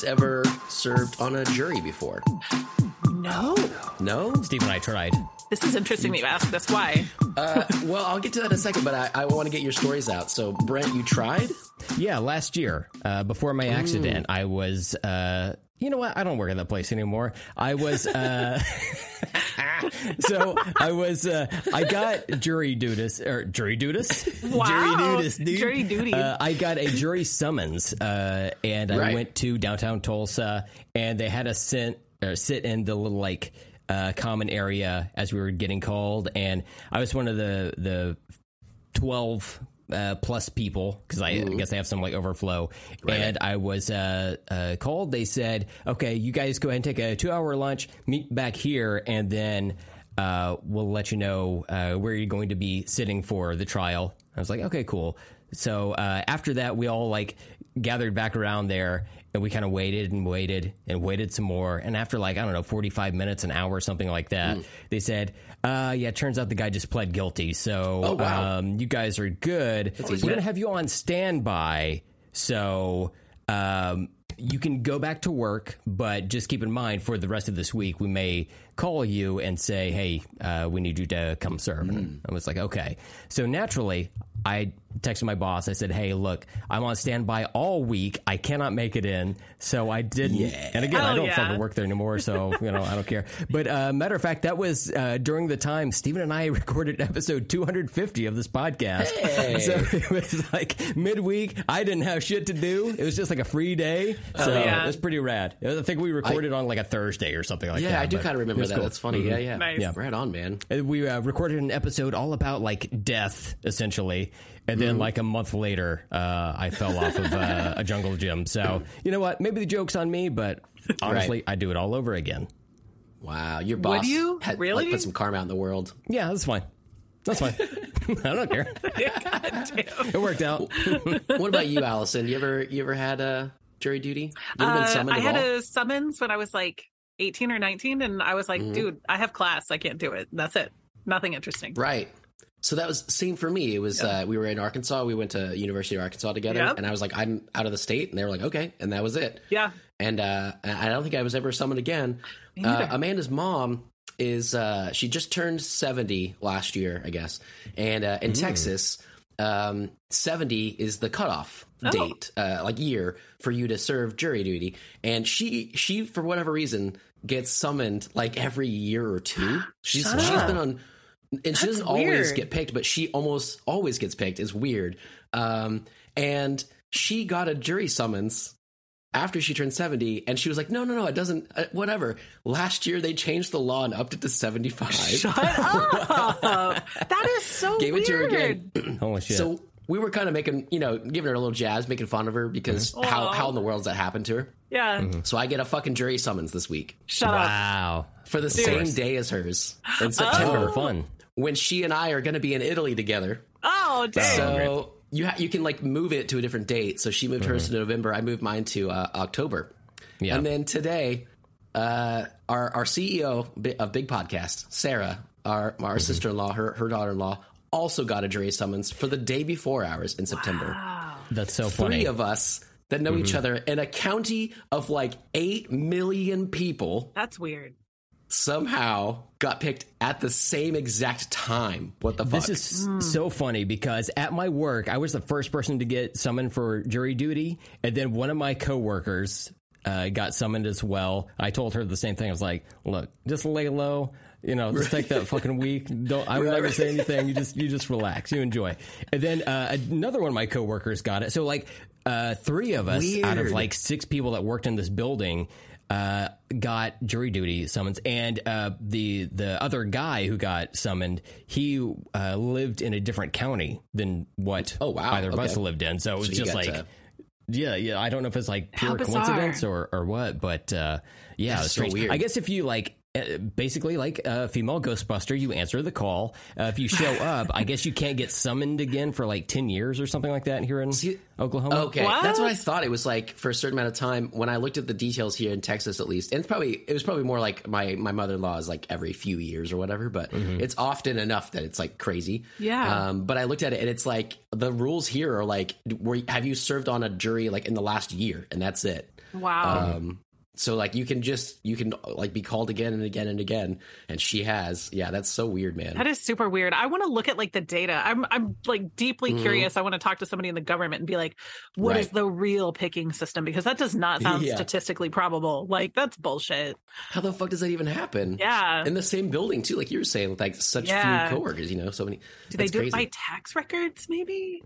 guys ever served on a jury before? No. No? Steve and I tried. This is interesting that you asked this. Why? Uh, well, I'll get to that in a second, but I, I want to get your stories out. So, Brent, you tried? Yeah, last year, uh, before my accident, I was. Uh, you know what? I don't work at that place anymore. I was. So I was. Uh, I got jury duties or jury duties. Wow. Jury duties. Dude. Jury duty. Uh, I got a jury summons, uh, and I Right. went to downtown Tulsa, and they had us sit or sit in the little like. Uh, common area as we were getting called, and I was one of the the 12 uh, plus people because I, I guess they have some like overflow. And I was uh, uh, called. They said, okay, you guys go ahead and take a two hour lunch, meet back here, and then uh, we'll let you know uh, where you're going to be sitting for the trial. I was like, okay, cool. So uh, after that, we all like gathered back around there and we kind of waited and waited and waited some more. And after like, I don't know, 45 minutes, an hour, something like that, they said, uh, yeah, it turns out the guy just pled guilty. So Oh, wow. um, you guys are good. We're going to have you on standby. So um, you can go back to work, but just keep in mind for the rest of this week, we may call you and say, hey, uh, we need you to come serve. And I was like, okay. So naturally, I texted my boss. I said, "Hey, look, I'm on standby all week. I cannot make it in, so I didn't." Yeah. And again, I Oh, don't yeah. fucking work there anymore, so you know I don't care. But uh, matter of fact, that was uh, during the time Steven and I recorded episode 250 of this podcast. So it was like midweek. I didn't have shit to do. It was just like a free day, so yeah. it was pretty rad. Was- I think we recorded on like a Thursday or something like that. Yeah, I do kind of remember that. cool. That's funny. Yeah, yeah. Nice. Yeah. Right on, man. And we uh, recorded an episode all about like death essentially and then like a month later uh, i fell off of uh, a jungle gym so you know what maybe the joke's on me but honestly i do it all over again Wow, your boss Would you? had Really? like, put some karma out in the world. yeah that's fine that's fine i don't care God damn. it worked out what about you, Allison? You ever you ever had a jury duty? You ever been Uh, I had all? a summons when I was like 18 or 19, and I was like, Mm-hmm. dude, I have class. I can't do it. That's it. Nothing interesting. Right. So that was same for me. It was uh, we were in Arkansas. We went to University of Arkansas together, and I was like, I'm out of the state, and they were like, okay, and that was it. Yeah. And uh, I don't think I was ever summoned again. Uh. Amanda's mom is uh, she just turned seventy last year, I guess, and uh, in Texas, um, seventy is the cutoff Oh. date, uh, like year for you to serve jury duty. And she she for whatever reason gets summoned like every year or two. She's Shut she's up. been on. And she doesn't always get picked, but she almost always gets picked. It's weird. Um, and she got a jury summons after she turned 70 and she was like no no no it doesn't uh, whatever last year they changed the law and upped it to 75 Shut up. that is so gave weird. it to her again holy shit so we were kind of making you know giving her a little jazz making fun of her because how, Aw. how in the world does that happen to her Yeah. so i get a fucking jury summons this week Shut up. wow for the same day as hers in september oh, fun when she and i are going to be in italy together. Oh, damn. so you ha- you can like move it to a different date. So she moved hers to november i moved mine to uh, october. Yeah. And then today, uh, our our CEO of Big Podcast, Sarah, our our sister in law, her her daughter in law, also got a jury summons for the day before ours in September. that's so funny. Three of us that know each other in a county of like eight million people. That's weird. Somehow got picked at the same exact time. What the fuck? This is so funny because at my work, I was the first person to get summoned for jury duty, and then one of my coworkers uh, got summoned as well. I told her the same thing. I was like, "Look, just lay low. You know, just take that fucking week. Don't. I would Right, never say anything. You just, you just relax. You enjoy." And then uh, another one of my coworkers got it. So like uh, three of us out of like six people that worked in this building uh, got jury duty summons, and uh, the the other guy who got summoned, he uh, lived in a different county than what Oh, wow. either of us lived in. So it was So just like. to- Yeah, yeah. I don't know if it's like pure coincidence or, or what, but uh, yeah, That's it's so strange. weird. I guess if you like, basically like a female Ghostbuster, you answer the call. Uh, if you show up, I guess you can't get summoned again for like ten years or something like that here in Oklahoma. Okay, What? that's what I thought it was like for a certain amount of time. When I looked at the details here in Texas, at least, and it's probably it was probably more like my my mother in law is like every few years or whatever, but it's often enough that it's like crazy. Yeah. Um, but I looked at it and it's like the rules here are like, were, have you served on a jury like in the last year, and that's it. Wow. Um, so like you can just you can like be called again and again and again, and she has. Yeah, that's so weird, man. That is super weird. I want to look at like the data. I'm I'm like deeply Mhm. curious. I want to talk to somebody in the government and be like, what is Right. the real picking system? Because that does not sound Yeah. statistically probable. Like that's bullshit. How the fuck does that even happen? Yeah. in the same building too, like you were saying, with like such Yeah. few coworkers. You know, so many. Do they do crazy. it by tax records? Maybe.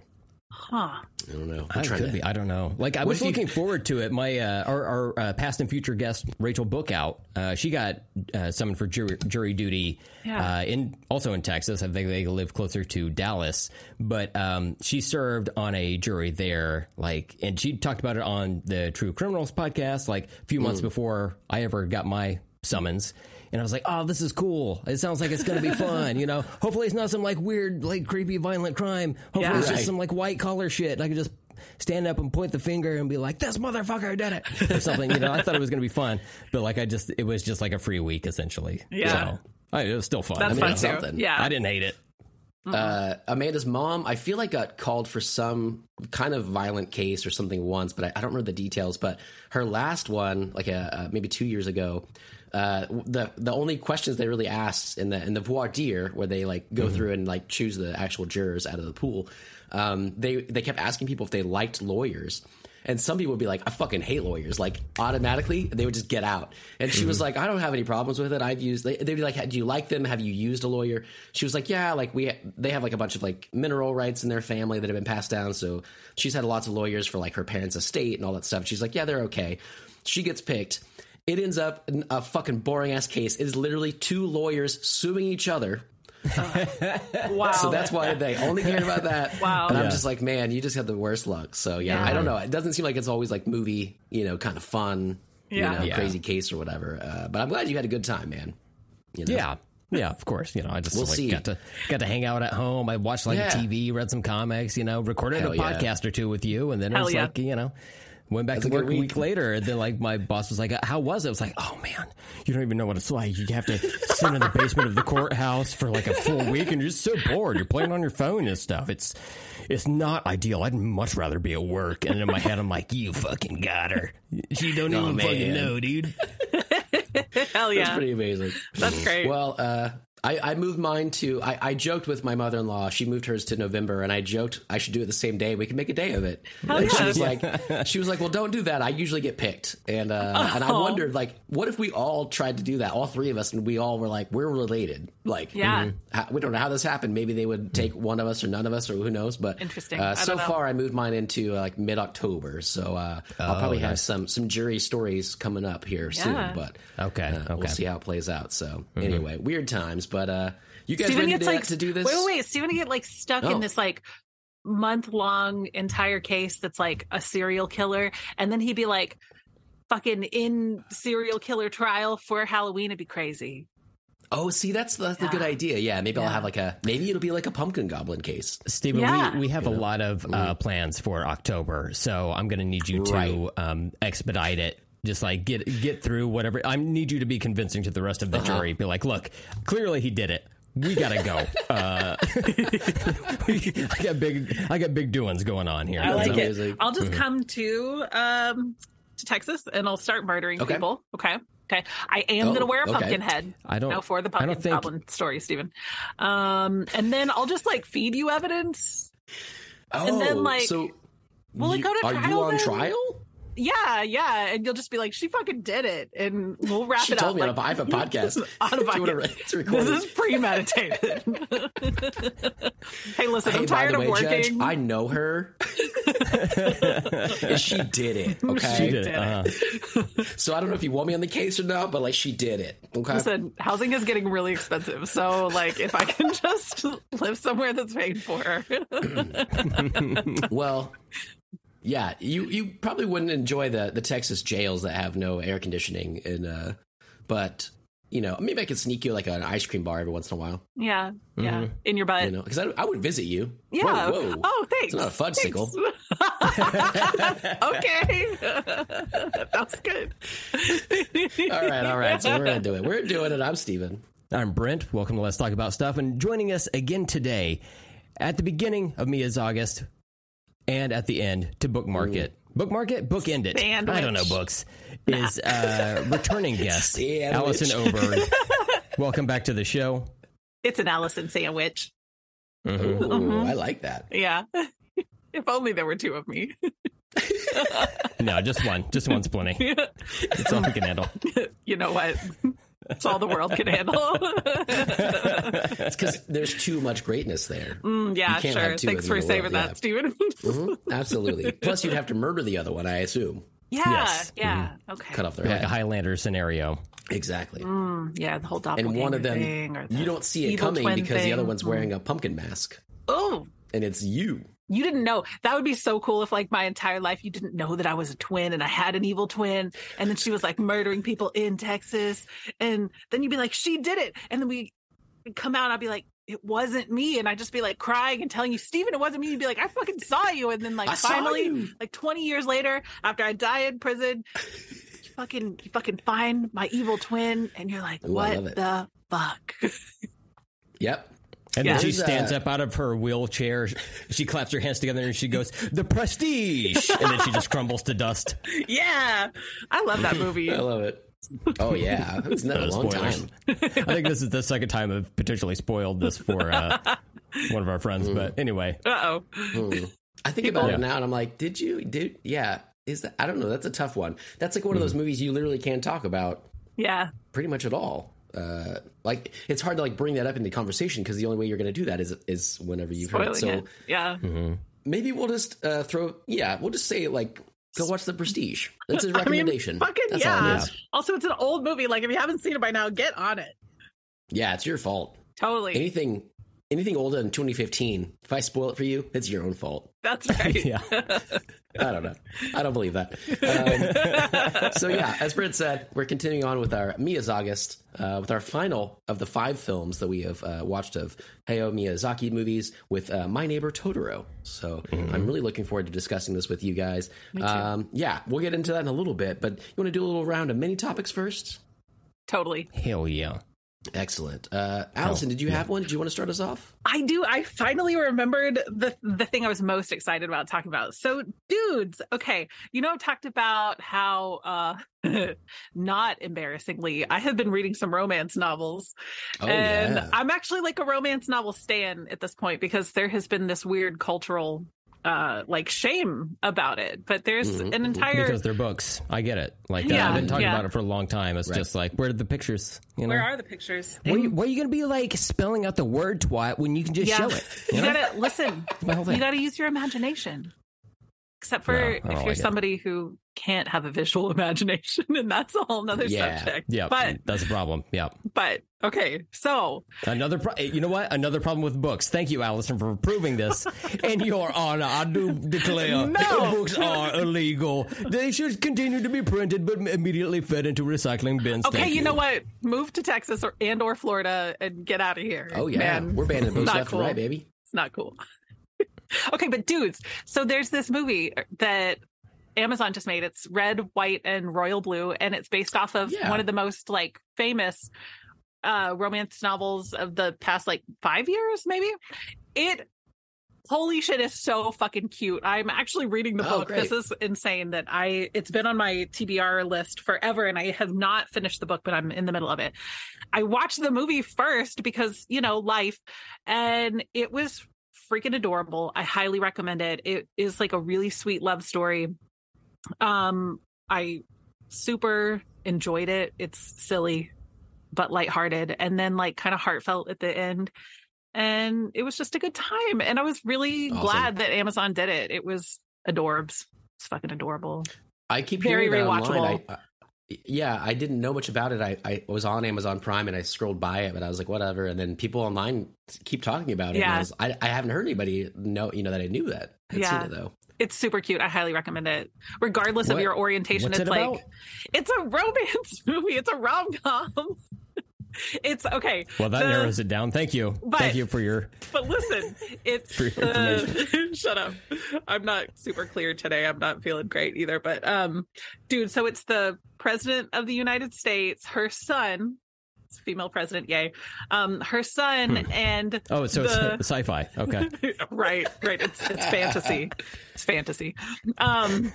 Huh. I don't know. I I'm trying could to. be. I don't know. Like I What was if you- looking forward to it. My uh, our, our uh, past and future guest Rachel Bookout, uh, she got uh, summoned for jury, jury duty Yeah. uh, in also in Texas. I think they live closer to Dallas, but um, she served on a jury there. Like, and she talked about it on the True Criminals podcast. Like a few Mm. months before I ever got my summons. And I was like, "Oh, this is cool. It sounds like it's going to be fun. You know, hopefully it's not some like weird, like creepy, violent crime. Hopefully Yeah. it's Right. just some like white collar shit. I could just stand up and point the finger and be like, "This motherfucker did it," or something. You know, I thought it was going to be fun, but like I just, it was just like a free week essentially. Yeah. so, I, it was still fun. That's I mean, fun too. something. Yeah. I didn't hate it. uh, Amanda's mom, I feel like got called for some kind of violent case or something once, but I, I don't remember the details. But her last one, like a, uh, maybe two years ago, uh, the the only questions they really asked in the in the voir dire, where they like go through and like choose the actual jurors out of the pool, um, they they kept asking people if they liked lawyers. And some people would be like, I fucking hate lawyers. Like automatically, they would just get out. And she was like, I don't have any problems with it. I've used. They, they'd be like, Do you like them? Have you used a lawyer? She was like, Yeah, like we they have like a bunch of like mineral rights in their family that have been passed down. So she's had lots of lawyers for like her parents' estate and all that stuff. She's like, Yeah, they're okay. She gets picked. It ends up in a fucking boring ass case. It is literally two lawyers suing each other Wow. so that's why they only care about that. Wow. And I'm just like, man, you just had the worst luck. So yeah, Yeah. I don't know. It doesn't seem like it's always like movie, you know, kind of fun, Yeah. you know, Yeah. crazy case or whatever. Uh, but I'm glad you had a good time, man. You know? Yeah. Yeah, of course. You know, I just We'll like, see. got to got to hang out at home. I watched like Yeah. TV, read some comics. You know, recorded Hell a yeah. podcast or two with you, and then it was yeah. like you know. Went back That's to work a week. week later, and then like my boss was like, "How was it?" I was like, "Oh man, you don't even know what it's like. You have to sit in the basement of the courthouse for like a full week, and you're just so bored. You're playing on your phone and stuff. It's it's not ideal. I'd much rather be at work." And in my head, I'm like, "You fucking got her. She don't Oh, even fucking know, dude." Hell yeah, That's pretty amazing. That's great. Well, uh, I, I moved mine to. I, I joked with my mother in law. She moved hers to November, and I joked I should do it the same day. We can make a day of it. Hell and she was like, she was like, well, don't do that. I usually get picked, and uh, and I Oh. wondered like, what if we all tried to do that, all three of us, and we all were like, we're related. Like, Yeah. how, we don't know how this happened. Maybe they would take one of us or none of us, or who knows. But Interesting. Uh, so far, I moved mine into uh, like mid October, so uh, I'll probably have some some jury stories coming up here Yeah. soon. But Okay, uh, we'll see how it plays out. So anyway, weird times, but uh, you guys Steven ready gets to, like to do this? Wait, wait, wait. Steven get like stuck Oh. in this like month long entire case that's like a serial killer, and then he'd be like fucking in serial killer trial for Halloween. It'd be crazy. Oh, see, that's that's a good idea. Yeah, maybe I'll have like a maybe it'll be like a pumpkin goblin case. Steven, Yeah. we, we have a lot of uh, plans for October, so I'm going to need you to um, expedite it. Just like get get through whatever. I need you to be convincing to the rest of the Uh-huh. jury. Be like, look, clearly he did it. We gotta go. Uh, I got big. I got big doings going on here. I like amazing. it. I'll just come to um to Texas and I'll start murdering Okay. people. Okay. Okay. I am Oh, gonna wear a okay. pumpkin head. I don't- know for the pumpkin think- goblin story, Steven. Um, and then I'll just like feed you evidence. Oh, And then, like, so will it you- go to are you on then? trial? Yeah, yeah, and you'll just be like, "She fucking did it," and we'll wrap it up. She it told up. me like, on a, I have a podcast. on a If wanna podcast. to This is premeditated. hey, listen, Hey, I'm by tired the of way, Judge, working. I know her. and she did it. Okay, She did it. Uh-huh. so I don't know if you want me on the case or not, but like she did it. Okay, Listen, housing is getting really expensive. So, like, if I can just live somewhere that's paid for. Well, yeah, you you probably wouldn't enjoy the the Texas jails that have no air conditioning, and uh, but you know maybe I could sneak you like an ice cream bar every once in a while. yeah, yeah. In your butt. You know, because I, I would visit you. yeah. Whoa, whoa. Oh, thanks. It's not a fudgesicle. Thanks. okay. That's good. all right, all right. So we're gonna do it. We're doing it. I'm Steven. I'm Brent. Welcome to Let's Talk About Stuff. And joining us again today, at the beginning of Miyazaugust and at the end to bookmark it, bookmark it, bookend it. I don't know Sandwich. books. Is uh, returning guest Sandwich. Allison Oberg. Welcome back to the show. It's an Allison sandwich. Mhm. Ooh, Mhm. I like that. Yeah. if only there were two of me. No, just one, just one's plenty. That's all we can handle. you know what? It's all the world can handle. It's because there's too much greatness there. Mm, yeah, sure. Thanks for them in the saving world, that, yeah. Steven. Mhm, Absolutely. Plus, you'd have to murder the other one, I assume. yeah, Yes. yeah. Okay. Cut off their Like a. Highlander scenario. Exactly. Mm, yeah, the whole doppelganger and one of them, the you don't see it coming twin because the other one's wearing a pumpkin mask, Oh, and it's you. You didn't know. That would be so cool if, like, my entire life you didn't know that I was a twin and I had an evil twin, and then she was like murdering people in Texas, and then you'd be like, she did it, and then we come out, and I'd be like. It wasn't me, and I'd just be like crying and telling you, Steven, it wasn't me. You'd be like, I fucking saw you, and then like I finally, like 20 years later, after I die in prison, you fucking you fucking find my evil twin, and you're like, Ooh, what the fuck? Yep. And Yeah. then she There's, uh, stands up out of her wheelchair. She claps her hands together and she goes, "The prestige!" And then she just crumbles to dust. yeah, I love that movie. I love it. Oh yeah, it's been a long spoilers. time. I think this is the second time I've potentially spoiled this for uh, one of our friends. But anyway, Uh oh. Hmm. I think about Yeah. it now, and I'm like, did you? Did yeah? Is that? I don't know. That's a tough one. That's like one of Hmm. those movies you literally can't talk about Yeah. pretty much at all. Uh, like it's hard to like bring that up into conversation because the only way you're going to do that is is whenever you've heard it. Spoiling So it. Yeah. maybe we'll just uh, throw. Yeah, we'll just say like, go watch The Prestige. That's his I mean, recommendation. fucking That's all it yeah. Also, it's an old movie. Like, if you haven't seen it by now, get on it. Yeah, it's your fault. Totally. Anything, anything older than 2015. If I spoil it for you, it's your own fault. That's right. yeah, I don't know. I don't believe that. Um, so yeah, as Brent said, we're continuing on with our Miyazaugust, uh, with our final of the five films that we have uh, watched of Hayao Miyazaki movies with uh, My Neighbor Totoro. So I'm really looking forward to discussing this with you guys. Um, yeah, we'll get into that in a little bit, but you want to do a little round of mini topics first? totally. hell yeah. Excellent. Uh, Allison, did you have one? Did you want to start us off? I do. I finally remembered the the thing I was most excited about talking about. So, dudes, okay, you know, I've talked about how, uh, not embarrassingly, I have been reading some romance novels, Oh and yeah. I'm actually like a romance novel stan at this point because there has been this weird cultural, uh, like shame about it. But there's Mhm, an mhm. entire. Because they're books. I get it. Like uh, Yeah, I've been talking yeah. about it for a long time. It's Right. just like, where are the pictures? You know, where are the pictures? Why are you, why are you going to be like spelling out the word twat when you can just Yeah. show it? You know? gotta listen. You gotta use your imagination. Except for No, if you're like it. somebody who can't have a visual imagination, and that's a whole nother Yeah. subject. yeah, But that's a problem. Yeah. but okay, so Another, pro- eh, you know what? Another problem with books. Thank you, Allison, for proving this. and Your Honor, I do declare No. books are illegal. They should continue to be printed, but immediately fed into recycling bins. okay, Thank you, know what? Move to Texas or and or Florida and get out of here. Oh yeah, Man, we're banning books left cool. right, baby. It's not cool. Okay, but dudes, so there's this movie that Amazon just made. It's red, white, and royal blue, and it's based off of Yeah. one of the most like famous uh romance novels of the past like five years, maybe. It holy shit is so fucking cute. I'm actually reading the Oh, book. great. This is insane that I it's been on my TBR list forever and I have not finished the book, but I'm in the middle of it. I watched the movie first because, you know, life and it was freaking adorable. I highly recommend it. It is like a really sweet love story. Um I super enjoyed it. It's silly but lighthearted and then like kind of heartfelt at the end. And it was just a good time. And I was really Awesome. glad that Amazon did it. It was adorbs. It's fucking adorable. I keep Very hearing that online. rewatchable. I, yeah, I didn't know much about it. I, I was on Amazon Prime and I scrolled by it, but I was like, whatever. And then people online keep talking about it. And I, Yeah. was, I, I haven't heard anybody know, you know, that I knew that. Had Yeah. seen it though. It's super cute. I highly recommend it. Regardless of your orientation, what's it's it like it's a romance movie. It's a rom com. it's okay. Well, that The- narrows it down. Thank you. But- Thank you for your. But listen, it's For your the shut up. I'm not super clear today. I'm not feeling great either. But um, dude, so it's the president of the United States, her son, it's female president, yay. Um, her son Hmm. and Oh, so the- it's sci-fi. Okay. right, right. It's it's fantasy. It's fantasy. Um,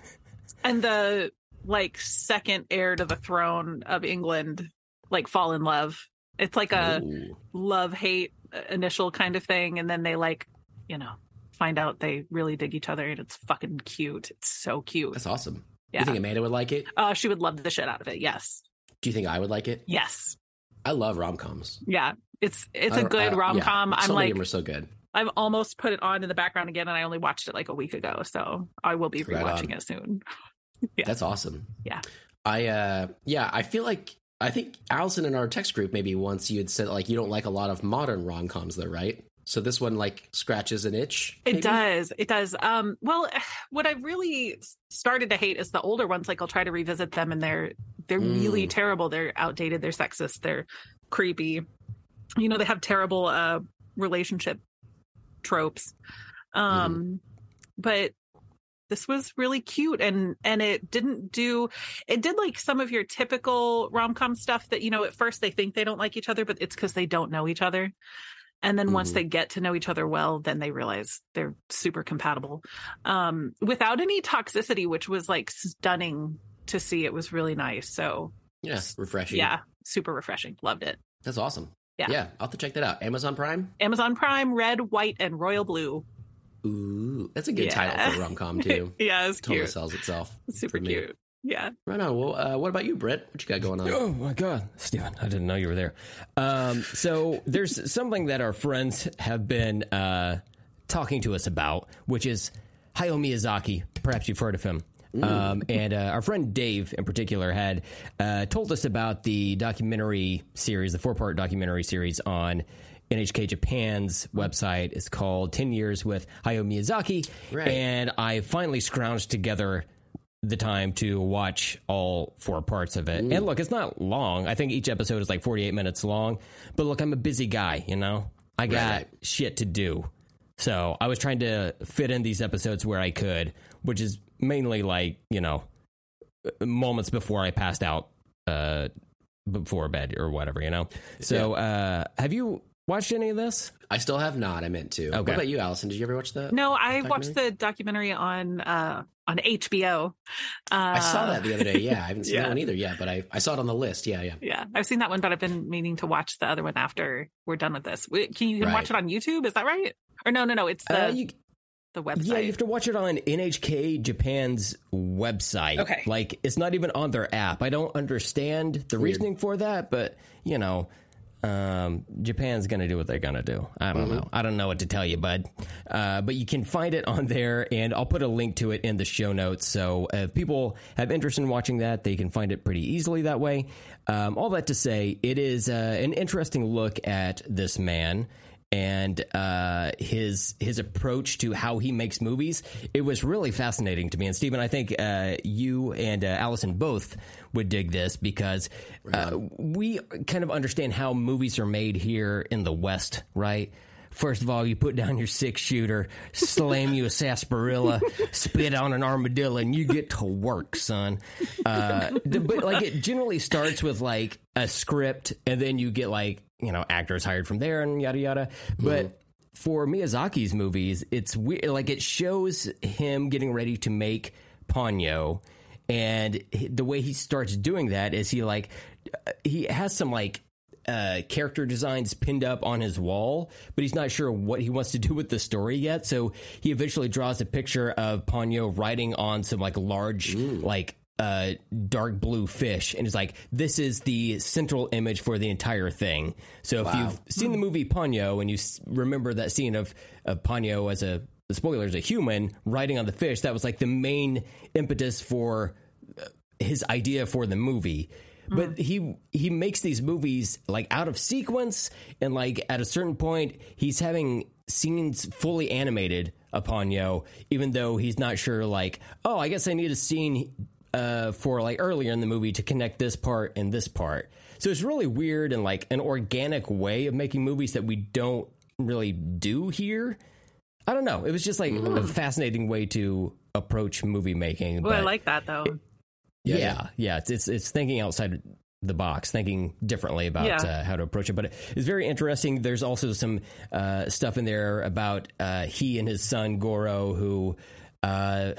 and the like second heir to the throne of England like fall in love. It's like a Ooh. love hate initial kind of thing, and then they like you know find out they really dig each other, and it's fucking cute. It's so cute. That's awesome. Yeah. You think Amanda would like it? Uh, she would love the shit out of it. Yes, Do you think I would like it? yes, I love rom coms. yeah. It's it's a good rom com. I'm so many like of them are so good. I've almost put it on in the background again, and I only watched it like a week ago, so I will be rewatching on. it soon. Yeah. That's awesome. Yeah. I uh yeah, I feel like I think Allison in our text group maybe once you had said like you don't like a lot of modern rom coms though, right? So this one like scratches an itch. It does. It does. Um, well, what I've really started to hate is the older ones. Like I'll try to revisit them, and they're they're really Mm. terrible. They're outdated. They're sexist. They're creepy. You know, they have terrible uh relationship tropes. Um, Mm-hmm. but this was really cute and and it didn't do it did like some of your typical rom-com stuff that you know at first they think they don't like each other but it's because they don't know each other and then once Mhm. they get to know each other well then they realize they're super compatible um without any toxicity which was like stunning to see it was really nice so Yeah, refreshing. yeah super refreshing loved it That's awesome. Yeah. Yeah, I'll have to check that out. Amazon Prime? amazon prime red white and royal blue Ooh, that's a good Yeah. title for rom com too. yeah it's totally cute sells itself. super cute yeah Right on. Well, uh, what about you, Britt? What you got going on? Oh my God, Steven, I didn't know you were there. Um, so there's something that our friends have been uh, talking to us about, which is Hayao Miyazaki. Perhaps you've heard of him. Um, and uh, our friend Dave, in particular, had uh, told us about the documentary series, the four part documentary series on NHK Japan's website. is called 10 Years with Hayao Miyazaki. Right. And I finally scrounged together the time to watch all four parts of it. And look, it's not long. I think each episode is like 48 minutes long. But look, I'm a busy guy, you know? I got Right. shit to do. So I was trying to fit in these episodes where I could, which is mainly like, you know, moments before I passed out uh before bed or whatever, you know? So uh have you watched any of this? I still have not. I meant to. What Okay. about you, Allison? Did you ever watch that? No, I watched the documentary on uh on HBO. Uh, I saw that the other day. Yeah, I haven't seen yeah. that one either yet, but I, I saw it on the list. Yeah, yeah. Yeah, I've seen that one, but I've been meaning to watch the other one after we're done with this. Can you Right. watch it on YouTube? Is that right? Or no, no, no. It's the Uh, you, the website. Yeah, you have to watch it on NHK Japan's website. Okay. Like it's not even on their app. I don't understand the reasoning for that, but you know, um, Japan's gonna do what they're gonna do. I don't know. I don't know what to tell you, bud. Uh, but you can find it on there, and I'll put a link to it in the show notes. So if people have interest in watching that, they can find it pretty easily that way. Um, all that to say, it is uh, an interesting look at this man and uh, his his approach to how he makes movies. It was really fascinating to me. And Steven, I think uh, you and uh, Allison both would dig this because uh, we kind of understand how movies are made here in the West, right? First of all, you put down your six shooter, slam you a sarsaparilla, spit on an armadillo, and you get to work, son. Uh, but like it generally starts with like a script, and then you get like you know actors hired from there and yada yada. But for Miyazaki's movies, it's weird. Like it shows him getting ready to make Ponyo, and the way he starts doing that is he like he has some like uh, character designs pinned up on his wall, but he's not sure what he wants to do with the story yet. So he eventually draws a picture of Ponyo riding on some like large, like uh, dark blue fish, and it's like this is the central image for the entire thing. So if you've seen the hmm. movie Ponyo and you s- remember that scene of of Ponyo as a the spoilers a human riding on the fish, that was like the main impetus for uh, his idea for the movie. Hmm. But he he makes these movies like out of sequence and like at a certain point he's having scenes fully animated upon Yo, even though he's not sure like, oh, I guess I need a scene uh, for like earlier in the movie to connect this part and this part. So it's really weird and like an organic way of making movies that we don't really do here. I don't know. It was just like a fascinating way to approach movie making. Oh, I like that though. Yeah, yeah, yeah, It's, it's it's thinking outside the box, thinking differently about Yeah. uh, how to approach it. But it's very interesting. There's also some uh, stuff in there about uh, he and his son Goro, who uh,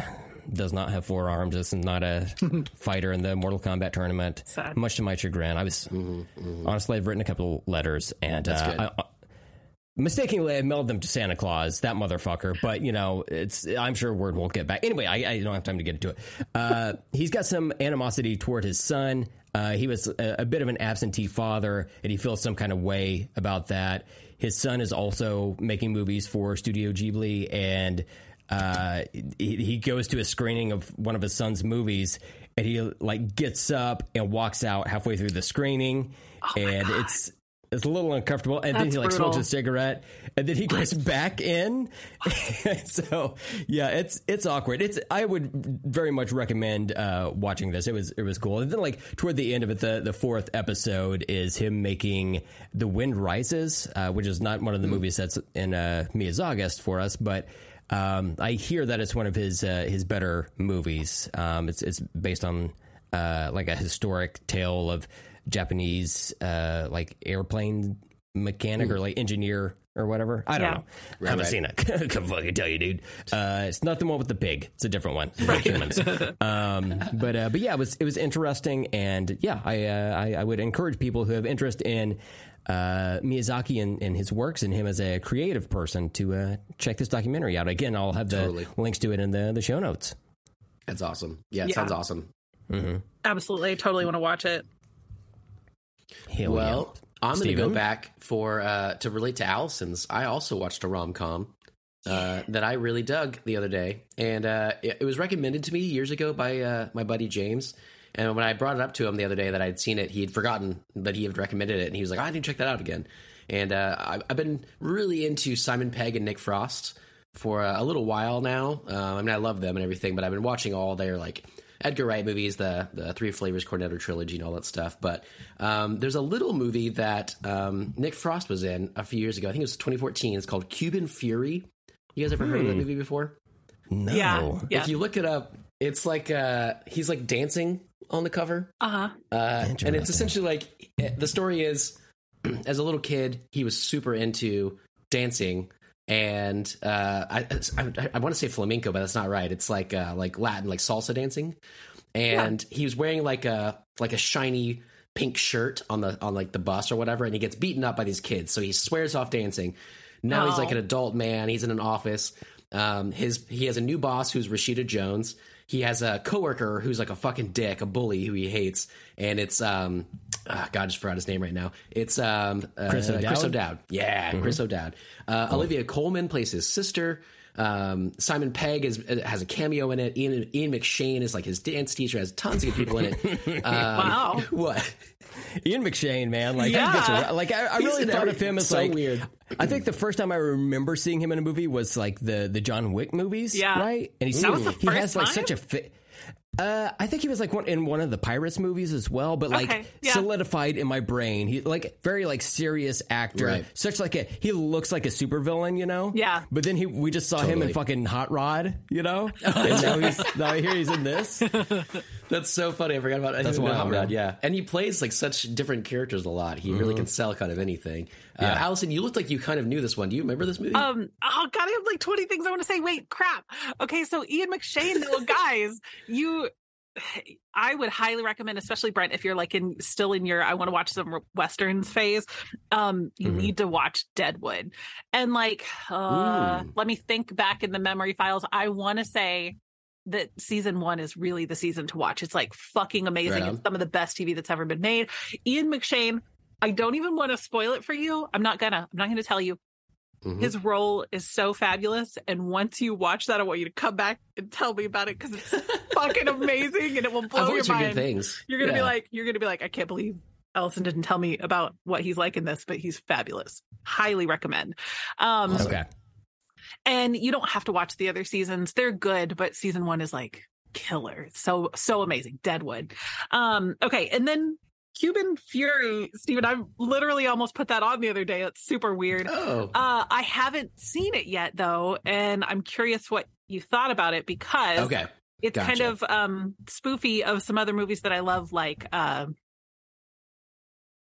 does not have four arms. This is not a fighter in the Mortal Kombat tournament. Sad. Much to my chagrin, I was honestly I've written a couple letters and That's uh, good. I, I- mistakenly I mailed them to Santa Claus, that motherfucker. But you know, it's I'm sure word won't get back. Anyway, I, I don't have time to get into it. Uh, he's got some animosity toward his son. Uh, he was a, a bit of an absentee father, and he feels some kind of way about that. His son is also making movies for Studio Ghibli, and uh, he, he goes to a screening of one of his son's movies, and he like gets up and walks out halfway through the screening, and it's it's a little uncomfortable. And then he like brutal. smokes a cigarette, and then he goes back in. so yeah, it's it's awkward. It's I would very much recommend uh, watching this. It was it was cool. And then like toward the end of it, the the fourth episode is him making The Wind Rises, uh, which is not one of the movies that's in uh, Miyazaki for us, but. Um, I hear that it's one of his uh, his better movies. Um, it's it's based on uh, like a historic tale of Japanese uh, like airplane mechanic or like engineer or whatever. I don't Yeah. know. I haven't right. seen it. Can fucking tell you, dude. Uh, it's not the one with the pig. It's a different one. Right. Humans. um, but uh, but yeah, it was it was interesting, and yeah, I, uh, I I would encourage people who have interest in uh, Miyazaki and, and his works and him as a creative person to uh, check this documentary out. Again, I'll have the Totally. links to it in the the show notes. That's awesome. Yeah, it Yeah. sounds awesome. Absolutely, I totally want to watch it. Hell Well, I'm going to go back for uh, to relate to Allison's. I also watched a rom com uh, that I really dug the other day, and uh, it, it was recommended to me years ago by uh, my buddy James. And when I brought it up to him the other day that I'd seen it, he had forgotten that he had recommended it, and he was like, "I need to check that out again." And uh, I, I've been really into Simon Pegg and Nick Frost for uh, a little while now. Um, I mean, I love them and everything, but I've been watching all their like Edgar Wright movies, the the Three Flavors Cornetto trilogy, and all that stuff. But um, there's a little movie that um, Nick Frost was in a few years ago. I think it was 2014. It's called Cuban Fury. You guys ever heard of that movie before? No. Yeah, yeah. If you look it up, it's like uh, he's like dancing on the cover. Uh huh. Uh, and it's essentially like eh, the story is as a little kid, he was super into dancing. And uh, I, I, I want to say flamenco, but that's not right. It's like uh, like Latin, like salsa dancing. And he was wearing like a like a shiny pink shirt on the on like the bus or whatever, and he gets beaten up by these kids. So he swears off dancing. Now he's Oh. like an adult man. He's in an office. Um, his he has a new boss who's Rashida Jones. He has a coworker who's like a fucking dick, a bully who he hates, and it's um, ah, God, I just forgot his name right now. It's um, uh, Chris O'Dowd? Chris O'Dowd. Yeah, Chris O'Dowd. Uh, Olivia Colman plays his sister. Um, Simon Pegg is, has a cameo in it. Ian, Ian McShane is like his dance teacher. Has tons of good people in it. Um, Wow. What? Ian McShane, man, like Yeah. gets like I, I really in thought every- of him as so like weird. I think the first time I remember seeing him in a movie was like the the John Wick movies, Yeah. right? And he's That was the he first has like time? such a fit. Uh, I think he was like one in one of the Pirates movies as well, but like Okay, yeah. solidified in my brain. He like very like serious actor, Right. such like a he looks like a supervillain, you know. Yeah. But then he we just saw him in fucking Hot Rod, you know. and now he's now I hear he's in this. That's so funny. I forgot about That's That's wild, wild, man. Yeah, and he plays like such different characters a lot. He really can sell kind of anything. Uh, Yeah. Allison, you looked like you kind of knew this one. Do you remember this movie? Um. Oh God, I have like twenty things I want to say. Wait, crap. Okay, so Ian McShane, though, guys, you. I would highly recommend, especially Brent, if you're like in still in your I want to watch some westerns phase. Um, you Mhm. need to watch Deadwood, and like, uh, let me think back in the memory files. I want to say that season one is really the season to watch. It's like fucking amazing. Right it's some of the best TV that's ever been made. Ian McShane. I don't even want to spoil it for you. I'm not gonna. I'm not gonna tell you Mhm. his role is so fabulous and once you watch that i want you to come back and tell me about it because it's fucking amazing and it will blow your always heard good mind things. you're gonna be like you're gonna be like i can't believe Allison didn't tell me about what he's like in this but he's fabulous highly recommend um Okay. And you don't have to watch the other seasons they're good but season one is like killer It's so so amazing deadwood um okay and then cuban fury Steven, i literally almost put that on the other day it's super weird Oh, uh, I haven't seen it yet though, and I'm curious what you thought about it because okay. it's kind of um spoofy of some other movies that I love, like uh,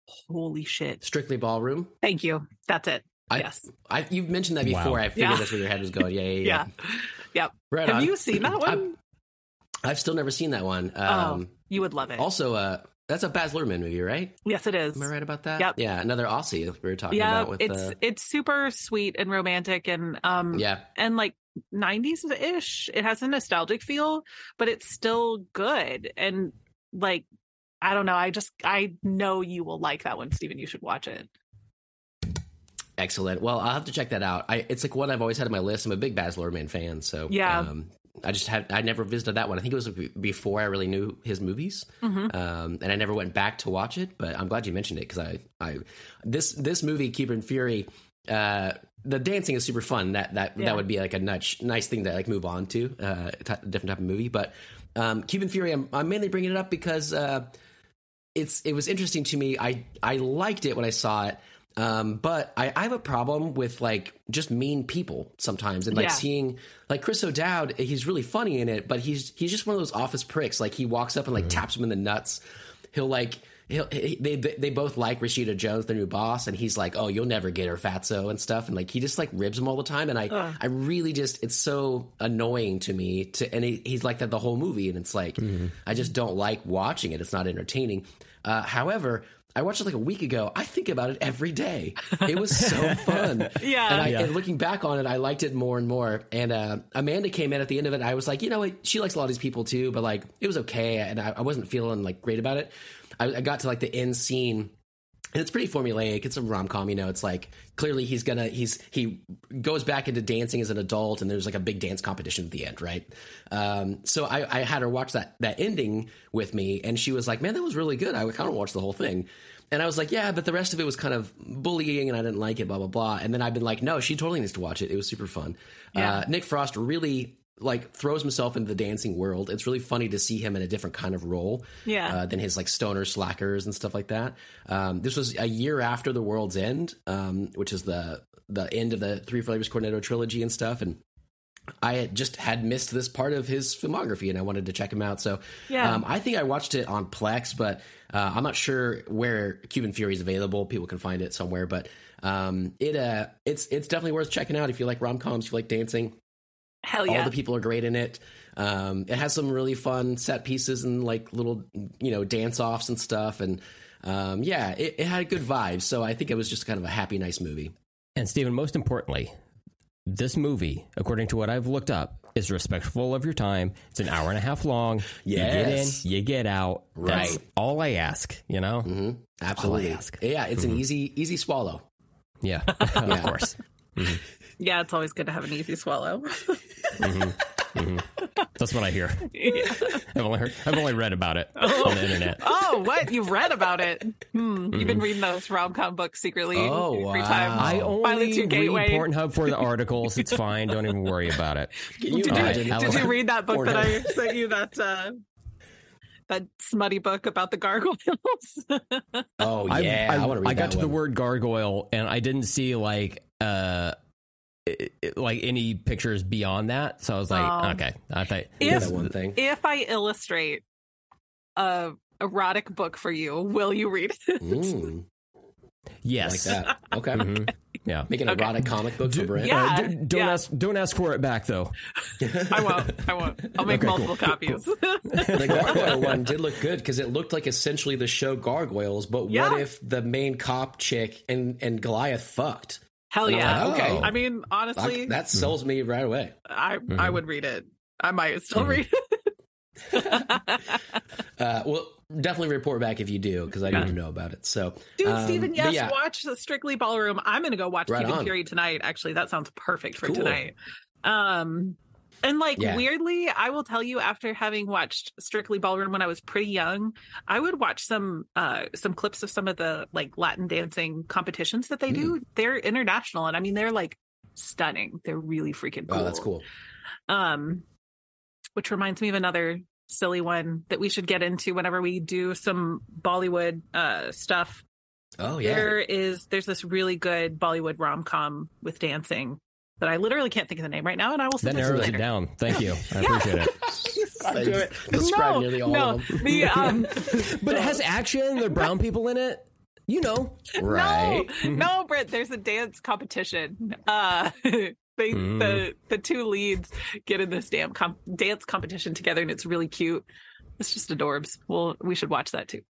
holy shit. Strictly Ballroom. Thank you. That's it. I, yes. I, you've mentioned that before. Wow. I figured Yeah. that's where your head was going. Yeah, yeah, yeah. Yeah. Yep. Right Have on. you seen that one? I've still never seen that one. oh, Um, you would love it. Also, uh, that's a Baz Luhrmann movie, right? yes, it is. Am I right about that? Yep. Yeah, another Aussie we were talking Yeah, about with it's uh, it's super sweet and romantic and um yeah. and like 90s ish. It has a nostalgic feel, but it's still good and like I don't know. I just I know you will like that one, Steven. You should watch it. Excellent. Well, I'll have to check that out. I, it's like one I've always had on my list. I'm a big Baz Luhrmann fan, so Yeah. Um, I just had I never visited that one. I think it was before I really knew his movies, Mhm. um, and I never went back to watch it. But I'm glad you mentioned it because I, I this this movie Cuban Fury. Uh, the dancing is super fun. That that Yeah. that would be like a nice nice thing to like move on to uh, t- different type of movie. But um, Cuban Fury, I'm, I'm mainly bringing it up because uh, it's it was interesting to me. I I liked it when I saw it, um, but I, I have a problem with like just mean people sometimes, and like Yeah. seeing like Chris O'Dowd. He's really funny in it, but he's he's just one of those office pricks. Like he walks up and like taps him in the nuts. He'll like. He'll, he, they they both like Rashida Jones, their new boss, and he's like, "Oh, you'll never get her, Fatso," and stuff, and like he just like ribs him all the time, and I Ugh. I really just it's so annoying to me to and he, he's like that the whole movie and it's like I just don't like watching it it's not entertaining uh, however I watched it like a week ago. I think about it every day. It was so fun. Yeah. and, I, Yeah. and looking back on it I liked it more and more. And uh, Amanda came in at the end of it. And I was like you know what? She likes a lot of these people too. But like it was okay. And I, I wasn't feeling like great about it. I, I got to like the end scene and it's pretty formulaic. It's a rom com, you know. It's like clearly he's gonna he's he goes back into dancing as an adult, and there's like a big dance competition at the end, right? Um, so I, I had her watch that that ending with me, and she was like, "Man, that was really good. I kind of watched the whole thing." And I was like, "Yeah, but the rest of it was kind of bullying, and I didn't like it." Blah blah blah. And then I've been like, "No, she totally needs to watch it. It was super fun." Yeah. Uh, Nick Frost really like throws himself into the dancing world. It's really funny to see him in a different kind of role Yeah. uh, than his like stoner slackers and stuff like that. Um, this was a year after the World's End, um, which is the the end of the Three Flavors Cornetto trilogy and stuff, and. I had just had missed this part of his filmography, and I wanted to check him out. So, Yeah. um, I think I watched it on Plex, but uh, I'm not sure where Cuban Fury is available. People can find it somewhere, but um, it uh, it's it's definitely worth checking out if you like rom coms, if you like dancing Hell yeah. all the people are great in it. Um, it has some really fun set pieces and like little, you know, dance offs and stuff. And um, yeah, it, it had a good vibe. So I think it was just kind of a happy, nice movie. And Steven, most importantly, this movie, according to what I've looked up, is respectful of your time. It's an hour and a half long. yes. You get in, you get out. That's Right. all I ask, you know? hmm Absolutely. ask. Yeah, it's an easy, easy swallow. Yeah, of course. Yeah, it's always good to have an easy swallow. That's what I hear. Yeah. I've only, heard, I've only read about it on the internet. Oh, what? You've read about it? Hmm. You've been reading those rom com books secretly Oh, every wow. time. I only read Gateway. Pornhub for the articles. It's fine. Don't even worry about it. Can you Did you, did you read that book that I sent you? That uh, that smutty book about the gargoyles. Oh I- yeah, I, I, want to read I got that to the word gargoyle and I didn't see like uh i- i- like any pictures beyond that. So I was like, Oh. okay. I thought If- one thing. if I illustrate a erotic book for you, will you read it? Mm, yes. like that. Okay. Mhm. Yeah. Make an Okay. erotic comic book for Brent. Yeah. Uh, d- don't yeah. ask. Don't ask for it back, though. I won't. I won't. I'll make Okay, multiple cool, copies. the gargoyle one did look good because it looked like essentially the show Gargoyles, but Yeah. what if the main cop chick and and Goliath fucked? Hell And yeah. like, okay. I mean, honestly, I- that sells me right away. I I Mhm. would read it. I might still Mhm. read it. Uh, well, definitely report back if you do because I Yeah. need to know about it. So, Dude, um, Steven, but yes, yeah, watch the Strictly Ballroom. I'm gonna go watch Right Cuban. Fury tonight. Actually, that sounds perfect for Cool. tonight. Um and like Yeah. weirdly, I will tell you after having watched Strictly Ballroom when I was pretty young, I would watch some uh some clips of some of the like Latin dancing competitions that they Hmm. do. They're international and I mean they're like stunning. They're really freaking cool. oh, that's cool. Um, which reminds me of another silly one that we should get into whenever we do some Bollywood uh stuff. Oh yeah, There is there's this really good Bollywood rom com with dancing that I literally can't think of the name right now, and I will That send it to you narrows it down. Thank you. I appreciate it. I do it. just no, nearly all no, of them. the um, But it has action. There are brown people in it. You know. right? no, no, Britt. There's a dance competition. Uh, they they the the two leads get in this damn com- dance competition together, and it's really cute. It's just adorbs. Well, we should watch that too.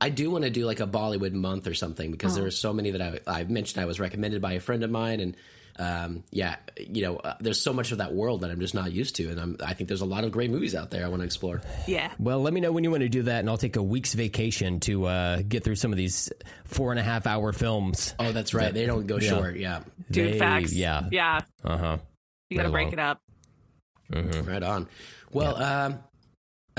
I do want to do like a Bollywood month or something because there are so many that I, I've mentioned. I was recommended by a friend of mine, and um, yeah, you know, uh, there's so much of that world that I'm just not used to, and I'm, I think there's a lot of great movies out there I want to explore. Yeah. Well, let me know when you want to do that, and I'll take a week's vacation to uh, get through some of these four and a half hour films. Oh, that's right. They don't go short. Yeah, Dude, They- facts. Yeah. Yeah. Uh huh. You got to break long. it up. right on. Well, um,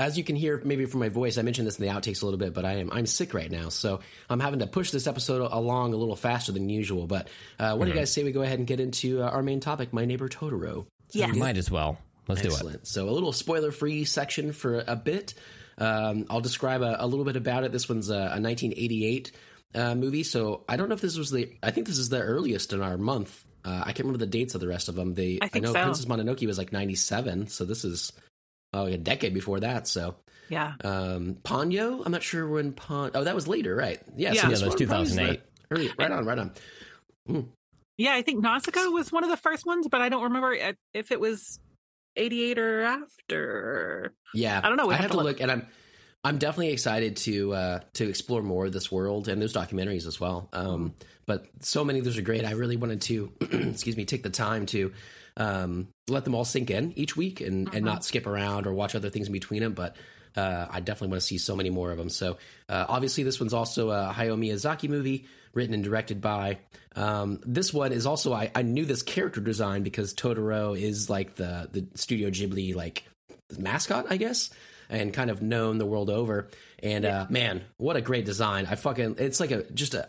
as you can hear maybe from my voice, I mentioned this in the outtakes a little bit, but I am I'm sick right now, so I'm having to push this episode along a little faster than usual. But uh, what do you guys say we go ahead and get into uh, our main topic, My Neighbor Totoro? Yes. Might as well. Let's do it. So a little spoiler-free section for a bit. Um, I'll describe a, a little bit about it. This one's a, a 1988 uh, movie, so I don't know if this was the. I think this is the earliest in our month. Uh, I can't remember the dates of the rest of them. They, I think know so. Princess Mononoke was like 97, so this is oh a decade before that. So Yeah. um, Ponyo, I'm not sure when Pon. Oh, that was later, right? Yeah, Yeah. so Yeah, that was one probably is 2008. Right, right on, right on. Yeah, I think Nausicaa was one of the first ones, but I don't remember uh, if it was 88 or after. Yeah, I don't know. We I have have to to look. look, and I'm I'm definitely excited to uh, to explore more of this world and those documentaries as well. Um, but so many of those are great. I really wanted to, excuse me, take the time to um, let them all sink in each week and and not skip around or watch other things in between them. But uh, I definitely want to see so many more of them. So uh, obviously, this one's also a Hayao Miyazaki movie written and directed by. Um, this one is also I, I knew this character design because Totoro is like the the Studio Ghibli like mascot, I guess, and kind of known the world over. And uh, man, what a great design! I fucking it's like a just a.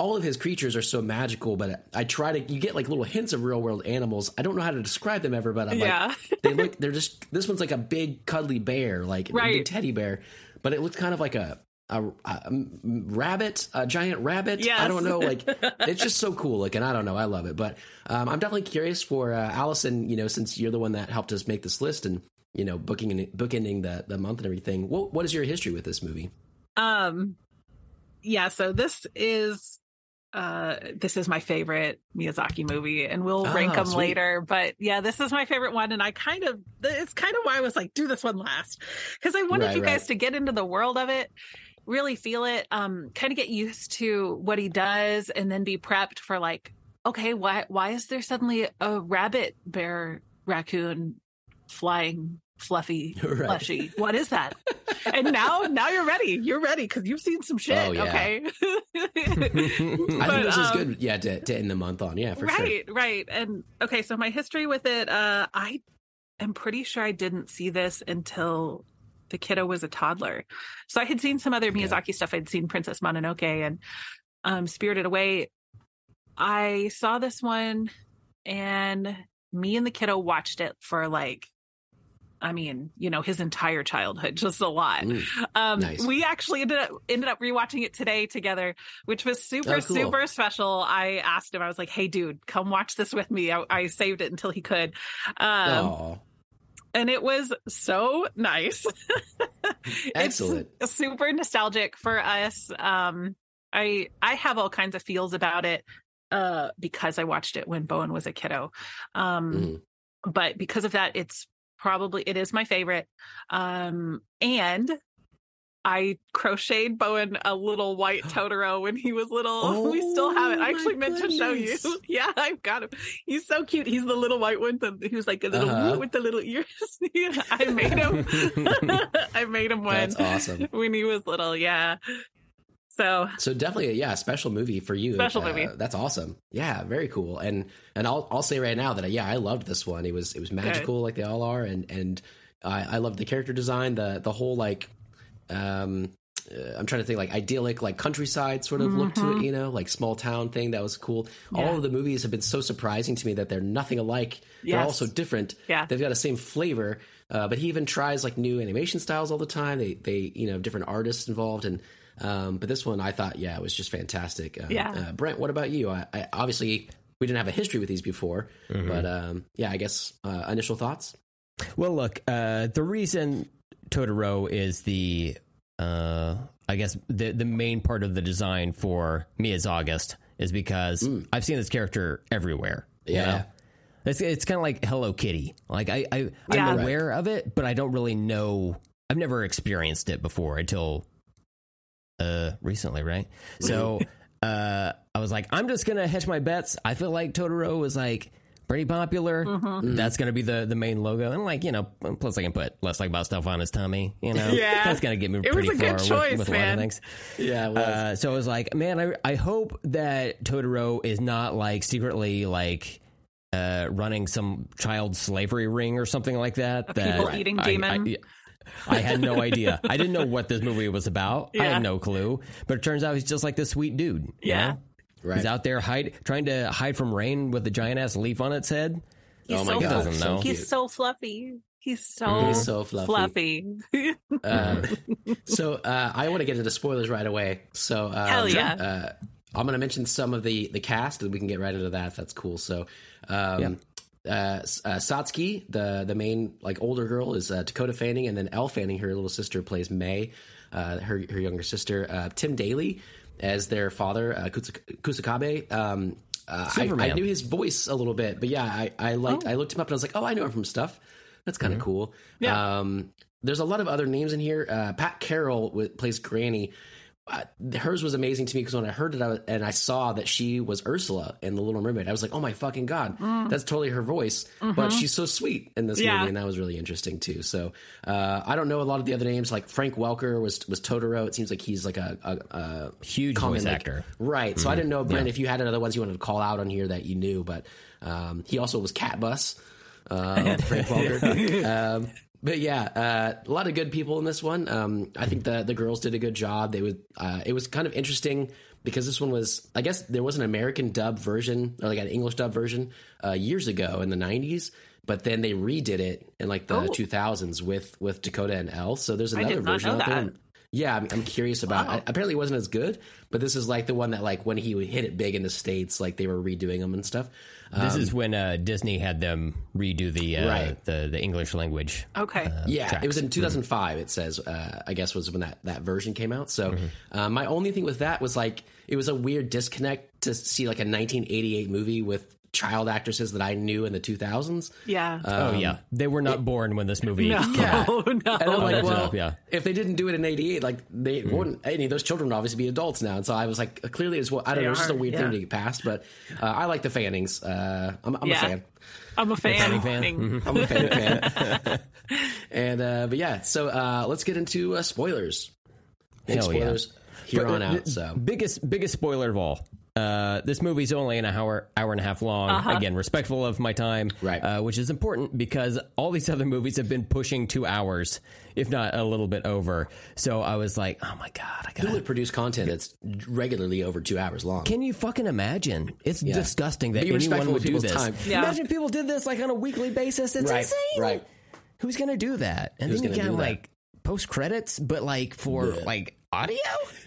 All of his creatures are so magical, but I try to. You get like little hints of real world animals. I don't know how to describe them ever, but I'm Yeah. like, they look. They're just. This one's like a big cuddly bear, like a Right. big teddy bear, but it looks kind of like a a, a rabbit, a giant rabbit. I don't know. Like it's just so cool looking. I don't know. I love it. But um, I'm definitely curious for uh, Allison. You know, since you're the one that helped us make this list and you know booking and bookending the the month and everything. What what is your history with this movie? Um yeah, so this is uh this is my favorite Miyazaki movie and we'll Ah, rank them sweet. later, but yeah, this is my favorite one and I kind of it's kind of why I was like do this one last cuz I wanted Right, you guys to get into the world of it, really feel it, um kind of get used to what he does and then be prepped for like okay, why why is there suddenly a rabbit bear raccoon flying fluffy Right. fleshy? What is that? and now now you're ready. You're ready because you've seen some shit. Oh, yeah. Okay. I think But, this is um, good. Yeah, to, to end the month on. Yeah, for sure. right, right. And okay, so my history with it, uh, I am pretty sure I didn't see this until the kiddo was a toddler. So I had seen some other Miyazaki stuff. I'd seen Princess Mononoke and um, Spirited Away. I saw this one, and me and the kiddo watched it for like. I mean, you know, his entire childhood, just a lot. Mm. Um, Nice. We actually ended up ended up rewatching it today together, which was super Oh, cool. super special. I asked him, I was like, "Hey, dude, come watch this with me." I, I saved it until he could, um, and it was so nice. excellent. It's super nostalgic for us. Um, I I have all kinds of feels about it uh, because I watched it when Bowen was a kiddo. Um, Mhm. but because of that it's probably it is my favorite um and I crocheted Bowen a little white Totoro when he was little. we still have it. Oh, I actually meant to show you. Yeah, I've got him. He's so cute. He's the little white one. He was like a little Uh-huh. with the little ears. I made him. I made him one That's awesome. when he was little. Yeah. So So definitely, yeah, a special movie for you. Special Uh, movie. That's awesome. Yeah, very cool. And and I'll I'll say right now that yeah, I loved this one. It was it was magical like they all are, and and I I loved the character design, the the whole like, um, uh, I'm trying to think like idyllic like countryside sort of look to it, you know, like small town thing that was cool. Mm-hmm. Yeah. All of the movies have been so surprising to me that they're nothing alike. They're all so different. Yeah. they've got the same flavor. Uh, but he even tries like new animation styles all the time. They they you know different artists involved and. Um, but this one, I thought, yeah, it was just fantastic. Uh, Yeah. Uh, Brent, what about you? I, I obviously we didn't have a history with these before, but um, yeah, I guess uh, initial thoughts. Well, look, uh, the reason Totoro is the, uh, I guess the the main part of the design for Miyazaugust is because I've seen this character everywhere. you Yeah. know? It's it's kind of like Hello Kitty. Like I, I I'm Yeah. Right. aware of it, but I don't really know. I've never experienced it before until uh recently, right? So uh I was like, I'm just gonna hedge my bets. I feel like Totoro was like pretty popular. Mm-hmm. That's gonna be the the main logo, and like you know, plus I can put Let's Talk About Stuff on his tummy. You know, Yeah. that's gonna get me It was pretty a good far choice, with, with a lot man. of things. Yeah, it was. Uh, so I was like, man, I I hope that Totoro is not like secretly like uh, running some child slavery ring or something like that. A that people-eating I- demon? I, I had no idea. I didn't know what this movie was about. I had no clue. But it turns out he's just like this sweet dude. you Yeah. know? right. He's out there hide, trying to hide from rain with a giant ass leaf on its head. He's Oh my so God, doesn't know. He's so fluffy. He's so, He's so fluffy. fluffy. Uh, so uh, I want to get into spoilers right away. So um, Hell yeah. uh, I'm going to mention some of the the cast, and we can get right into that. That's cool. So. Um, uh, S- uh, Satsuki, the the main like older girl, is uh, Dakota Fanning, and then Elle Fanning, her little sister, plays May, uh, her her younger sister. Uh, Tim Daly as their father, uh, Kusakabe. Um, uh, I. I knew his voice a little bit, but yeah, I I liked Oh. I looked him up and I was like, oh, I know him from stuff. That's kind of cool. Yeah. Um, there's a lot of other names in here. Uh, Pat Carroll w- plays Granny. Uh, hers was amazing to me because when I heard it I was, and I saw that she was Ursula in The Little Mermaid, I was like, "Oh my fucking god, that's totally her voice." But she's so sweet in this Yeah. movie, and that was really interesting too. So uh, I don't know a lot of the other names. Like Frank Welker was was Totoro. It seems like he's like a, a, a Huge common, voice like- actor. right? So I didn't know, Brent, if you had other ones you wanted to call out on here that you knew, but um, he also was Cat Bus. Uh, Frank Welker. um, but yeah, uh, a lot of good people in this one. Um, I think the the girls did a good job. They would. Uh, it was kind of interesting because this one was. I guess there was an American dub version or like an English dub version uh, years ago in the '90s. But then they redid it in like the Oh. 2000s with with Dakota and Elle. So there's another version out there. Yeah, I'm, I'm curious about. Wow. I, apparently, it wasn't as good, but this is like the one that like when he hit it big in the states, like they were redoing them and stuff. This is when uh, Disney had them redo the uh, Right. the the English language. okay. Yeah, tracks. it was in 2005. It says, uh, I guess, was when that that version came out. So uh, my only thing with that was like it was a weird disconnect to see like a 1988 movie with child actresses that I knew in the 2000s. yeah. oh yeah, they were not born when this movie. no, came out. no. And I'm Oh, like, well, enough, yeah. if they didn't do it in '88, like they wouldn't. Any of those children would obviously be adults now. And so I was like, clearly, it's what I don't They know. It's just a weird yeah. thing to get past. But uh, I like the Fannings. Uh, I'm, I'm Yeah. a fan. I'm a fan. Fanning fan? Mm-hmm. I'm a fan. fan. and uh, but yeah, so uh, let's get into uh, spoilers. Big Hell yeah. spoilers here But, on uh, out. So biggest biggest spoiler of all. Uh, this movie's only an hour hour and a half long. Again, respectful of my time, Right. Uh, which is important because all these other movies have been pushing two hours, if not a little bit over. So I was like, oh my god, I who got. would produce content that's regularly over two hours long? Can you fucking imagine? It's disgusting that anyone would do people's this. time. Yeah. Imagine people did this like on a weekly basis. It's right, insane. right. Who's gonna do that? And Who's then you gonna got do like post credits, but like for Blech. like audio.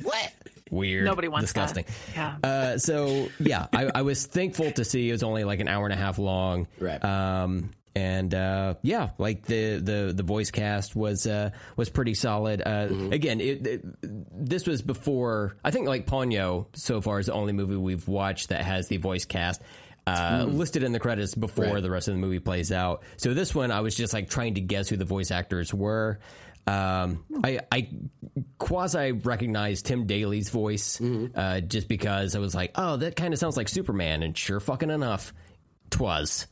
What? Weird. Nobody wants disgusting. that. Yeah. Uh, so yeah, I, I was thankful to see it was only like an hour and a half long. Right. Um, and uh, yeah, like the, the the voice cast was uh, was pretty solid. Uh, Mm-hmm. Again, it, it, this was before. I think like Ponyo so far is the only movie we've watched that has the voice cast. Uh, listed in the credits before Mm. Right. the rest of the movie plays out. So this one, I was just like trying to guess who the voice actors were. Um, I, I quasi recognized Tim Daly's voice Mm-hmm. uh, just because I was like, oh, that kind of sounds like Superman, and sure fucking enough, twas.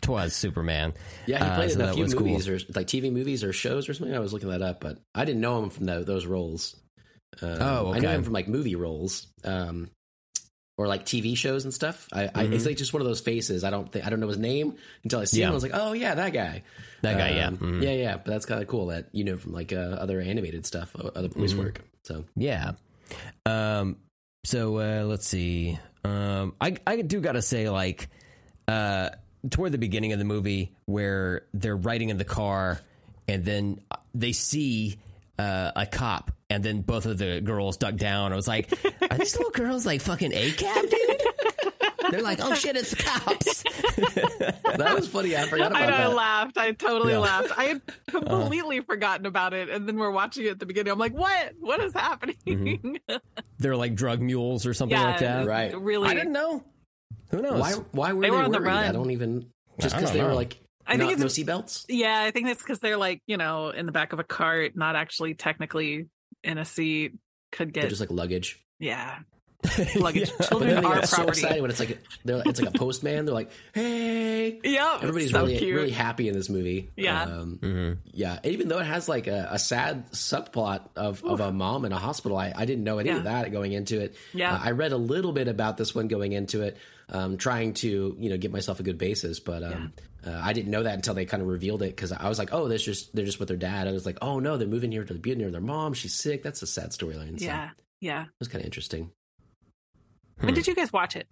Twas Superman. Yeah, he Uh, played so in a few was cool. movies or like TV movies or shows or something. I was looking that up, but I didn't know him from tho- those roles. Um, Oh, I knew him from like movie roles, um, or like TV shows and stuff. I, I Mm-hmm. it's like just one of those faces. I don't think I don't know his name until I see him. I was like, oh yeah, that guy. That guy, yeah. Um, Mhm. yeah, yeah. But that's kind of cool that you know from like uh, other animated stuff, uh, other voice Mm-hmm. work. So Yeah. Um. So uh, let's see. Um. I I do gotta say like, uh, toward the beginning of the movie where they're riding in the car and then they see uh, a cop and then both of the girls duck down. I was like, are these little girls like fucking a cab, dude? They're like, oh shit, it's the cops. that was funny. I forgot I about know, I laughed. I totally Yeah. laughed. I had completely forgotten about it, and then we're watching it at the beginning. I'm like, "What? What is happening?" Mm-hmm. They're like drug mules or something like that. Right. Really, I didn't know. Who knows? Why? Why were They they, were on the worried? I don't even. just because don't they were like I not, think no it's seatbelts. yeah, I think that's because they're like you know in the back of a cart, not actually technically in a seat. Could They're get just like luggage. yeah, luggage. Yeah. But Children then they are get so excited when it's like they're it's like a postman. They're like, "Hey!" Yeah, Everybody's so really cute. really happy in this movie. Yeah. um, Mhm. yeah. Even though it has like a, a sad subplot of, of a mom in a hospital, I, I didn't know any of that going into it. Yeah. Uh, I read a little bit about this one going into it, um, trying to you know give myself a good basis, but um, uh, I didn't know that until they kind of revealed it because I was like, oh, this just they're just with their dad. I was like, oh no, they're moving here to the be near their mom. She's sick. That's a sad storyline. So yeah, yeah. it was kind of interesting. When did you guys watch it?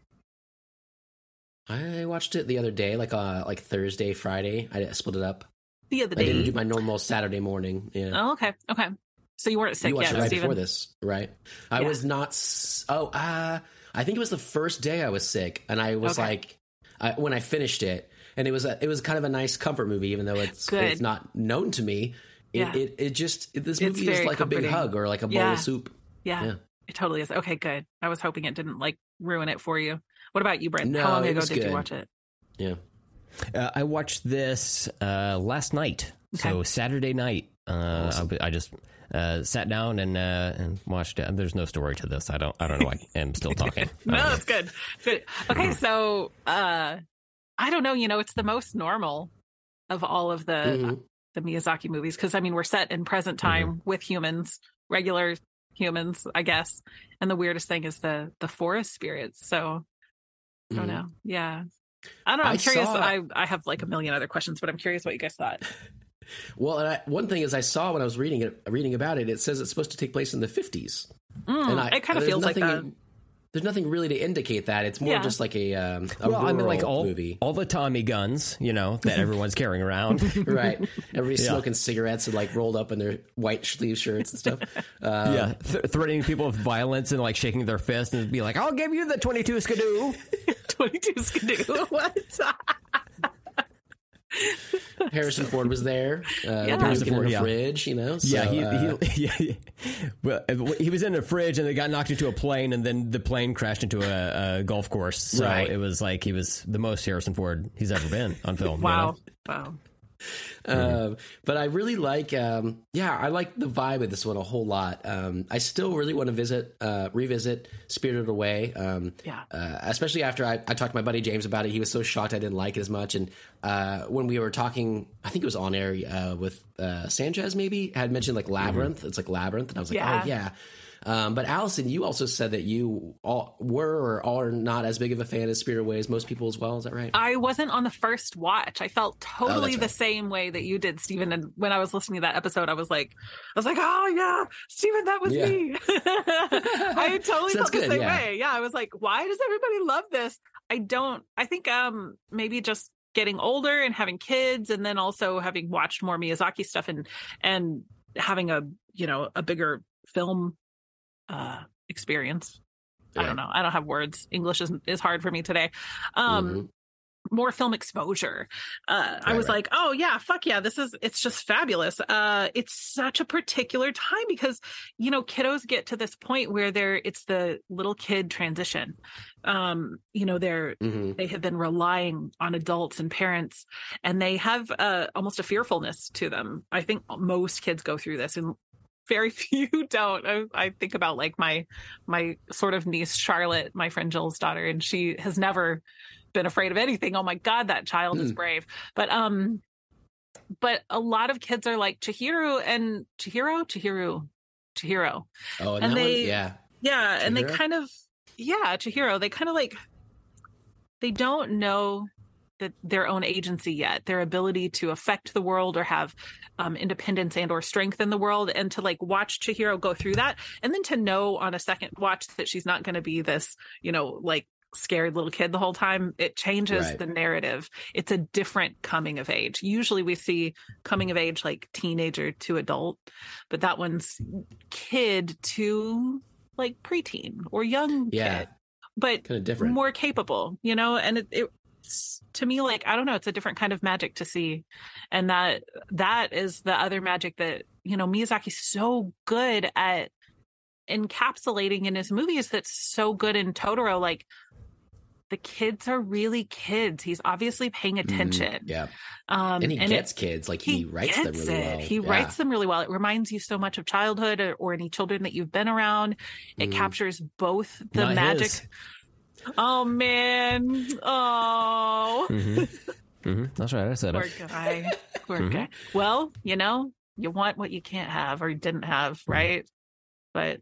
I watched it the other day, like uh, like Thursday, Friday. I split it up. The other day, I didn't do my normal Saturday morning. Yeah. Oh, okay, okay. So you weren't sick you watched yet, it right Steven? before this, right? I Yeah. was not. Oh, uh, I think it was the first day I was sick, and I was Okay. like, I, when I finished it, and it was a, it was kind of a nice comfort movie, even though it's Good. it's not known to me. It Yeah. it, it just it, this It's movie is very like a big hug or like a bowl Yeah. of soup. Yeah, Yeah. it totally is. Okay, good. I was hoping it didn't like ruin it for you. What about you, Brent? No, How long ago did good. you watch it? Yeah, Uh, I watched this uh, last night, so Saturday night. Uh, I, I just uh, sat down and uh, and watched it. There's no story to this. I don't. I don't know. why I am still talking. No, Um, that's good. Good. Okay, so uh I don't know, you know, it's the most normal of all of the Mhm. the Miyazaki movies because I mean, we're set in present time with humans, regular humans, I guess. And the weirdest thing is the the forest spirits. So I don't Mhm. know. Yeah. I don't know. I'm I curious. saw- I I have like a million other questions, but I'm curious what you guys thought. Well, and I, one thing is, I saw when I was reading it, reading about it, it says it's supposed to take place in the fifties. Mm, and I, it kind of feels like that. nothing- There's nothing really to indicate that. It's more Yeah. just like a, um, a Well, I mean, like rural all movie, all the Tommy guns, you know, that everyone's carrying around. right? Everybody's Yeah. smoking cigarettes and like rolled up in their white sleeve shirts and stuff. Uh, yeah, th- threatening people with violence and like shaking their fist and be like, "I'll give you the 22 skidoo." 22 skidoo. what? Harrison Ford was there. Uh, Yeah. Harrison Harrison in Ford, the yeah. fridge, you know. So, yeah, he, uh, he, yeah, well, he was in a fridge and they got knocked into a plane and then the plane crashed into a, a golf course. So Right. it was like he was the most Harrison Ford he's ever been on film. you Wow. know? Wow. Um, but I really like, um, yeah, I like the vibe of this one a whole lot. Um, I still really want to visit, uh, revisit Spirited Away. Um, Yeah. uh, especially after I, I talked to my buddy James about it. He was so shocked I didn't like it as much. And uh, when we were talking, I think it was on air uh, with uh, Sanchez, maybe had mentioned like Labyrinth. It's like Labyrinth, and I was like, Yeah. oh yeah. Um, but Allison, you also said that you all were or are not as big of a fan of Spirit Away as most people as well. Is that right? I wasn't on the first watch. I felt totally Oh, the right. same way that you did, Steven. And when I was listening to that episode, I was like, I was like, oh yeah, Steven, that was Yeah. me. I totally So felt the good, same yeah. way. Yeah, I was like, why does everybody love this? I don't. I think um maybe just getting older and having kids, and then also having watched more Miyazaki stuff and and having a you know a bigger film uh experience. I don't know. I don't have words. English is is hard for me today. Um Mhm. more film exposure. Uh, I was right. like, oh yeah, fuck yeah, this is it's just fabulous. Uh, it's such a particular time because you know kiddos get to this point where they're it's the little kid transition. Um, you know they're Mhm. they have been relying on adults and parents, and they have uh, almost a fearfulness to them. I think most kids go through this, and very few don't. I, I think about like my my sort of niece Charlotte, my friend Jill's daughter, and she has never been afraid of anything. Oh my god, that child is Hmm. brave. But um, but a lot of kids are like Chihiro and Chihiro, Chihiro, Chihiro. Oh, and, And they- one, yeah. Yeah, and they kind of yeah, Chihiro. They kind of like they don't know that their own agency yet, their ability to affect the world or have um, independence and or strength in the world, and to like watch Chihiro go through that, and then to know on a second watch that she's not going to be this, you know, like scared little kid the whole time. It changes Right. the narrative. It's a different coming of age. Usually we see coming of age like teenager to adult, but that one's kid to like preteen or young Yeah. kid, but Kind of different. more capable, you know, and it, it's to me like I don't know, it's a different kind of magic to see, and that that is the other magic that you know Miyazaki's so good at encapsulating in his movies. That's so good in Totoro, like the kids are really kids. He's obviously paying attention. Yeah. Um, And he it- gets kids. Like he, writes them really it. well. He Yeah. writes them really well. It reminds you so much of childhood or, or any children that you've been around. It Mhm. captures both the Not magic. his. Oh man. Oh, Mm-hmm. hmm That's right. I said poor it. guy. Poor Mhm. guy. Well, you know, you want what you can't have or didn't have, Mm-hmm. right? But,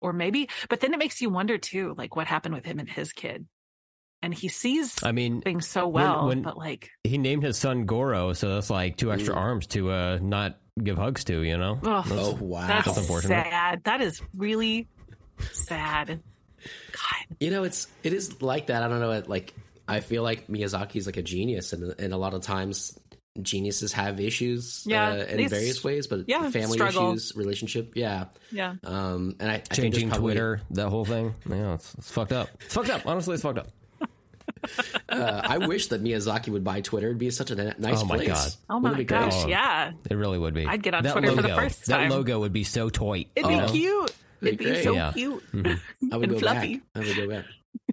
or maybe, but then it makes you wonder too, like what happened with him and his kid. And he sees I mean, things so well, when- but like, he named his son Goro, so that's like two extra Ooh. arms to uh, not give hugs to. You know. Ugh. That's- Oh wow. that's That's unfortunate. sad. That is really sad. God. You know, it's it is like that. I don't know. It, like I feel like Miyazaki's like a genius, and and a lot of times geniuses have issues Yeah, uh, in various ways, but yeah, family struggle. issues, relationship, yeah. Yeah. Um, and I, I think Changing probably- Twitter, that whole thing. Yeah, it's, it's fucked up. It's fucked up. Honestly, it's fucked up. Uh, I wish that Miyazaki would buy Twitter. It'd be such a na- nice Oh my place. God. Oh Wouldn't my it be great? gosh. Oh. Yeah. It really would be. I'd get on that Twitter logo, for the first time. That logo would be so toy. It'd Oh. be cute. It'd be great. so Yeah. cute. I would and go fluffy. back. I would go back.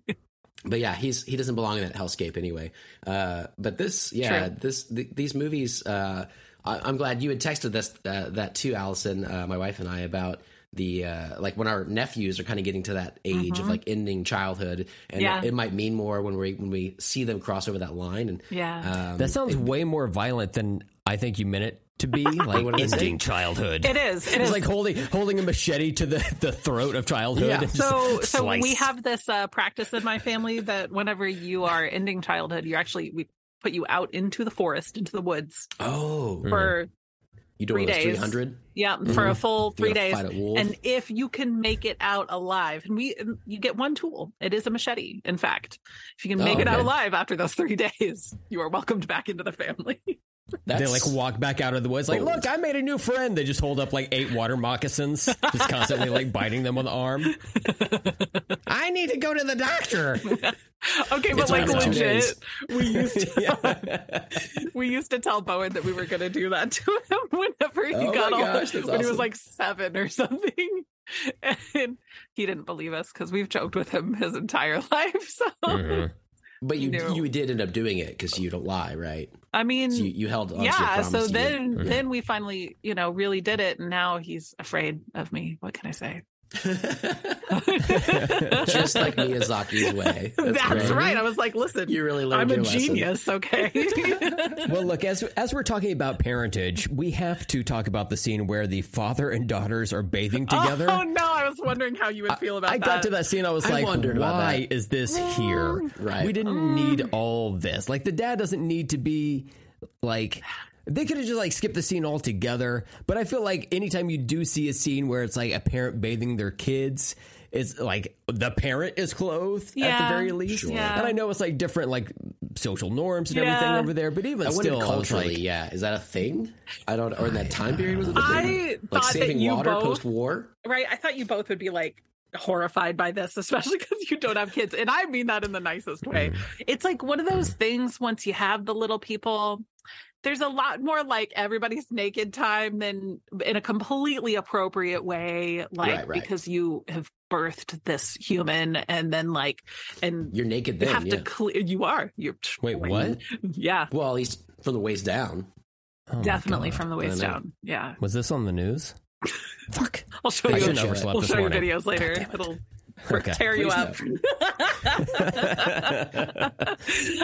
but yeah, he's he doesn't belong in that hellscape anyway. Uh, but this, yeah, True. this th- these movies. Uh, I, I'm glad you had texted this uh, that too, Allison, uh, my wife and I about the uh, like when our nephews are kind of getting to that age of like ending childhood, and Mm-hmm. Yeah. it, it might mean more when we when we see them cross over that line. And Yeah. um, That sounds way more violent than I think you meant it to be. Like what did I ending childhood. It is. It It's is. like holding holding a machete to the, the throat of childhood. Yeah. and just so so we have this uh, practice in my family that whenever you are ending childhood, you actually we put you out into the forest, into the woods oh, for you do three days. three hundred. yeah for a mm-hmm. full three days. fight a wolf. And if you can make it out alive, and we you get one tool, it is a machete. In fact, if you can Oh, make it out alive after those three days, you are welcomed back into the family. That's They like walk back out of the woods, like, look, I made a new friend. They just hold up like eight water moccasins, just constantly like biting them on the arm. I need to go to the doctor. Okay, but It's like been legit, days. we used to we used to tell Bowen that we were going to do that to him whenever he Oh got my all gosh, that's when he was like seven or something, and he didn't believe us because we've joked with him his entire life. So Mhm. But you No. you did end up doing it because you don't lie, right? I mean, So you, you held on to your yeah. So then then we finally you know really did it, and now he's afraid of me. What can I say? just like Miyazaki's way. That's, That's, great. right. I was like, listen, You really learned I'm a your lesson. genius. Okay. Well, look, as as we're talking about parentage, we have to talk about the scene where the father and daughters are bathing oh, together. Oh no! I was wondering how you would feel about I that. I got to that scene. I was I like, wondered about why that. is this mm. here? Right. We didn't need all this. Like, the dad doesn't need to be like. They could have just like skipped the scene altogether. But I feel like anytime you do see a scene where it's like a parent bathing their kids, it's like the parent is clothed at the very least. Sure. Yeah. And I know it's like different like social norms and everything over there, but even I wondered still, I was culturally, like, yeah. Is that a thing? I don't. Or in that time period was it a thing? I like thought that saving you water both- post war. right i thought you both would be like horrified by this especially because you don't have kids and i mean that in the nicest way Mm. it's like one of those things once you have the little people there's a lot more like everybody's naked time than in a completely appropriate way like Right, right. because you have birthed this human and then like and You're naked then you have yeah. to clear you are you're Wait, what? yeah well, at least from the waist down. oh definitely from the waist down yeah Was this on the news? Fuck. i'll show I you show we'll show you videos later it. it'll Okay. tear you Please up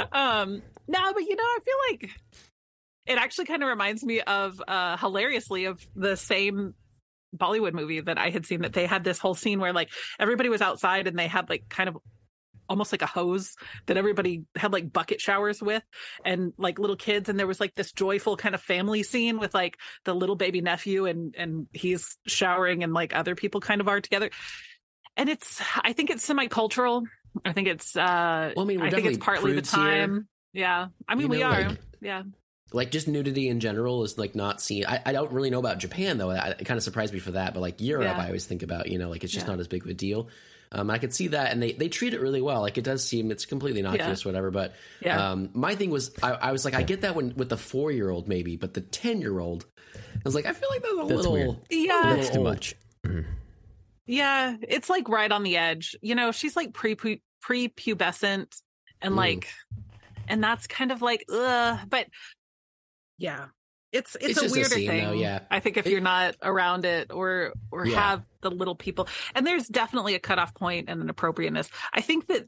um no but you know i feel like it actually kind of reminds me of uh hilariously of the same bollywood movie that i had seen that they had this whole scene where like everybody was outside and they had like kind of almost like a hose that everybody had like bucket showers with and like little kids and there was like this joyful kind of family scene with like the little baby nephew and and he's showering and like other people kind of are together. And it's i think it's semi-cultural. I think it's uh Well, I mean, i think it's partly the prudes here. time. Yeah. I mean You we are. like- yeah Like just nudity in general is like not seen. I, I don't really know about Japan though. I, it kind of surprised me for that. But like Europe, Yeah. I always think about you know like it's just Yeah. not as big of a deal. Um, I could see that, and they they treat it really well. Like it does seem it's completely innocuous, whatever. But Yeah. um, my thing was, I, I was like, I get that when with the four year old maybe, but the ten year old, I was like, I feel like that's a That's little. weird. yeah That's too old. much. Yeah, it's like right on the edge. You know, she's like pre prepubescent and Mm. like and that's kind of like ugh but yeah. It's it's, It's a just a weirder scene, thing. though, yeah. i think if It- you're not around it or or Yeah. have the little people and there's definitely a cutoff point and an appropriateness. I think that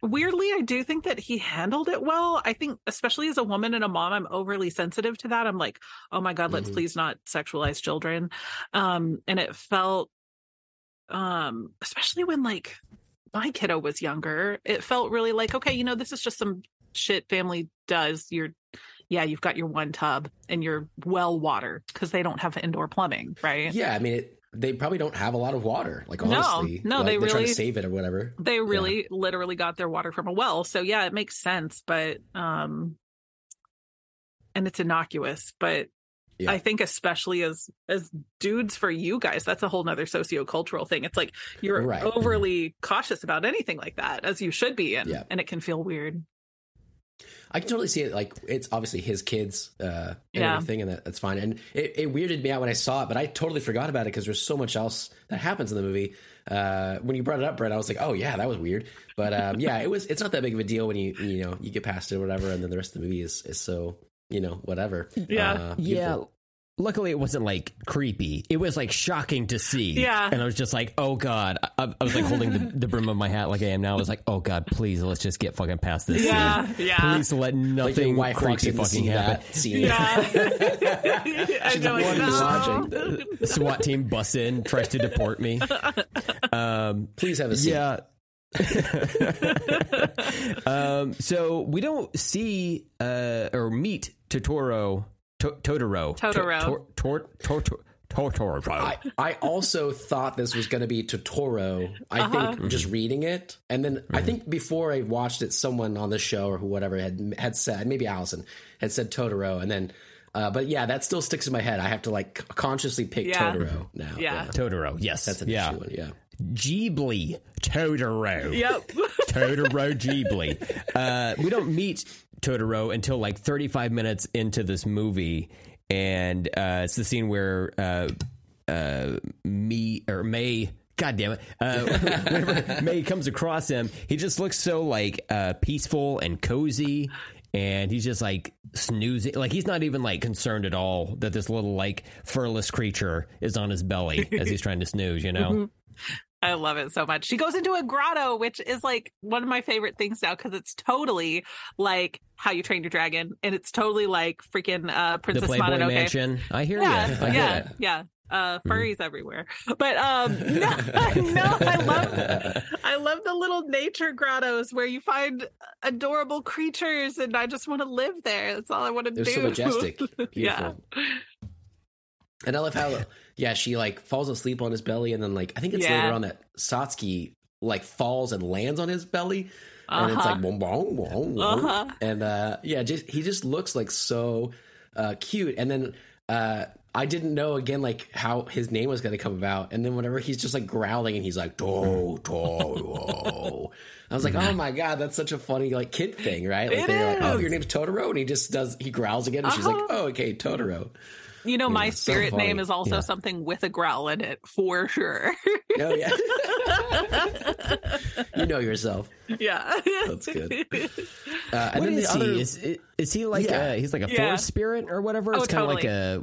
weirdly i do think that he handled it well. I think especially as a woman and a mom i'm overly sensitive to that. I'm like oh my god let's Mhm. please not sexualize children. Um and it felt um especially when like my kiddo was younger it felt really like okay you know this is just some shit family does. You're yeah you've got your one tub and your well water because they don't have indoor plumbing right Yeah, I mean, it, they probably don't have a lot of water. Like honestly, no, like, they really- to save it or whatever. they really literally got their water from a well so yeah it makes sense but um and it's innocuous but Yeah. i think especially as as dudes for you guys that's a whole nother sociocultural thing it's like you're Right. overly cautious about anything like that as you should be and Yeah. and it can feel weird I can totally see it. Like it's obviously his kids uh, and Yeah. everything, and that, that's fine. And it, it weirded me out when I saw it, but I totally forgot about it because there's so much else that happens in the movie. Uh, when you brought it up, Brent, I was like, oh yeah, that was weird. But um, yeah, it was. It's not that big of a deal when you you know you get past it or whatever, and then the rest of the movie is is so you know whatever. Yeah. Uh, Yeah. Beautiful. Luckily, it wasn't like creepy. It was like shocking to see. Yeah. And I was just like, oh God. I, I was like holding the, the brim of my hat like I am now. I was like, oh God, please, let's just get fucking past this. Yeah, scene. yeah. Please let nothing wife walks creepy fucking happen. yeah She's like, like, "What no. watching?" SWAT team busts in, tries to deport me. Um, Please have a seat. yeah. um, so we don't see uh, or meet Totoro. To- Totoro. Totoro. Tor- tor- tor- tor- Totoro. I, I also thought this was going to be Totoro. I Uh-huh. think just reading it, and then I think before I watched it, someone on the show or who whatever had had said maybe Allison had said Totoro, and then. Uh, but yeah, that still sticks in my head. I have to like consciously pick Yeah. Totoro now. Yeah. Totoro. Yes. that's an yeah. interesting one. Yeah, Ghibli. Totoro. yep Totoro Ghibli. Uh, we don't meet Totoro until like 35 minutes into this movie, and uh, it's the scene where uh, uh, me or May. God damn it! Uh, whenever May comes across him, he just looks so like uh, peaceful and cozy, and he's just like snoozing. Like he's not even like concerned at all that this little like furless creature is on his belly as he's trying to snooze. You know? I love it so much. She goes into a grotto, which is like one of my favorite things now because it's totally like How You Trained Your Dragon, and it's totally like freaking uh, The Princess Playboy Mononoke. Mansion. I hear Yeah, you. I get yeah, it. Mm-hmm. yeah. Uh, furries everywhere, but um, no, no, I love, I love the little nature grottos where you find adorable creatures, and I just want to live there. That's all I want to do. so majestic, beautiful. yeah, And I love how, yeah, she like falls asleep on his belly, and then like I think it's Yeah. later on that Satsuki like falls and lands on his belly, and it's Uh-huh. like boom, boom, boom, boom. Uh-huh. and uh, yeah, just he just looks like so uh, cute. And then uh, I didn't know again like how his name was going to come about, and then whenever he's just like growling and he's like do do. I was like, oh my god, that's such a funny like kid thing, right? Like It they're like, oh, is. your name's Totoro, and he just does he growls again, and she's like, Uh-huh. oh, okay, Totoro. You know, my Yeah, so spirit funny. name is also Yeah. something with a growl in it for sure. Oh yeah. you know yourself. yeah, That's good. Uh, and What then is the he? other, Is is he like Yeah. a, he's like a Yeah. forest spirit or whatever? Oh, It's kind of like a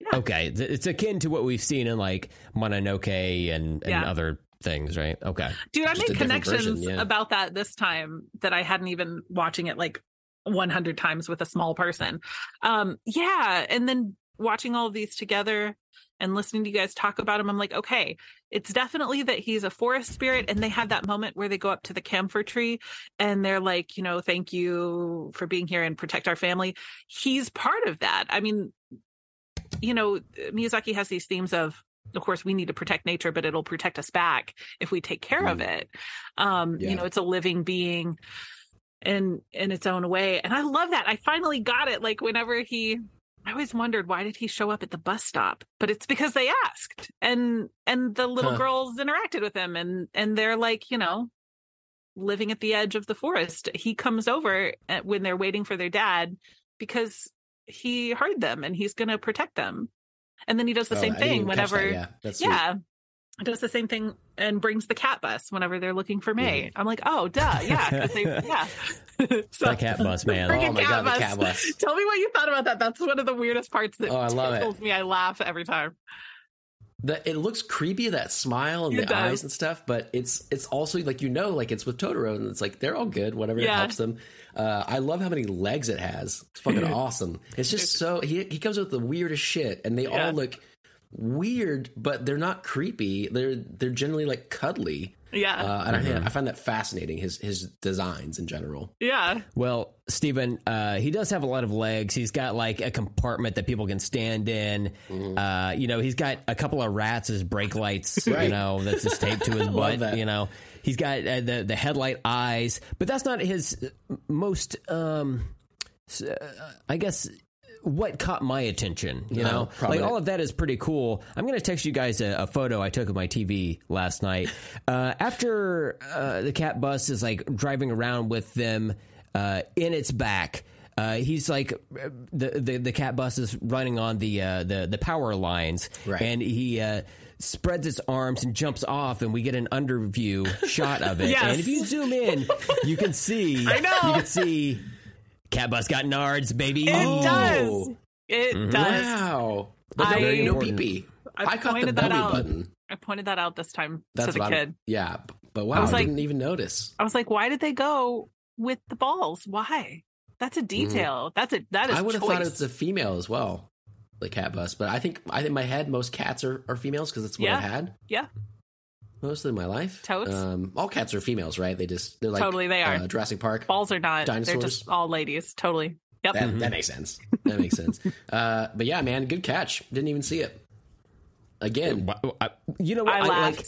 Yeah. okay. It's akin to what we've seen in like Mononoke and and Yeah. other things, right? Okay. Dude, I Just made a version, connections yeah. about that this time that I hadn't even watching it like 100 times with a small person. Um, yeah, and then watching all of these together and listening to you guys talk about him, I'm like, okay, it's definitely that he's a forest spirit. And they have that moment where they go up to the camphor tree and they're like, you know, thank you for being here and protect our family. He's part of that. I mean, you know, Miyazaki has these themes of, of course, we need to protect nature, but it'll protect us back if we take care of it. Um, Yeah. you know, it's a living being in in its own way. And I love that. I finally got it. Like whenever he I always wondered why did he show up at the bus stop? But it's because they asked. And and the little Huh. girls interacted with him and and they're like, you know, living at the edge of the forest. He comes over eh, when they're waiting for their dad because he heard them and he's going to protect them. And then he does the Oh, same thing whenever that. Yeah, yeah. Does the same thing and brings the cat bus whenever they're looking for May. I'm like, oh, duh, yeah, they, yeah. so, The cat bus, man. Oh my God, the cat bus. Tell me what you thought about that. That's one of the weirdest parts that Oh, I love it. me. I laugh every time. The, it looks creepy that smile and It the does. eyes and stuff, but it's it's also like you know, like it's with Totoro, and it's like they're all good, whatever Yeah. helps them. Uh, I love how many legs it has. It's fucking awesome. It's just so he he comes with the weirdest shit, and they Yeah. all look weird, but they're not creepy. They're they're generally like cuddly. Yeah. Uh, and I, I find that fascinating. His his designs in general. yeah. Well, Steven, uh, he does have a lot of legs. He's got like a compartment that people can stand in. Mm-hmm. Uh, you know, he's got a couple of rats as brake lights. You know, that's just taped to his butt. that. You know, he's got uh, the the headlight eyes, but that's not his most. Um, uh, I guess. What caught my attention, you No, know, like all of that is pretty cool. I'm going to text you guys a, a photo I took of my TV last night. Uh, after uh, the cat bus is like driving around with them uh, in its back, uh, he's like the, the the cat bus is running on the uh, the the power lines, Right. and he. Uh, Spreads its arms and jumps off, and we get an underview shot of it. Yes. And if you zoom in, you can see. I know. You can see. Cat bus got nards, baby. It Oh. does. It Mm-hmm. does. Wow, but I- no, Very no important. pee I I caught the pointed that belly out. button. I pointed that out this time That's to the what I'm- kid. Yeah, but wow, I, was like- didn't even notice. I was like, why did they go with the balls? Why? That's a detail. That's a that is. I would have thought it's a female as well, the cat bus. But I think I think in my head most cats are, are females because it's what Yeah. I've had yeah, most of my life. Totes? Um, all cats are females, right? They just they're like Totally they are. Uh, Jurassic Park. balls are not. They're Dinosaurs? just all ladies. Totally. Yep. That, that makes sense. That makes sense. Uh, but yeah, man, good catch. Didn't even see it. Again, You know what? I I, laughed. like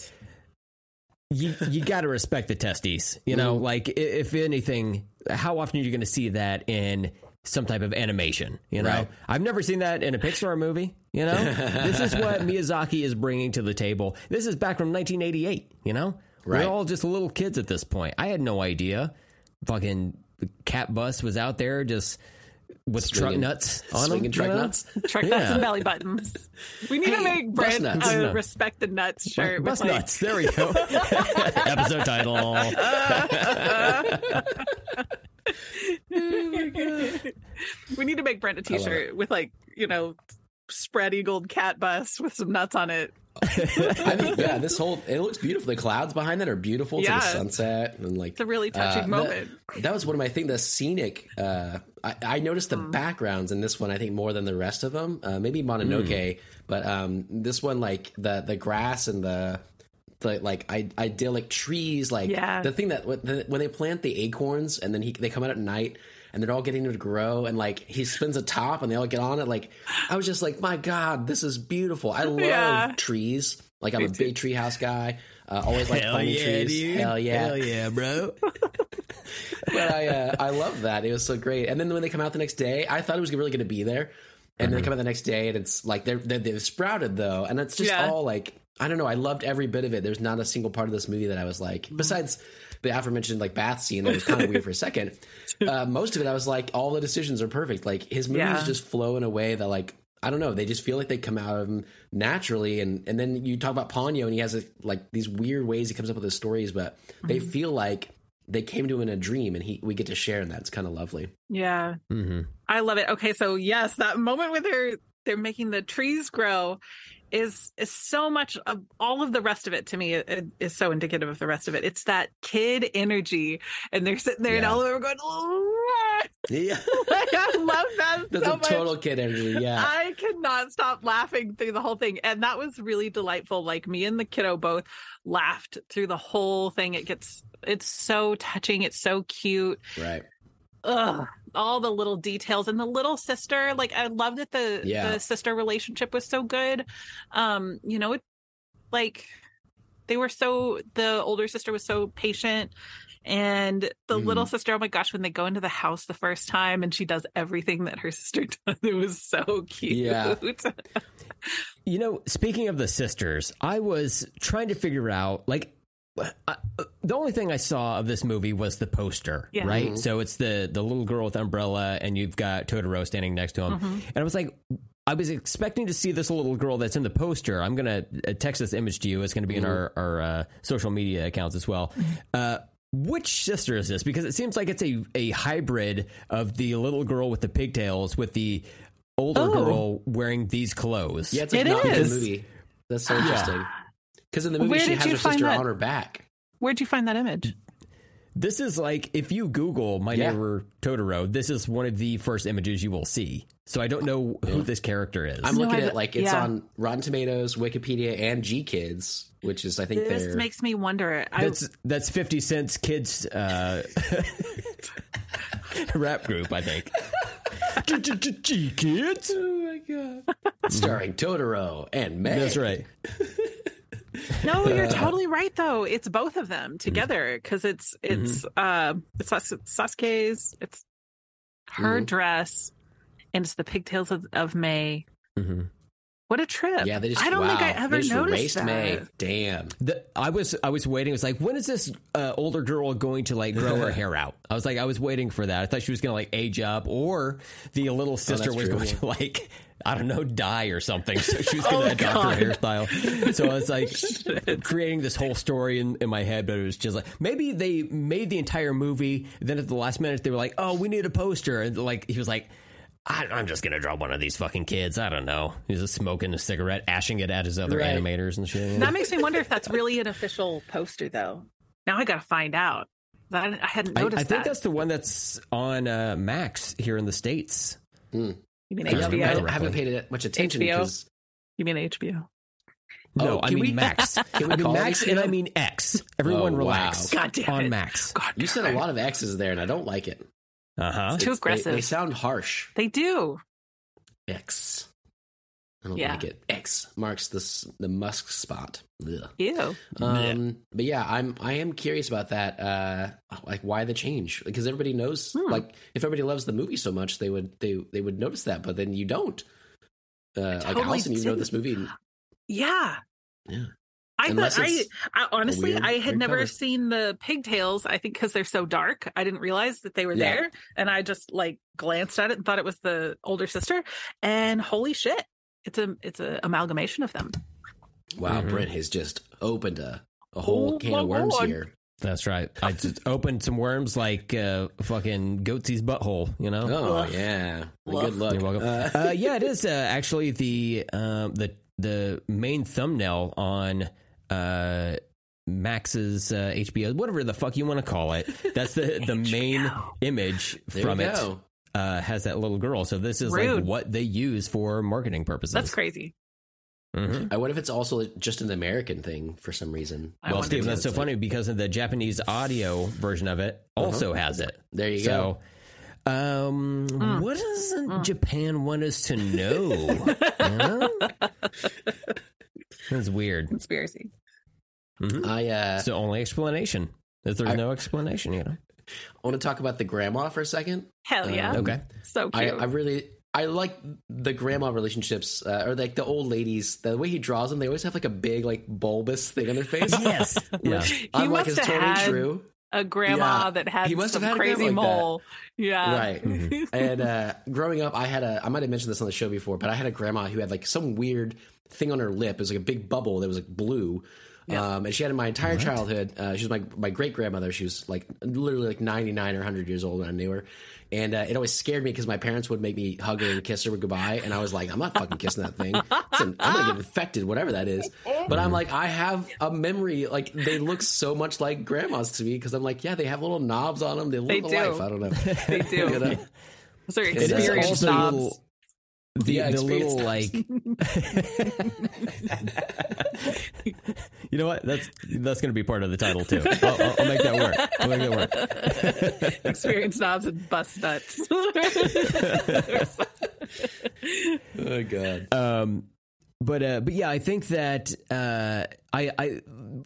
you. You got to respect the testes. You know, like if anything, how often are you going to see that in some type of animation? You know, Right. I've never seen that in a Pixar movie. You know, this is what Miyazaki is bringing to the table. This is back from 1988. You know, Right. we're all just little kids at this point. I had no idea. Fucking the cat bus was out there just. With truck nuts on swinging them, truck you know? nuts. Truck nuts and belly buttons. We need to make Brent a No. respect the nuts shirt. Bus with like, nuts. There we go. Episode title. we need to make Brent a t-shirt with like you know spread eagled cat bus with some nuts on it. I mean, yeah, this whole it looks beautiful. The clouds behind that are beautiful to Yeah. the sunset and like It's a really touching uh, moment. That, that was one of my things. The scenic. Uh, I, I noticed Mm. the backgrounds in this one. I think more than the rest of them. Uh, maybe Mononoke, Mm. but um, this one like the the grass and the. The, like I, idyllic trees, like Yeah. the thing that when they plant the acorns and then he, they come out at night and they're all getting to grow and like he spins a top and they all get on it. Like I was just like, my God, this is beautiful. I love Yeah. trees. Like I'm a big tree house guy. Uh, always like Hell planting yeah, trees. dude. Hell yeah Hell yeah, bro. but I uh, I love that. It was so great. And then when they come out the next day, I thought it was really going to be there. And then they come out the next day, and it's like they're, they're they've sprouted though, and it's just Yeah. all like I don't know. I loved every bit of it. There's not a single part of this movie that I was like, besides the aforementioned like bath scene that was kind of weird for a second. Uh, most of it, I was like, all the decisions are perfect. Like his movies Yeah. just flow in a way that like. I don't know. They just feel like they come out of him naturally, and and then you talk about Ponyo, and he has a, like these weird ways he comes up with his stories, but they Mm-hmm. feel like they came to him in a dream, and he we get to share in that. It's kind of lovely. Yeah. hmm I love it. Okay, so yes, that moment with her they're making the trees grow is is so much of all of the rest of it to me is so indicative of the rest of it. It's that kid energy and they're sitting there and all of them are going "Ah." Yeah, I love that that's so a much. total kid energy. Yeah, I could not stop laughing through the whole thing. And that was really delightful. Like me and the kiddo both laughed through the whole thing. It gets it's so touching. It's so cute. right. Ugh, all the little details and the little sister like i love that the Yeah. the sister relationship was so good um you know it like they were so the older sister was so patient and the Mhm. little sister oh my gosh when they go into the house the first time and she does everything that her sister does it was so cute Yeah. You know, speaking of the sisters, I was trying to figure out like. I, the only thing I saw of this movie was the poster, Yeah. right? Mhm. So it's the the little girl with umbrella, and you've got Totoro standing next to him, Mhm. and I was like, I was expecting to see this little girl that's in the poster. I'm gonna uh, text this image to you. It's gonna be in our our uh, social media accounts as well. Uh, which sister is this? Because it seems like it's a a hybrid of the little girl with the pigtails with the older Oh. girl wearing these clothes. Yeah, it's like It not is. the movie. That's so interesting. Because in the movie, Where she did has you her find sister that? on her back. Where'd you find that image? This is like if you Google my Yeah. neighbor Totoro, this is one of the first images you will see. So I don't know who this character is. I'm No, looking I've- at like it's yeah. on Rotten Tomatoes, Wikipedia, and GKIDS, which is I think This they're makes me wonder. I, That's that's fifty cents kids uh, rap group, I think. G kids. Oh my god! Starring Totoro and Meg. That's right. no, you're totally right though. It's both of them together because it's it's uh it's Sas- Satsuki's it's her Mhm. dress and it's the pigtails of, of Mei. hmm What a trip! Yeah, they just. I don't think I wow, ever they just noticed erased that. Mei. Damn. The, I was I was waiting. It was like, when is this uh, older girl going to like grow her hair out? I was like, I was waiting for that. I thought she was going to like age up, or the little sister that's was true, going to like I don't know die or something. So she was going to Oh, adopt God. her hairstyle. So I was like creating this whole story in, in my head, but it was just like maybe they made the entire movie. Then at the last minute, they were like, oh, we need a poster, and like he was like. I, I'm just gonna draw one of these fucking kids. I don't know. He's just smoking a cigarette, ashing it at his other Right. animators and shit. That makes me wonder if that's really an official poster though. Now I got to find out. I, I hadn't noticed I think that. that's the one that's on uh, Max here in the states. You mean Yeah, Yeah, HBO? I remember. haven't paid it much attention HBO? because You mean HBO? No, Oh, I mean we- Max. can we I mean call Max, HBO? and I mean X. Everyone Oh, wow. relax. God damn it. on. Max. God, you said a lot of X's there, and I don't like it. Uh huh. Too It's- they- aggressive. They, sound harsh. They do. X. I don't Yeah. like it. X marks the the Musk spot. Ugh. Ew. Um, but yeah, I'm I am curious about that. Uh, like why the change? Because everybody knows. Hmm. Like if everybody loves the movie so much, they would they they would notice that. But then you don't. Uh, like totally Allison, you know this movie. Yeah. Yeah. I Unless thought I, I honestly weird- I had never cover. seen the pigtails. I think because they're so dark, I didn't realize that they were Yeah. there, and I just like glanced at it and thought it was the older sister. And holy shit, it's a it's a amalgamation of them. Wow, Mhm. Brent has just opened a a whole Oh can of worms God. here. That's right. I just opened some worms like uh, fucking Goatse's butthole. You know. Oh Ugh. yeah, Ugh. good luck. You're welcome. Uh, Uh, yeah, it is uh, actually the um, the the main thumbnail on uh, Max's uh, HBO, whatever the fuck you want to call it. That's the the main image there from it. Uh, has that little girl. So this is like what they use for marketing purposes. That's crazy. Mhm. I wonder if it's also just an American thing for some reason. I Well, wonder Steve, that's so It's like- funny because of the Japanese audio version of it also has it. There you go. Um, Mm. what does Japan want us to know? Huh? That's weird. Conspiracy. I uh, It's the only explanation. Is there's I- no explanation, you know? I want to talk about the grandma for a second. Hell yeah. Um, Okay. So I, cute. I really I like the grandma relationships uh, or like the old ladies. The way he draws them, they always have like a big like bulbous thing on their face. Yes. Yeah. he I'm like, must it's have totally had true. A grandma Yeah. that had He must some have had crazy grandma like that. mole. Yeah. Right. and uh, growing up, I had a, I might have mentioned this on the show before, but I had a grandma who had like some weird thing on her lip. It was like a big bubble that was like blue. Yeah. Um, and she had it my entire childhood. Uh, she was my, my great grandmother. She was like literally like 99 or 100 years old when I knew her. And uh, it always scared me because my parents would make me hug her and kiss her goodbye. And I was like, I'm not fucking kissing that thing. An- I'm going to get infected, whatever that is. But I'm like, I have a memory. Like, they look so much like grandmas to me because I'm like, yeah, they have little knobs on them. They look They the do. life. I don't know. They do. You know? Those are experienced knobs. Little- the, Yeah, the little knobs. like you know what that's that's going to be part of the title too I'll, I'll, I'll make that work i'll make that work experienced knobs and bust nuts. Oh, God. um but uh but yeah i think that uh i i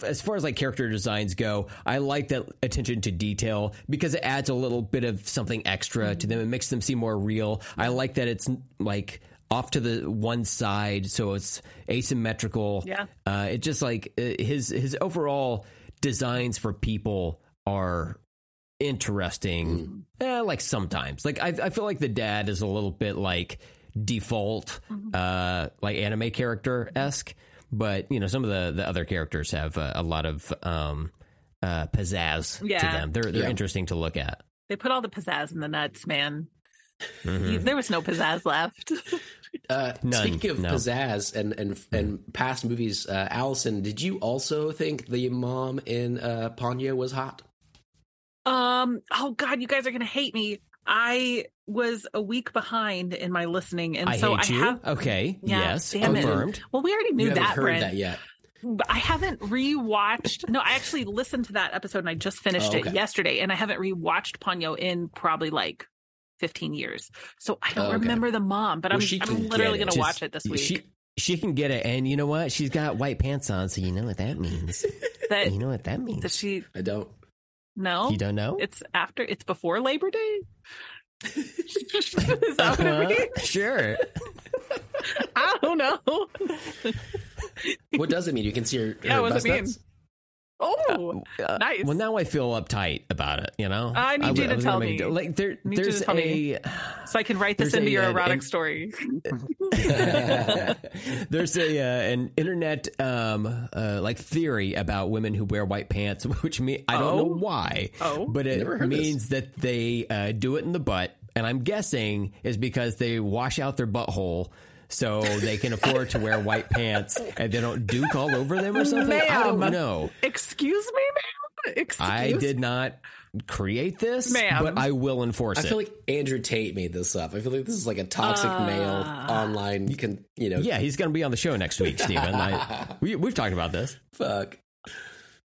as far as like character designs go i like that attention to detail because it adds a little bit of something extra to them. It makes them seem more real. I like that it's like off to the one side so it's asymmetrical. Yeah. uh it just like uh, his his overall designs for people are interesting eh, like sometimes. Like I, I feel like the dad is a little bit like default Mm-hmm. uh, like anime character esque, but you know some of the the other characters have uh, a lot of um, uh, pizzazz to them. They're they're Yeah. interesting to look at. They put all the pizzazz in the nuts, man. Mhm. There was no pizzazz left. Uh, None, speaking of no. pizzazz and and and past movies, uh, Allison, did you also think the mom in uh, Ponyo was hot? um, oh god, you guys are gonna hate me. I was a week behind in my listening, and I so I you. have. okay, Yeah, yes, damn it. confirmed. Well, we already knew that, heard Brent. that yet. But I haven't rewatched. No, I actually listened to that episode and I just finished Oh, okay. it yesterday, and I haven't rewatched Ponyo in probably like 15 years. So I don't Oh, okay. remember the mom, but Well, I'm, I'm literally going to watch it this week. She she can get it, and you know what? She's got white pants on, so you know what that means. that you know what that means. that she I don't. No, You don't know? it's after it's before Labor Day. Is that what it Uh-huh. means? Sure. I don't know. What does it mean? You can see your, Yeah, her what does it mean? nuts? Oh, Uh, Nice. Well, now I feel uptight about it. You know, I need w- you to tell me. it- Like there, Need you to there's a so I can write this There's into a, your uh, erotic an- story. there's a uh, an internet um uh, like theory about women who wear white pants, which me I don't know Oh. why, Oh. but it Never heard this. means that they uh, do it in the butt, and I'm guessing is because they wash out their butthole. So they can afford to wear white pants, and they don't duke all over them or something. I don't know. Excuse me, ma'am. Excuse I did not create this, Ma'am. but I will enforce I it. I feel like Andrew Tate made this up. I feel like this is like a toxic Uh. male online. You can, you know, yeah, he's going to be on the show next week, Steven. I, we, we've talked about this. fuck.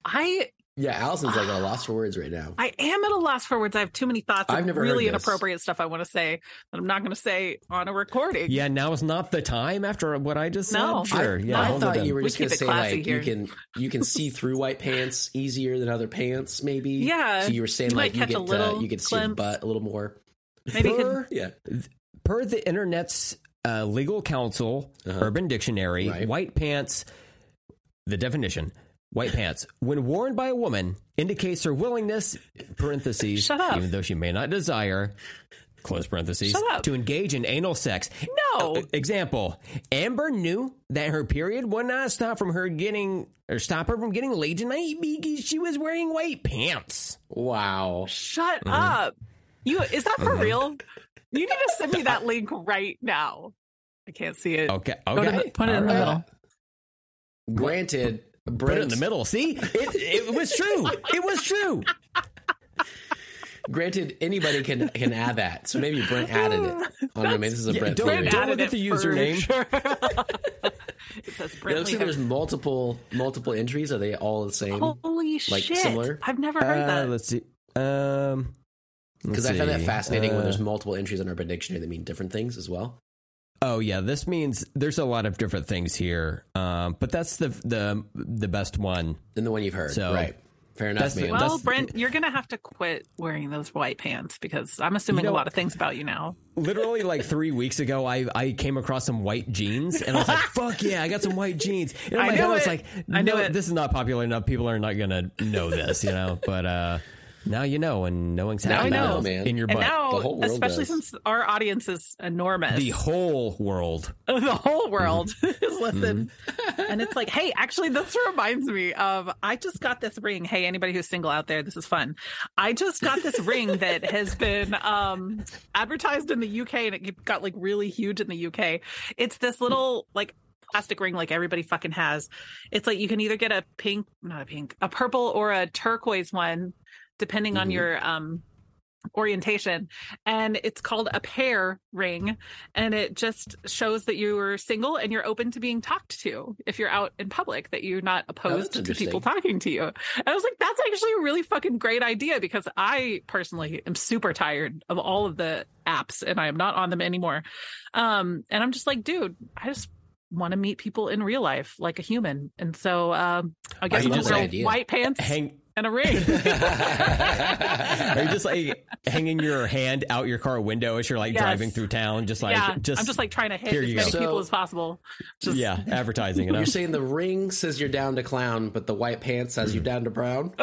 I Yeah, Allison's like at a loss for words right now. I am at a loss for words. I have too many thoughts I've never really inappropriate stuff I want to say that I'm not going to say on a recording. Yeah, now is not the time after what I just No. said. Sure. I, yeah, I thought you were We just going to say like here. you can you can see through white pants easier than other pants, maybe. Yeah. So you were saying You like you catch a get little uh, you get to see your butt a little more. Maybe per, Yeah. per the internet's uh, legal counsel, Uh-huh. Urban Dictionary, Right. white pants, the definition, white pants, when worn by a woman, indicates her willingness, parentheses, Shut up. even though she may not desire, close parentheses, Shut up. to engage in anal sex. no. Uh, Example: Amber knew that her period would not stop from her getting or stop her from getting laid tonight because she was wearing white pants. Wow. Shut Mm-hmm. up. You is that for real? You need to send me that link right now. I can't see it. Okay, Go to okay, the- put it in the middle. Granted, Put Brent, it in the middle. See, it, it was true. It was true. granted, anybody can can add that. So maybe Brent added it. I don't know. Maybe this is a Yeah, Brent don't- theory. don't- look at the username. sure. it says It Brent looks like there's multiple multiple entries. Are they all the same? Holy like, shit! similar? I've never heard Uh, that. let's see. Um, Because I find that see. fascinating when Uh, there's multiple entries in Urban Dictionary that mean different things as well. Oh yeah, this means there's a lot of different things here. Um, but that's the the the best one. Than the one you've heard. So, right. Fair enough, that's the- man. Well, that's- Brent, you're gonna have to quit wearing those white pants because I'm assuming You know- a lot of things about you now. Literally, like three weeks ago, I, I came across some white jeans, and I was like, "Fuck yeah, I got some white jeans." And in I my knew head, I was it. like, I knew "No, it. this is not popular enough. People are not gonna know this, you know." But uh, now you know, and knowing's Now half you the know, man. in your And butt. now, the whole world especially does. since our audience is enormous, the whole world. the whole world Mm-hmm. is listen. And it's like, hey, actually, this reminds me of I just got this ring. Hey, anybody who's single out there, this is fun. I just got this ring that has been um advertised in the UK and it got like really huge in the UK. It's this little like plastic ring like everybody fucking has. It's like you can either get a pink, not a pink, a purple or a turquoise one, depending on Mhm. your um orientation. And it's called a pair ring and it just shows that you're single and you're open to being talked to if you're out in public that you're not opposed to people talking to you. And i was like that's actually a really fucking great idea because i personally am super tired of all of the apps and i am not on them anymore. Um and i'm just like dude i just want to meet people in real life like a human. And so um i guess that's wear white pants. Hang and a ring. Are you just like hanging your hand out your car window as you're like Yes. driving through town? Just like, yeah, just, I'm just like trying to hit as many go. people as possible. Just yeah, advertising. You know? You're saying the ring says you're down to clown, but the white pants says you're down to brown.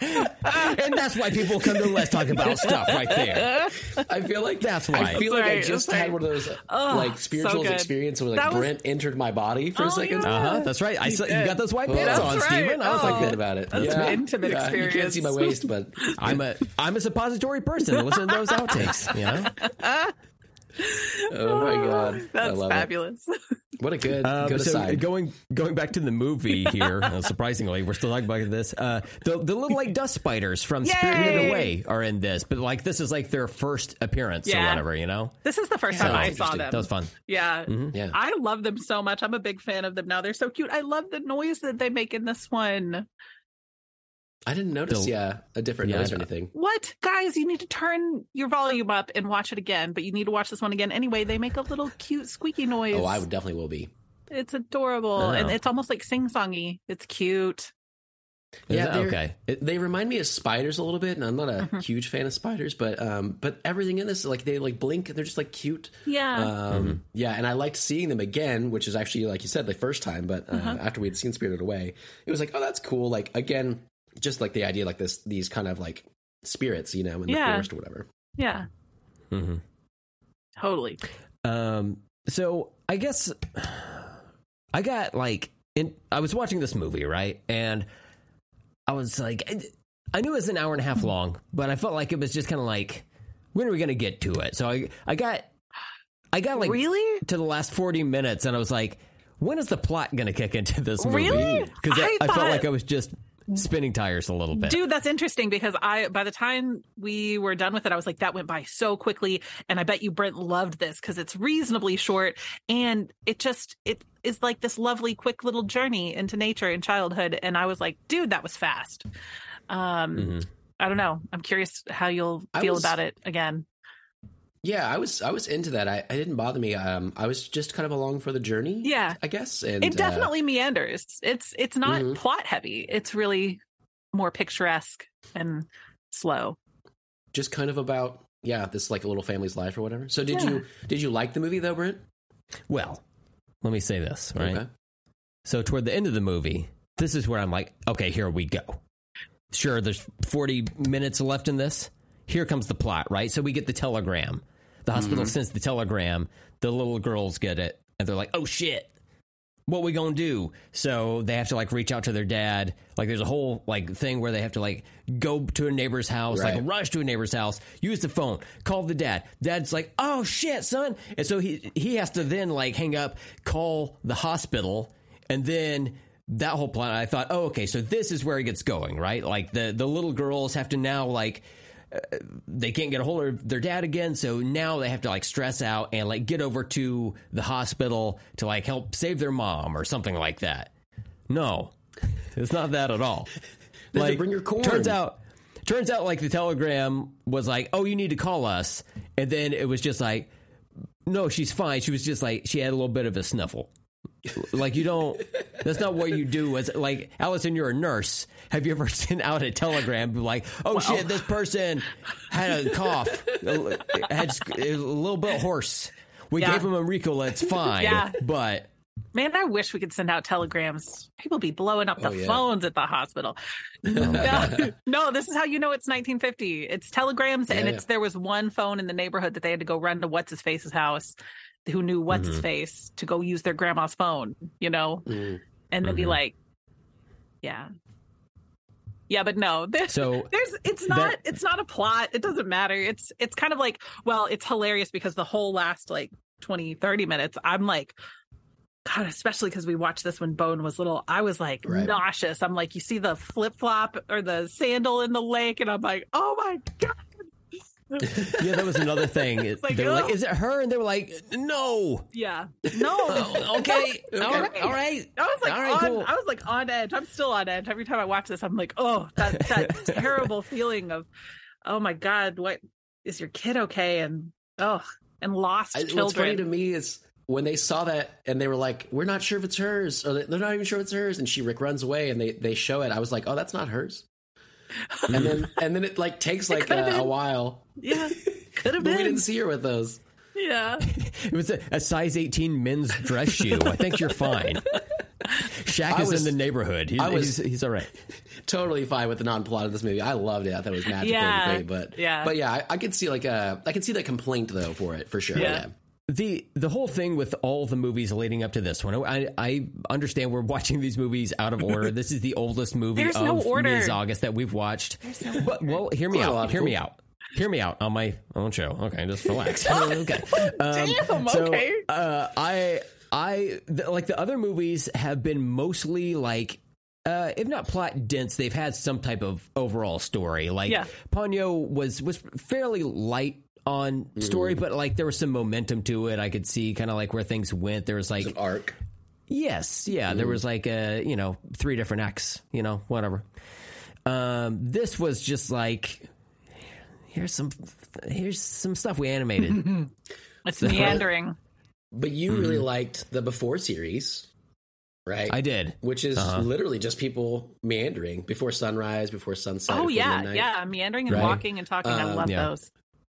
and that's why people come to Let's Talk About Stuff right there. I feel like That's why. I feel That's like I just that's had right. one of those Oh, like so spiritual good. experiences where like That was- Brent entered my body for Oh, a second. yeah. Uh huh. That's right. I saw you did. Got those white pants that's on, right. Steven. I was Oh. like, Thinking about it. That's yeah. an intimate yeah. You can't see my waist, but I'm a I'm a suppository person. Listen to those outtakes. You know. oh my god, I That's love fabulous. it. What a good Um, good so aside. going going back to the movie here, uh, surprisingly, we're still talking about this. Uh, the the little like dust spiders from Spirited Away are in this, but like this is like their first appearance or whatever. You know, This is the first Yeah, time I saw them. that was fun. Yeah. yeah, I love them so much. I'm a big fan of them now. They're so cute. I love the noise that they make in this one. I didn't notice. The- yeah, a different Yeah, noise or anything. What? Guys, you need to turn your volume up and watch it again, but you need to watch this one again anyway. They make a little cute squeaky noise. Oh, I would definitely will be. It's adorable. And Oh. it's almost like sing songy. It's cute. Is Yeah, that- okay. It- They remind me of spiders a little bit, and I'm not a Mm-hmm. huge fan of spiders, but um, but everything in this like they like blink. And they're just like cute. Yeah. Um, yeah, and I liked seeing them again, which is actually like you said the first time, but uh, Uh-huh. after we had seen Spirited Away, it was like, oh, that's cool. Like again, just like the idea, like this, these kind of like spirits, you know, in the Yeah. forest or whatever. yeah. Mhm. Totally. Um, so I guess I got like in. I was watching this movie right, and I was like, I, I knew it was an hour and a half long, but I felt like it was just kind of like, when are we gonna get to it? So I I got I got like really? to the last forty minutes, and I was like, when is the plot gonna kick into this movie? Really? Because I, I I felt like I was just spinning tires a little bit. Dude, that's interesting because I, by the time we were done with it, I was like, that went by so quickly. And I bet you Brent loved this because it's reasonably short and it just, it is like this lovely, quick little journey into nature and childhood. And I was like, dude, that was fast. Um, Mhm. I don't know. I'm curious how you'll feel was- about it again. Yeah, I was I was into that. I, I didn't bother me. Um, I was just kind of along for the journey. Yeah. I guess. And It uh, definitely meanders. It's, it's not Mhm. plot heavy. It's really more picturesque and slow. just kind of about yeah, this like a little family's life or whatever. So did Yeah. you did you like the movie though, Brent? Well, let me say this right. Okay. So toward the end of the movie, this is where I'm like, okay, here we go. Sure, there's 40 minutes left in this. Here comes the plot, right? So we get the telegram. The hospital mm-hmm. sends the telegram. The little girls get it, and they're like, "Oh shit, what we gonna do?" So they have to like reach out to their dad. Like there's a whole like thing where they have to like go to a neighbor's house, like rush to a neighbor's house, use the phone, call the dad. Dad's like, "Oh shit, son," and so he he has to then like hang up, call the hospital, and then that whole plan. I thought, oh, okay, so this is where it gets going, right? Like the the little girls have to now like they can't get a hold of their dad again, so now they have to like stress out and like get over to the hospital to like help save their mom or something like that. No, it's not that at all. They have to like, bring your corn. Turns out, turns out, like the telegram was like, "Oh, you need to call us," and then it was just like, "No, she's fine." She was just like she had a little bit of a sniffle. Like you don't. That's not what you do. As like Allison, you're a nurse. Have you ever sent out a telegram like, "Oh shit, this person had a cough, had a little bit hoarse. We Yeah. gave him a Ricola. It's fine." Yeah. But Man, I wish we could send out telegrams. People be blowing up oh, the Oh, yeah. phones at the hospital. Oh, no, no, this is how you know it's 1950. It's telegrams, and Yeah, it's there was one phone in the neighborhood that they had to go run to what's his face's house, who knew what's Mm-hmm. his face to go use their grandma's phone, you know, Mm. and then be like, yeah, yeah, but no, there's so there's it's not it's not a plot. It doesn't matter. It's it's kind of like well, it's hilarious because the whole last like 20 30 minutes I'm like God, especially because we watched this when Bone was little, I was like Right. nauseous. I'm like, you see the flip flop or the sandal in the lake, and I'm like, oh my God. Yeah, that was another thing. like, they were like, oh. "Is it her?" And they were like, "No." Yeah. No. Oh, okay. All right. All right. I was like right, on, cool. I was like on edge. I'm still on edge. Every time I watch this, I'm like, oh, that that terrible feeling of, oh my God, what is your kid okay? And oh, and lost I, what's funny to me is when they saw that and they were like, "We're not sure if it's hers," or they're not even sure if it's hers, and she Rick runs away and they they show it, I was like, "Oh, that's not hers." And then and then it like takes like a, a while, Yeah, could have but we didn't see her with those. Yeah, It was a, a size 18 men's dress shoe. I think you're fine. Shaq I is was- in the neighborhood. He's, I was- he's, he's all right. Totally fine with the non-plot of this movie. I loved it. I thought it was magical Yeah, and great. But yeah. but yeah, I, I could see like a I could see that complaint though for it for sure. Yeah. Yeah. The the whole thing with all the movies leading up to this one, I I understand we're watching these movies out of order. this is the oldest movie There's of no order. Miyazaugust that we've watched. But well, hear me out. Hear me out. Hear me out on my own show. Okay, just relax. okay. Um, Damn, so, okay. Uh, I I the, like the other movies have been mostly like. Uh, if not plot dense, they've had some type of overall story. Like Yeah. Ponyo was was fairly light on story, mm-hmm. but like there was some momentum to it. I could see kind of like where things went. There was like An arc. yes, yeah, there mm-hmm. was like a you know three different acts, you know whatever. Um, this was just like here's some here's some stuff we animated. it's meandering. But you really mm-hmm. liked the before series, right? I did. Which is uh-huh. literally just people meandering before sunrise, before sunset. Oh before yeah, midnight. yeah, meandering and Right. walking and talking. I Um, love yeah. those.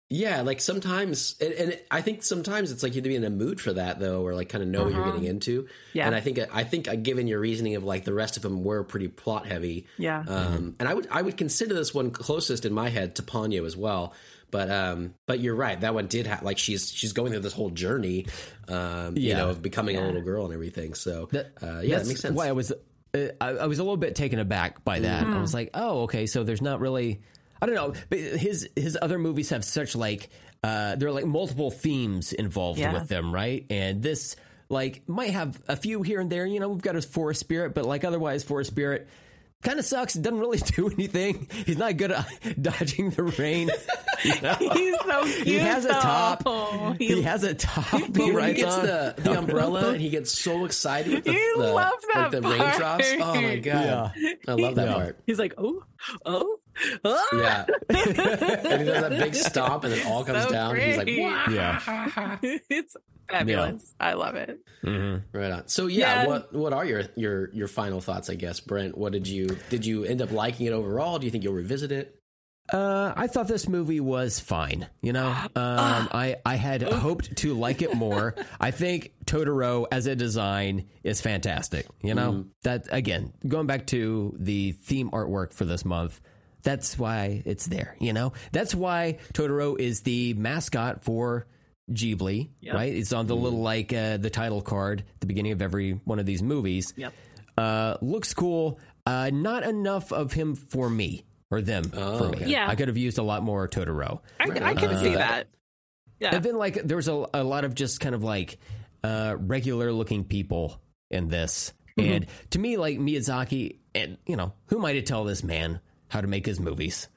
Yeah, like sometimes, and, and I think sometimes it's like you have to be in a mood for that though, or like kind of know what you're getting into. Uh-huh. Yeah. and I think I think uh, given your reasoning of like the rest of them were pretty plot heavy. Yeah. um, and I would I would consider this one closest in my head to Ponyo as well. But um, but you're right. That one did have like she's she's going through this whole journey, um, you know, of becoming a little girl and everything. So That- uh, yeah, that makes sense. Why I was, uh, I, I was a little bit taken aback by that. Mm-hmm. I was like, oh, okay, so there's not really, I don't know, but his his other movies have such like, uh, there are like multiple themes involved Yeah. with them, right? And this like might have a few here and there. You know, we've got his Forest Spirit, but like otherwise, Forest Spirit. Kind of sucks. Doesn't really do anything. He's not good at dodging the rain. You know? He's so cute. He has a top. though. He He, has a top. But he he gets on. the, the umbrella and he gets so excited. with the, You the, love that like the part. raindrops. Oh my god, I love that Yeah. part. he's like, oh, oh, oh. Yeah, and he does that big stomp and it all comes So down. He's like, great. "Wow." Yeah. it's fabulous. I love it. right on. So yeah, Yeah. what what are your your your final thoughts? I guess Brent, what did you did you end up liking it overall? Do you think you'll revisit it? Uh, I thought this movie was fine. You know, um, I I had hoped to like it more. I think Totoro as a design is fantastic. You know that again, going back to the theme artwork for this month. That's why it's there. You know, that's why Totoro is the mascot for Ghibli. Yep. Right? It's on the little like uh, the title card at the beginning of every one of these movies. Yep. Uh, looks cool. Uh, not enough of him for me or them for me. okay. Yeah. I could have used a lot more Totoro. I, I can Uh, see that. Yeah. And then like there was a, a lot of just kind of like uh, regular looking people in this. Mm-hmm. And to me, like Miyazaki, and you know, who am I to tell this man how to make his movies?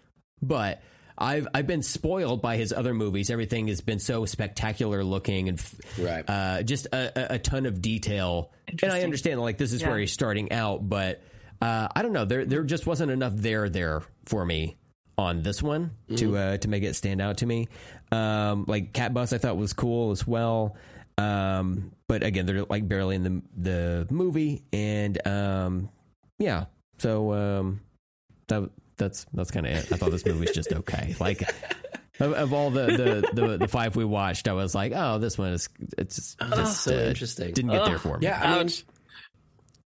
But I've I've been spoiled by his other movies. Everything has been so spectacular looking and f- Right. uh, just a, a, a ton of detail. And I understand like this is Yeah. where he's starting out, but uh, I don't know. There there just wasn't enough there there for me on this one to uh, to make it stand out to me. Um, like Cat Bus, I thought was cool as well. Um, but again, they're like barely in the the movie, and um, yeah. So um, that that's that's kind of it. I thought this movie was just okay. Like of, of all the, the the the five we watched, I was like, oh, this one is it's just, just, so uh, interesting. Didn't get there for me. Yeah, I mean,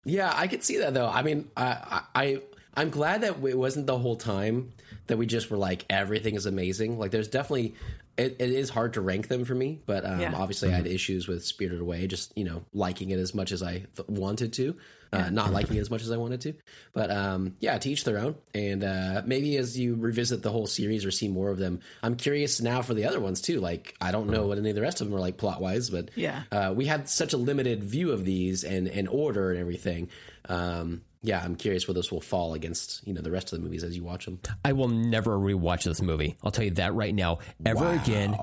yeah, I could see that though. I mean, I, I I'm glad that it wasn't the whole time that we just were like everything is amazing. Like, there's definitely it, it is hard to rank them for me, but um, Yeah. obviously I had issues with Spirited Away, just you know liking it as much as I th- wanted to, uh, not liking it as much as I wanted to. But um, yeah, to each their own. And uh, maybe as you revisit the whole series or see more of them, I'm curious now for the other ones too. Like, I don't know what any of the rest of them are like plot wise, but Yeah. uh, we had such a limited view of these and, and order and everything. Um, yeah, I'm curious where this will fall against you know the rest of the movies as you watch them. I will never rewatch this movie. I'll tell you that right now. Ever again,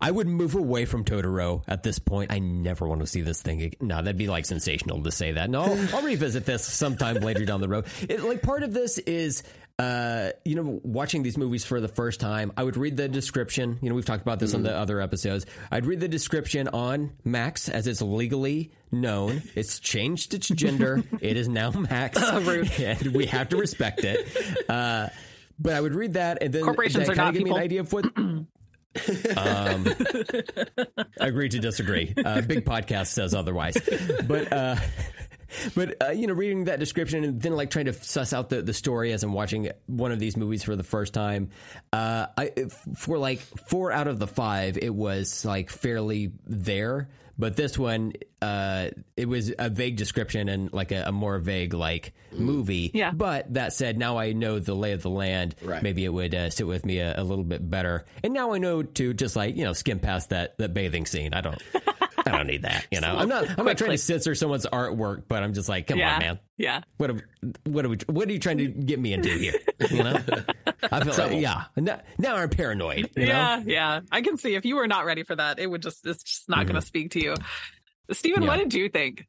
I would move away from Totoro at this point. I never want to see this thing again. No, that'd be like sensational to say that. No, I'll, I'll revisit this sometime later down the road. It, like part of this is uh, you know, watching these movies for the first time, I would read the description. You know, we've talked about this on the other episodes. I'd read the description on Max as it's legally known. It's changed its gender. it is now Max, and we have to respect it. Uh, but I would read that, and then Corporations that are kinda not give me an idea of what. um, agree to disagree. Uh, big podcast says otherwise, but uh, but uh, you know, reading that description and then like trying to suss out the, the story as I'm watching one of these movies for the first time. Uh, I for like four out of the five, it was like fairly there. But this one, uh, it was a vague description and like a, a more vague like movie. Yeah. But that said, now I know the lay of the land. Right. Maybe it would uh, sit with me a, a little bit better. And now I know to just like you know skim past that that bathing scene. I don't. I don't need that. You know, I'm not. I'm not trying to censor someone's artwork, but I'm just like, come yeah, on, man. yeah. What are, what are we? What are you trying to get me into here? You know, I feel like, yeah. Now, now I'm paranoid. You know? yeah, yeah. I can see if you were not ready for that, it would just it's just not going to speak to you. Steven, what did you think?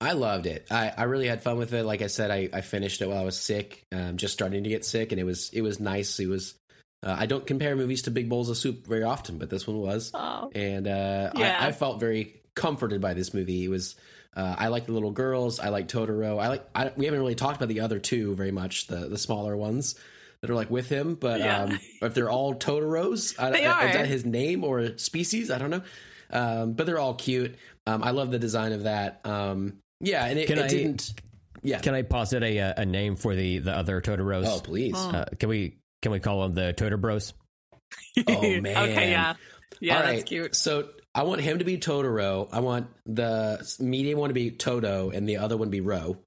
I loved it. I, I really had fun with it. Like I said, I, I finished it while I was sick, um, just starting to get sick, and it was it was nice. It was. Uh, I don't compare movies to big bowls of soup very often, but this one was, Oh, and uh, Yeah. I, I felt very comforted by this movie. It was. Uh, I like the little girls. I like Totoro. I like. I, we haven't really talked about the other two very much. The the smaller ones that are like with him, but Yeah. um, if they're all Totoros, I, They I- are. is that his name or species? I don't know. Um, but they're all cute. Um, I love the design of that. Um, yeah, and it, Can it I- didn't. Yeah. Can I posit a uh, a name for the the other Totoros? oh, please. Oh. Uh, can we can we call them the Toto Bros? Oh, man. okay, yeah, yeah, All that's right, cute. So I want him to be Totoro. I want the medium one to be Toto, and the other one to be Ro.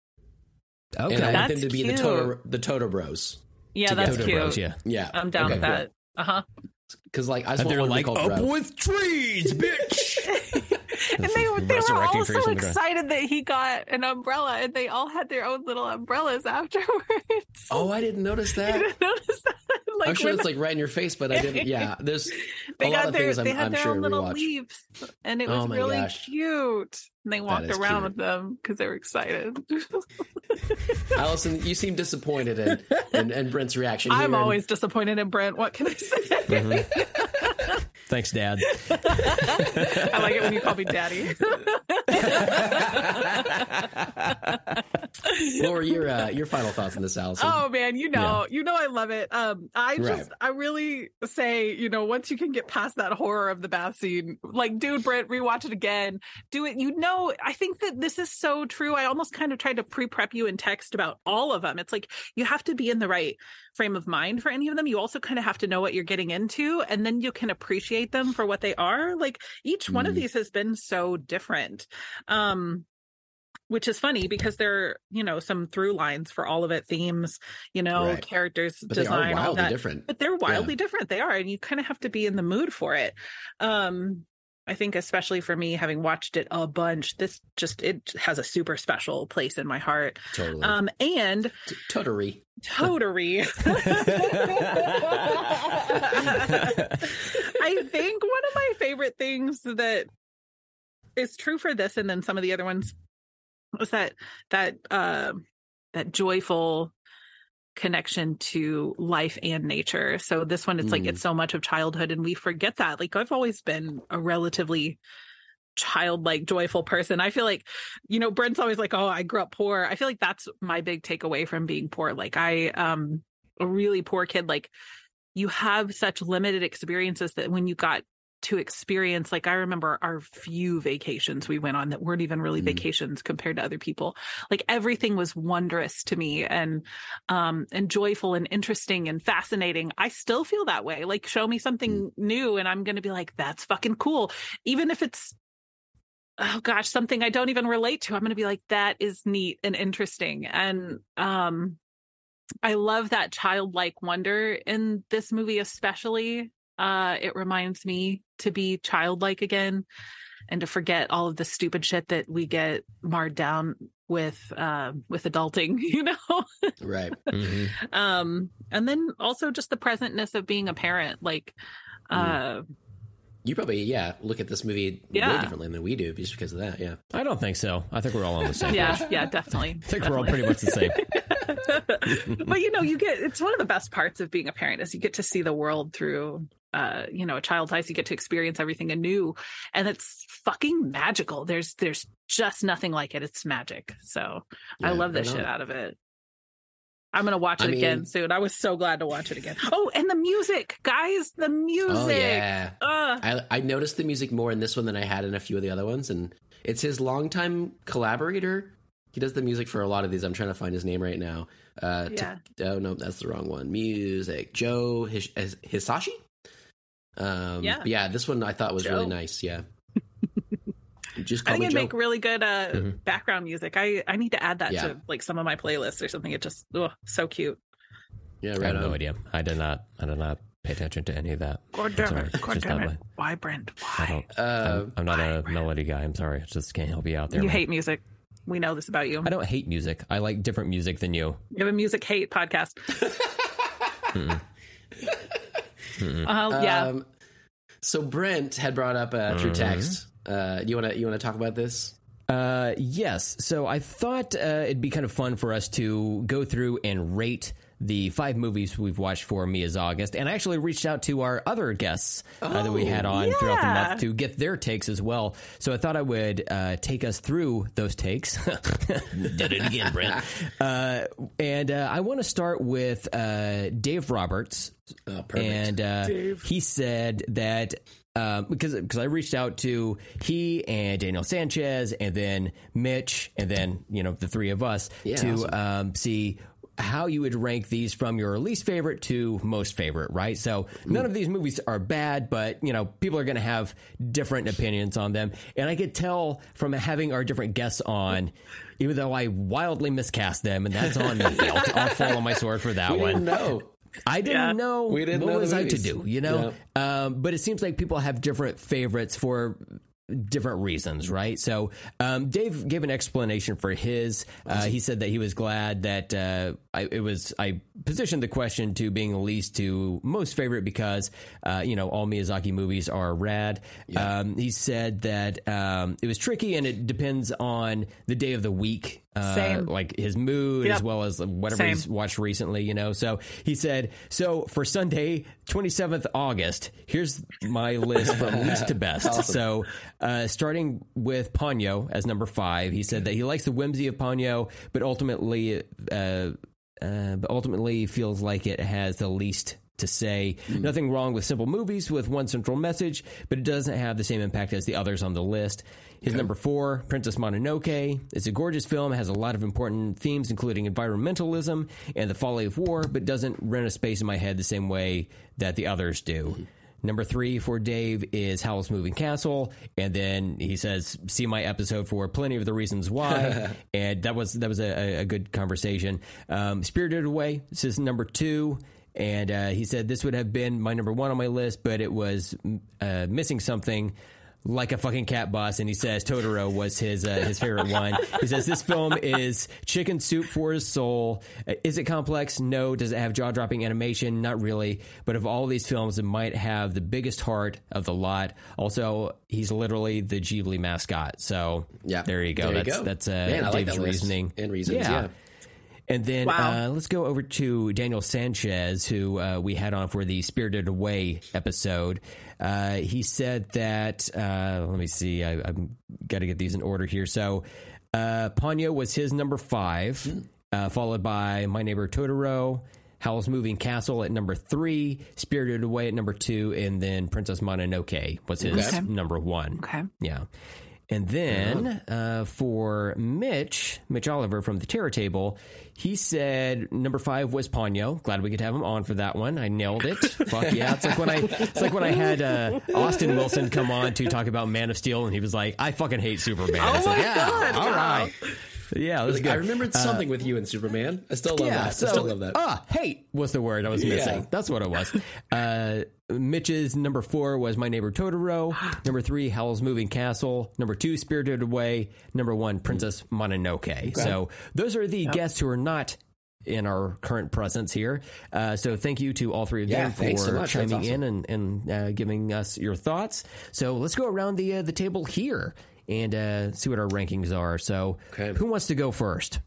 Okay, And I want That's them to be the cute. Toto the Toto Bros. Yeah, together. that's Toto cute. Bros. Yeah, Yeah, I'm down with that. Uh huh. Because like I just want they're one to be like up Ro. with trees, bitch. And they, were- they were all so from the ground. excited that he got an umbrella, and they all had their own little umbrellas afterwards. Oh, I didn't notice that. didn't notice that? Like I'm sure it's like right in your face, but I didn't. Yeah, there's they a got lot of their things I'm, they had I'm their sure own little leaves, and it Oh was my really gosh. cute. And they walked around cute. with them because they were excited. Allison, you seem disappointed in, in, in Brent's reaction. I'm and- always disappointed in Brent. What can I say? Mm-hmm. Thanks, Dad. I like it when you call me daddy. What were your uh, your final thoughts on this, Allison? Oh man, you know, you know I love it. Um I just Right. I really say, you know, once you can get past that horror of the bath scene, like dude, Brent, rewatch it again. Do it. You know, I think that this is so true. I almost kind of tried to pre-prep you in text about all of them. It's like you have to be in the right frame of mind for any of them. You also kind of have to know what you're getting into and then you can appreciate them for what they are. Like each one of Mhm. these has been so different. Um which is funny because there are, you know, some through lines for all of it, themes, you know, Right. characters, but design, all wildly that. different. But they're wildly different. They are, and you kind of have to be in the mood for it. Um, I think, especially for me, having watched it a bunch, this just it has a super special place in my heart. Totally. Um, and T- Totally. Totally. I think one of my favorite things that is true for this and then some of the other ones was that that uh, that joyful connection to life and nature. So this one it's like Mm. it's so much of childhood and we forget that. Like I've always been a relatively childlike joyful person. I feel like you know Brent's always like, "Oh, I grew up poor." I feel like that's my big takeaway from being poor. Like I um a really poor kid like you have such limited experiences that when you got to experience like I remember our few vacations we went on that weren't even really Mm. vacations compared to other people. Like everything was wondrous to me and um and joyful and interesting and fascinating. I still feel that way. Like show me something new and I'm going to be like that's fucking cool even if it's oh gosh something I don't even relate to. I'm going to be like that is neat and interesting and um I love that childlike wonder in this movie, especially. Uh, it reminds me to be childlike again and to forget all of the stupid shit that we get marred down with uh, with adulting, you know. Right. Mhm. um, and then also just the presentness of being a parent, like. Uh, you probably yeah look at this movie way differently than we do just because of that. Yeah. I don't think so. I think we're all on the same. page. Yeah, yeah, definitely. I think we're all pretty much the same. but you know, you get it's one of the best parts of being a parent is you get to see the world through uh, you know, a child's eyes. You get to experience everything anew. And it's fucking magical. There's there's just nothing like it. It's magic. So I love the shit out of it. I'm gonna watch I it again mean- soon. I was so glad to watch it again. Oh, and the music, guys, the music. Oh yeah. Ugh. I I noticed the music more in this one than I had in a few of the other ones, and it's his longtime collaborator. He does the music for a lot of these. I'm trying to find his name right now. Uh, Yeah. oh no, that's the wrong one. Music, Joe His- His- Hisaishi. Um, Yeah. yeah. This one I thought was Joe. really nice. Yeah. Just I think me it'd Joe. make really good uh, Mhm. background music. I, I need to add that Yeah. to like some of my playlists or something. It just ugh, so cute. yeah, I have on. no idea. I did not. I did not pay attention to any of that. God damn damn it. it! God damn not it! Why, Brent? I Why? don't. Uh, I'm, I'm not a why? melody guy. I'm sorry. I just can't help you out there. You man. hate music. We know this about you. I don't hate music. I like different music than you. You have a music hate podcast. Uh, yeah. Um, so Brent had brought up uh, through text. Uh, you want to you want to talk about this? Uh, yes. So I thought uh, it'd be kind of fun for us to go through and rate the five movies we've watched for Miyazaugust. And I actually reached out to our other guests uh, that we had on throughout the month to get their takes as well. So I thought I would uh, take us through those takes. Did it again, Brent. Uh, and uh, I want to start with uh, Dave Roberts. Oh, perfect. And uh, Dave. he said that um, because because I reached out to he and Daniel Sanchez and then Mitch and then you know the three of us Yeah, to awesome. um, see how you would rank these from your least favorite to most favorite, right? So none of these movies are bad, but you know people are going to have different opinions on them, and I could tell from having our different guests on. Even though I wildly miscast them, and that's on me, I'll, I'll fall on my sword for that we one. didn't. I didn't Yeah. know We didn't what know the was I to do, you know. Um, but it seems like people have different favorites for different reasons, right? So um, Dave gave an explanation for his. Uh, he said that he was glad that uh, I, it was. I positioned the question to being least to most favorite because uh, you know all Miyazaki movies are rad. Um, he said that um, it was tricky and it depends on the day of the week. Uh, like his mood Yep. as well as whatever Same. he's watched recently, you know. So he said, so for Sunday, 27th August, here's my list from least to best. So uh, starting with Ponyo as number five, he said that he likes the whimsy of Ponyo, but ultimately, uh, uh, but ultimately feels like it has the least to say. Nothing wrong with simple movies with one central message, but it doesn't have the same impact as the others on the list. His number four, Princess Mononoke, It's a gorgeous film, has a lot of important themes, including environmentalism and the folly of war, but doesn't rent a space in my head the same way that the others do. Number three for Dave is Howl's Moving Castle, and then he says, "See my episode for plenty of the reasons why." and that was that was a, a good conversation. Um, Spirited Away this is number two, and uh, he said this would have been my number one on my list, but it was uh, missing something like a fucking Cat Bus, and he says Totoro was his uh, his favorite one. He says this film is chicken soup for his soul. Is it complex? No. Does it have jaw dropping animation? Not really. But of all these films, it might have the biggest heart of the lot. Also, he's literally the Ghibli mascot. So Yeah. there you go. There you that's go. that's uh, Man, I like Dave's that reasoning And reasons, yeah. and then Wow. uh, let's go over to Daniel Sanchez, who uh, we had on for the Spirited Away episode. Uh, he said that, uh, let me see, I, I've got to get these in order here. So, uh, Ponyo was his number five, uh, followed by My Neighbor Totoro. Howl's Moving Castle at number three, Spirited Away at number two, and then Princess Mononoke was his Okay. number one. Okay. Yeah. And then uh, for Mitch, Mitch Oliver from the Terror Table, he said number five was Ponyo. Glad we could have him on for that one. I nailed it. Fuck yeah! It's like when I it's like when I had uh, Austin Wilson come on to talk about Man of Steel, and he was like, "I fucking hate Superman." Oh It's like, my yeah, God, all wow. right. Yeah, that's Like, good. I remembered something with you and Superman. I still love Yeah, that. so, I still love that. Ah, hate was the word I was missing. Yeah. That's what it was. Uh, Mitch's number four was My Neighbor Totoro. Number three, Howl's Moving Castle. Number two, Spirited Away. Number one, Princess Mononoke. So those are the guests who are not in our current presence here. Uh, so thank you to all three of Yeah, them thanks so for much. That's chiming in and, and uh, giving us your thoughts. So let's go around the uh, the table here and uh, see what our rankings are. So Okay. who wants to go first?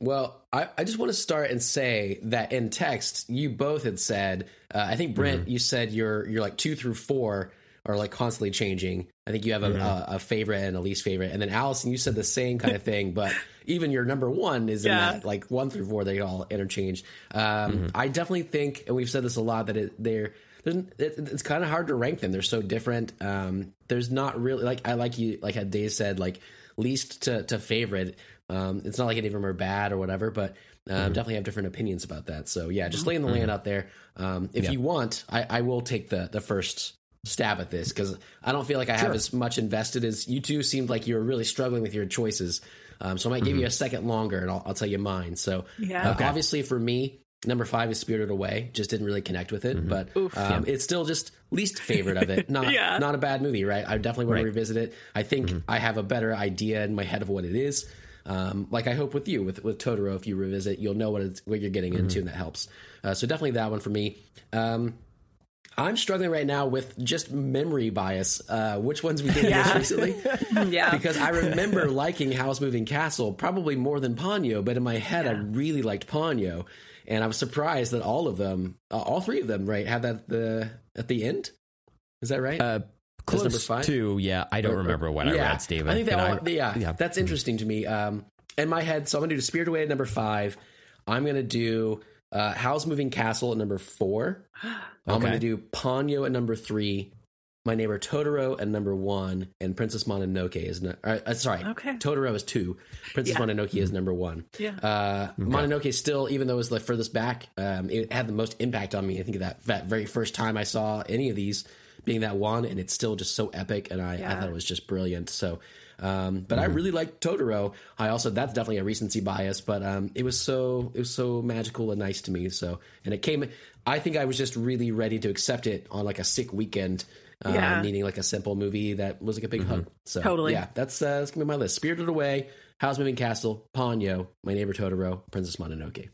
Well, I, I just want to start and say that in text, you both had said, uh, I think Brent, you said you're you're like two through four are like constantly changing. I think you have a, a, a favorite and a least favorite, and then Allison, you said the same kind of thing, but even your number one is in that like one through four. They all interchange. Um, I definitely think, and we've said this a lot, that it, they're. There's- It's kind of hard to rank them. They're so different. Um, there's not really like I like you like how Dave said like least to, to favorite. Um, it's not like any of them are bad or whatever, but um, definitely have different opinions about that. So yeah, just laying the land out there. Um, if you want, I, I will take the the first stab at this because I don't feel like I have as much invested as you two. Seemed like you were really struggling with your choices, um, so I might give you a second longer, and I'll, I'll tell you mine. So Yeah. uh, obviously for me. Number five is Spirited Away. Just didn't really connect with it, but um, it's still just least favorite of it. Not Yeah. not a bad movie, right? I definitely want Right. to revisit it. I think I have a better idea in my head of what it is. Um, like I hope with you with with Totoro, if you revisit, you'll know what it's what you're getting into, and that helps. Uh, so definitely that one for me. Um, I'm struggling right now with just memory bias. Uh, which ones we did Yeah. most recently? yeah. because I remember liking Howl's Moving Castle probably more than Ponyo, but in my head I really liked Ponyo, and I was surprised that all of them, uh, all three of them, right, have that the at the end. Is that right? Uh, That's number close five? to yeah. I don't remember what I yeah. read, Steven. I think that all, yeah, yeah. that's interesting to me. Um, in my head, so I'm gonna do Spirit Away at number five. I'm gonna do uh, Howl's Moving Castle at number four. I'm gonna do Ponyo at number three. My neighbor Totoro and number one, and Princess Mononoke is no, uh, uh, sorry. Okay. Totoro is two. Princess Yeah. Mononoke is number one. Yeah. Uh, Mononoke still, even though it was the furthest back, um, it had the most impact on me. I think that that very first time I saw any of these being that one, and it's still just so epic, and I, I thought it was just brilliant. So, um, but I really liked Totoro. I also that's definitely a recency bias, but um, it was so it was so magical and nice to me. So, and it came. I think I was just really ready to accept it on like a sick weekend. Uh, Yeah. needing like a simple movie that was like a big hug. So Totally. yeah, that's uh, that's gonna be my list. Spirited Away, Howl's Moving Castle, Ponyo, My Neighbor Totoro, Princess Mononoke.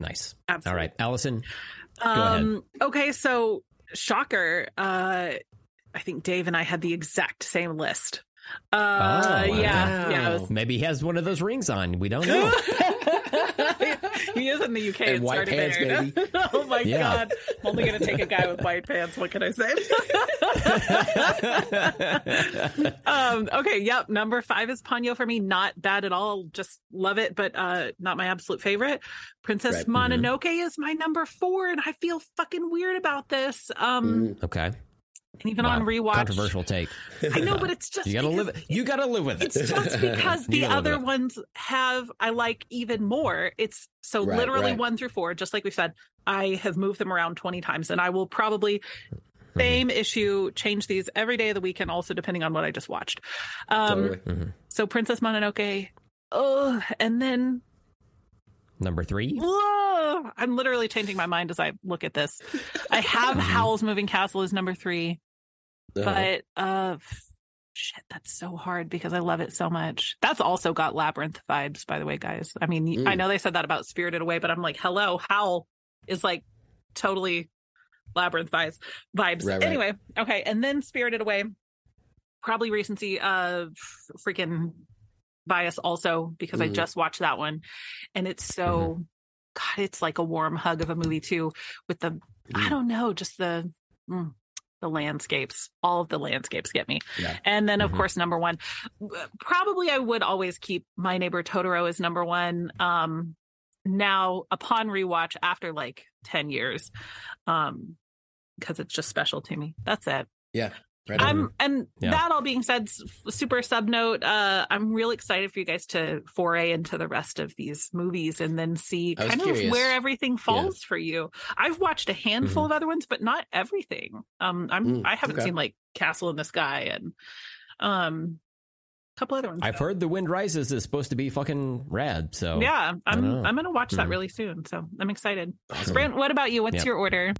nice. Absolutely. All right, Allison. ahead. Um, okay, so shocker. Uh, I think Dave and I had the exact same list. Uh, Oh, wow. yeah, yeah. was- Maybe he has one of those rings on. We don't know. He is in the UK. And It white pants, there. oh my Yeah. god! I'm only gonna take a guy with white pants. What can I say? um, okay, yep. Number five is Ponyo for me. Not bad at all. Just love it, but uh, not my absolute favorite. Princess Right. Mononoke is my number four, and I feel fucking weird about this. Um, Mm. okay. And even Wow. on rewatch, Controversial take. I know, but it's just You gotta live. You gotta live with it. it's just because the other ones have I like even more. It's so Right, literally right. one through four, just like we said. I have moved them around twenty times, and I will probably Mm-hmm. same issue change these every day of the week, and also depending on what I just watched. Um, Totally. So Princess Mononoke, oh, and then Number three. oh, I'm literally changing my mind as I look at this. I have Mm-hmm. Howl's Moving Castle as number three, Uh-huh. but uh shit that's so hard because i love it so much that's also got labyrinth vibes by the way guys i mean Mm. i know they said that about spirited away but i'm like hello howl is like totally labyrinth vibes vibes Right, right. anyway okay and then spirited away probably recency of freaking bias also because i Mhm. just watched that one and it's so god it's like a warm hug of a movie too with the i Mm. don't know just the mm, the landscapes all of the landscapes get me Yeah. and then of Mhm. course number one probably i would always keep my neighbor totoro as number one um now upon rewatch after like 10 years um because it's just special to me that's it Yeah. Right on. I'm and Yeah. that all being said, super sub note. Uh, I'm really excited for you guys to foray into the rest of these movies and then see kind curious. of where everything falls for you. I've watched a handful Mm-hmm. of other ones, but not everything. Um, I'm Mm, I haven't okay. seen like Castle in the Sky and um, a couple other ones. I've heard The Wind Rises is supposed to be fucking rad. So yeah, I'm. I'm gonna watch that Mhm. really soon, so I'm excited. Awesome. Brent, what about you? What's Yep. your order?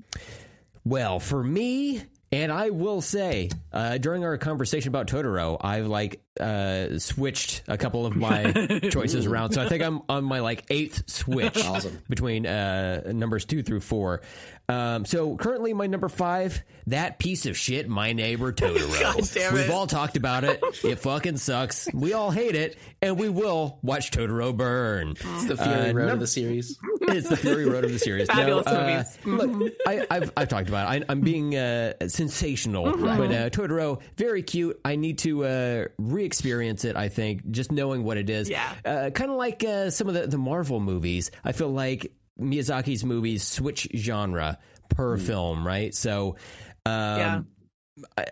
Well, for me, And I will say, uh, during our conversation about Totoro, I've like uh, switched a couple of my choices around. So I think I'm on my like eighth switch Awesome. between uh, numbers two through four. Um, so currently, my number five, that piece of shit, my neighbor Totoro. We've all talked about it. It fucking sucks. We all hate it, and we will watch Totoro burn. It's the Fury Uh, Road num- of the series. It's the Fury Road of the series. Fabulous No, uh, movies. Look, I, I've, I've talked about it. I, I'm being uh, sensational, but uh, Totoro, very cute. I need to uh, re-experience it. I think just knowing what it is. Yeah. Uh, kind of like uh, some of the, the Marvel movies. I feel like Miyazaki's movies switch genre per film, right? So. Um, Yeah.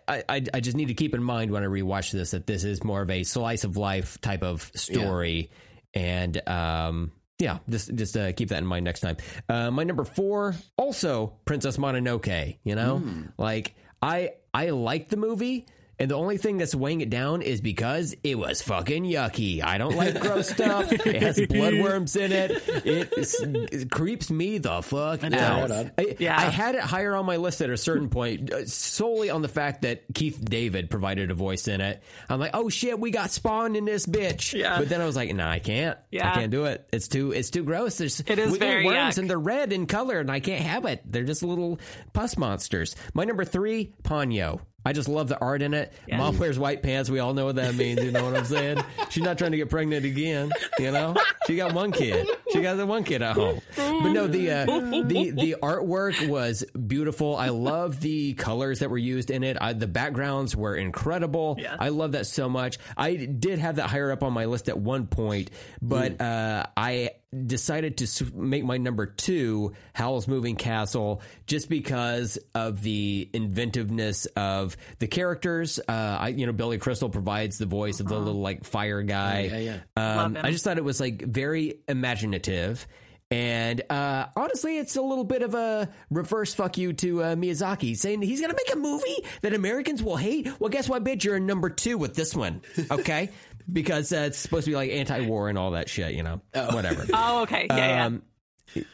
I, I, I just need to keep in mind when I rewatch this that this is more of a slice of life type of story, and um, yeah, just just uh, keep that in mind next time. Uh, my number four, also Princess Mononoke. You know, like I I like the movie. And the only thing that's weighing it down is because it was fucking yucky. I don't like gross stuff. It has bloodworms in it. It, is- it creeps me the fuck right out. I, Yeah. I had it higher on my list at a certain point, uh, solely on the fact that Keith David provided a voice in it. I'm like, oh shit, we got Spawn in this bitch. Yeah. But then I was like, no, I can't. Yeah. I can't do it. It's too, it's too gross. There's It is very worms yuck. and they're red in color, and I can't have it. They're just little pus monsters. My number three, Ponyo. I just love the art in it. Yeah. Mom wears white pants. We all know what that means. You know what I'm saying? She's not trying to get pregnant again. You know, she got one kid. She got the one kid at home. But no, the uh, the the artwork was beautiful. I love the colors that were used in it. I, the backgrounds were incredible. Yeah. I love that so much. I did have that higher up on my list at one point, but uh, I decided to make my number two Howl's Moving Castle just because of the inventiveness of the characters. Uh, I, you know, Billy Crystal provides the voice of the little like fire guy. Yeah, yeah. Um, I just thought it was like very imaginative. And uh, honestly, it's a little bit of a reverse fuck you to uh, Miyazaki, saying he's going to make a movie that Americans will hate. Well, guess what, bitch? You're in number two with this one, okay? because uh, it's supposed to be like anti-war and all that shit, you know? Whatever. Oh, okay. Yeah, yeah. Um,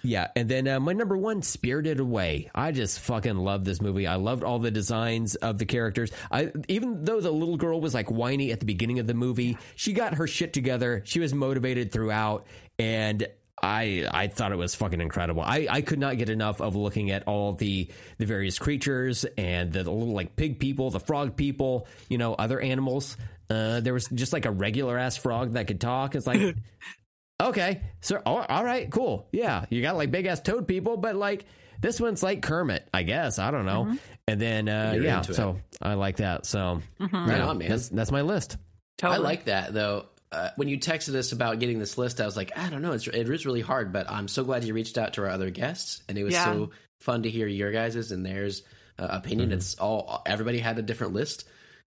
yeah, and then uh, my number one, Spirited Away. I just fucking love this movie. I loved all the designs of the characters. I even though the little girl was like whiny at the beginning of the movie, she got her shit together. She was motivated throughout, and I I thought it was fucking incredible. I, I could not get enough of looking at all the the various creatures and the, little like pig people, the frog people, you know, other animals. Uh, there was just like a regular ass frog that could talk. It's like okay, so all, all right, cool. Yeah, you got like big ass toad people, but like this one's like Kermit, I guess. I don't know. And then uh, You're yeah, into it. so I like that. So Right yeah, on, man. That's, that's my list. totally. I like that though. Uh, when you texted us about getting this list, I was like, I don't know, it's, it is really hard, but I'm so glad you reached out to our other guests, and it was Yeah. so fun to hear your guys's and theirs uh, opinion. It's all everybody had a different list,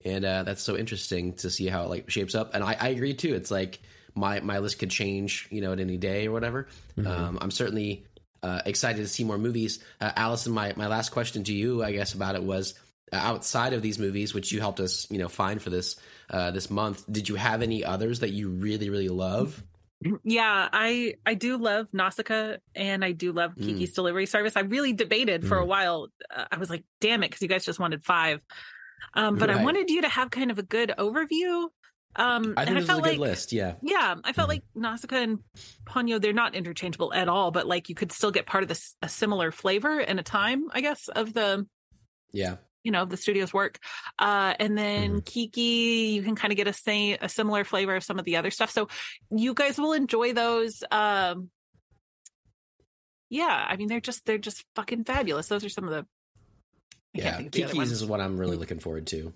and uh, that's so interesting to see how it like shapes up. And I, I agree too. It's like my my list could change, you know, at any day or whatever. Um, I'm certainly uh, excited to see more movies. Uh, Allison, my my last question to you, I guess, about it was uh, outside of these movies, which you helped us, you know, find for this uh, this month. Did you have any others that you really really love? Yeah, I I do love Nausicaa and I do love Mm. Kiki's Delivery Service. I really debated for a while. Uh, I was like, damn it, because you guys just wanted five. Um, but I wanted you to have kind of a good overview. Um, I think and I a felt good like list. Yeah, yeah, I felt Mhm. like Nausicaa and Ponyo, they're not interchangeable at all, but like you could still get part of this a similar flavor and a time, I guess, of the yeah. you know of the studio's work uh and then Mm-hmm. kiki you can kind of get a say a similar flavor of some of the other stuff so you guys will enjoy those um yeah i mean they're just they're just fucking fabulous those are some of the Yeah, think of the other Kiki's is what I'm really looking forward to.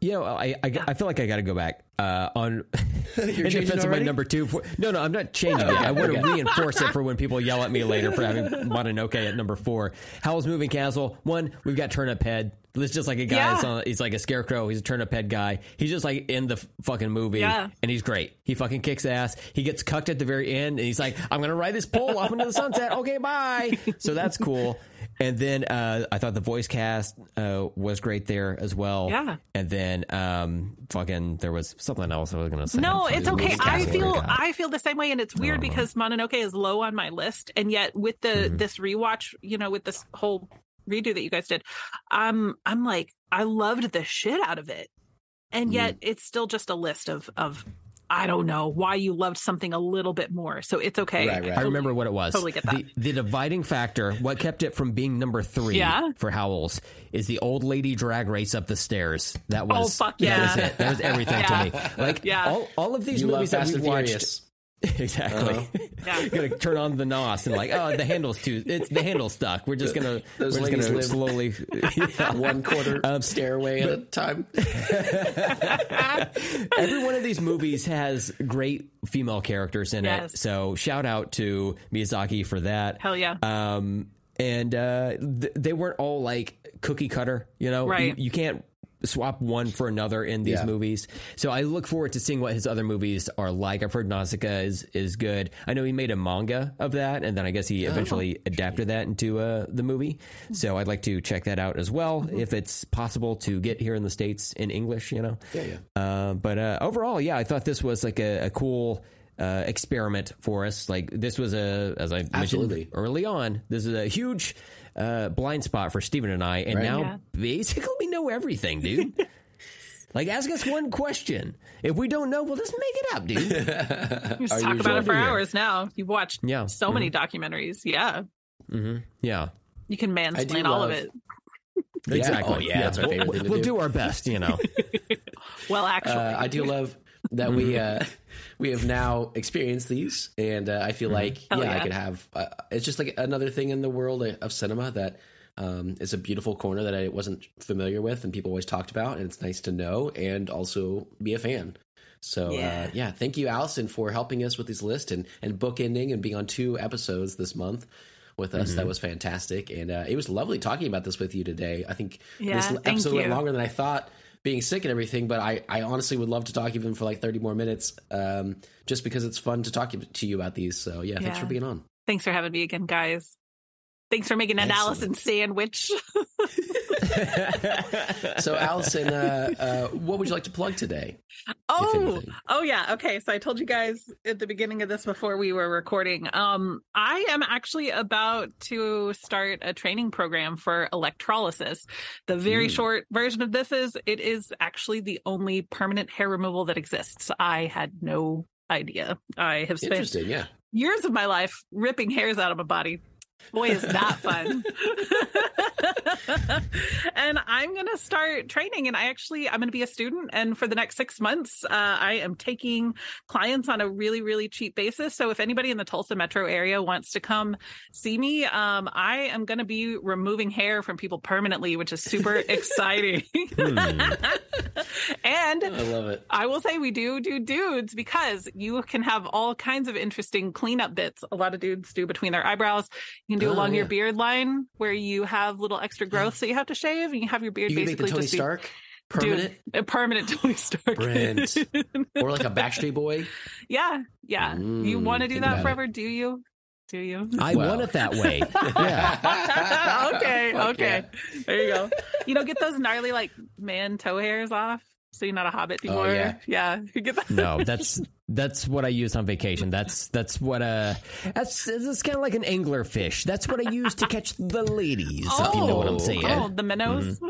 You know, I I, I feel like I got to go back uh, on You're in changing defense of my number two. For, no, no, I'm not changing it. I want to reinforce it for when people yell at me later for having Mononoke at number four. Howl's Moving Castle. One, we've got Turnip Head. It's just like a guy. Yeah. That's on, he's like a scarecrow. He's a turnip head guy. He's just like in the fucking movie, Yeah. and he's great. He fucking kicks ass. He gets cucked at the very end, and he's like, "I'm gonna ride this pole off into the sunset." Okay, bye. So that's cool. And then uh, I thought the voice cast uh, was great there as well. Yeah. And then um, fucking there was something else I was gonna say. no it's okay i feel Oh i feel the same way and it's weird because mononoke is low on my list and yet with the Mm-hmm. this rewatch you know with this whole redo that you guys did. I'm I'm like, I loved the shit out of it, and yet mm. it's still just a list of of I don't know why you loved something a little bit more. So it's okay. Right, right. I remember what it was. Totally get that. The, the dividing factor, what kept it from being number three Yeah. for Howl's, is the old lady drag race up the stairs. That oh, was Oh, fuck That yeah. was it. That was everything Yeah. to me. Like Yeah. all, all of these You movies that Fast we and watched. Furious. Exactly. Uh-huh. Yeah. gonna turn on the NOS and like, oh, the handle's too. It's the handle's stuck. We're just gonna. Those we're ladies just gonna live- slowly. Yeah. One quarter Um, stairway at a time. Every one of these movies has great female characters in Yes. it. So shout out to Miyazaki for that. Hell yeah. Um, and uh, th- they weren't all like cookie cutter. You know, Right. You, you can't swap one for another in these Yeah. movies. So I look forward to seeing what his other movies are like. I've heard Nausicaa is is good. I know he made a manga of that, and then I guess he eventually adapted that into uh, the movie. So I'd like to check that out as well if it's possible to get here in the states in English. You know. Yeah, yeah. Uh, but uh, overall, yeah, I thought this was like a, a cool uh, experiment for us. Like this was a, as I Absolutely. mentioned early on, this is a huge uh, blind spot for Steven and I, and Right. now Yeah. basically we know everything, dude. like, ask us one question. If we don't know, well, just make it up, dude. You just talk about it for sure? hours now. You've watched Yeah. so many documentaries. Yeah. Mm-hmm. Yeah, You can do mansplain all of love- it. Yeah. exactly. Oh, yeah, that's our We'll- favorite thing to We'll do. do our best, you know. Well, actually, Uh, I do love that we uh, we have now experienced these, and uh, I feel like Hell yeah, I could have. Uh, it's just like another thing in the world of cinema that um, is a beautiful corner that I wasn't familiar with, and people always talked about, and it's nice to know and also be a fan. So Yeah. uh, yeah, thank you, Allison, for helping us with this list and and bookending and being on two episodes this month with us. That was fantastic, and uh, it was lovely talking about this with you today. I think Yeah, this thank episode went longer than I thought. Being sick and everything, but I, I honestly would love to talk even for like 30 more minutes, um, just because it's fun to talk to you about these. So, yeah, thanks for being on. thanks for having me again, guys. Thanks for making an Excellent. Allison sandwich. So, Allison, uh, uh, what would you like to plug today? Oh, oh yeah. Okay, so I told you guys at the beginning of this before we were recording. Um, I am actually about to start a training program for electrolysis. The very Mm. short version of this is it is actually the only permanent hair removal that exists. I had no idea. I have spent yeah. years of my life ripping hairs out of my body. Boy, is that fun. and I'm going to start training. And I actually, I'm going to be a student. And for the next six months, uh, I am taking clients on a really, really cheap basis. So if anybody in the Tulsa metro area wants to come see me, um, I am going to be removing hair from people permanently, which is super exciting. and I love it. I will say we do do dudes because you can have all kinds of interesting cleanup bits. A lot of dudes do between their eyebrows. You can do Oh, along your yeah. beard line where you have little extra growth, that you have to shave, and you have your beard You can make the basically Tony just be- permanent Dude, a permanent Tony Stark. Brent. or like a Backstreet Boy. yeah, yeah. you Mm, want to do think about that it. forever? Do you? Do you? I Well. want it that way. Yeah. okay, Fuck okay. There you go. You know, get those gnarly like man toe hairs off, so you're not a hobbit Oh, anymore. yeah. yeah. You get that. No, that's that's what I use on vacation. That's that's what uh that's it's kind of like an angler fish. That's what I use to catch the ladies. if you know what I'm saying. Oh, the minnows.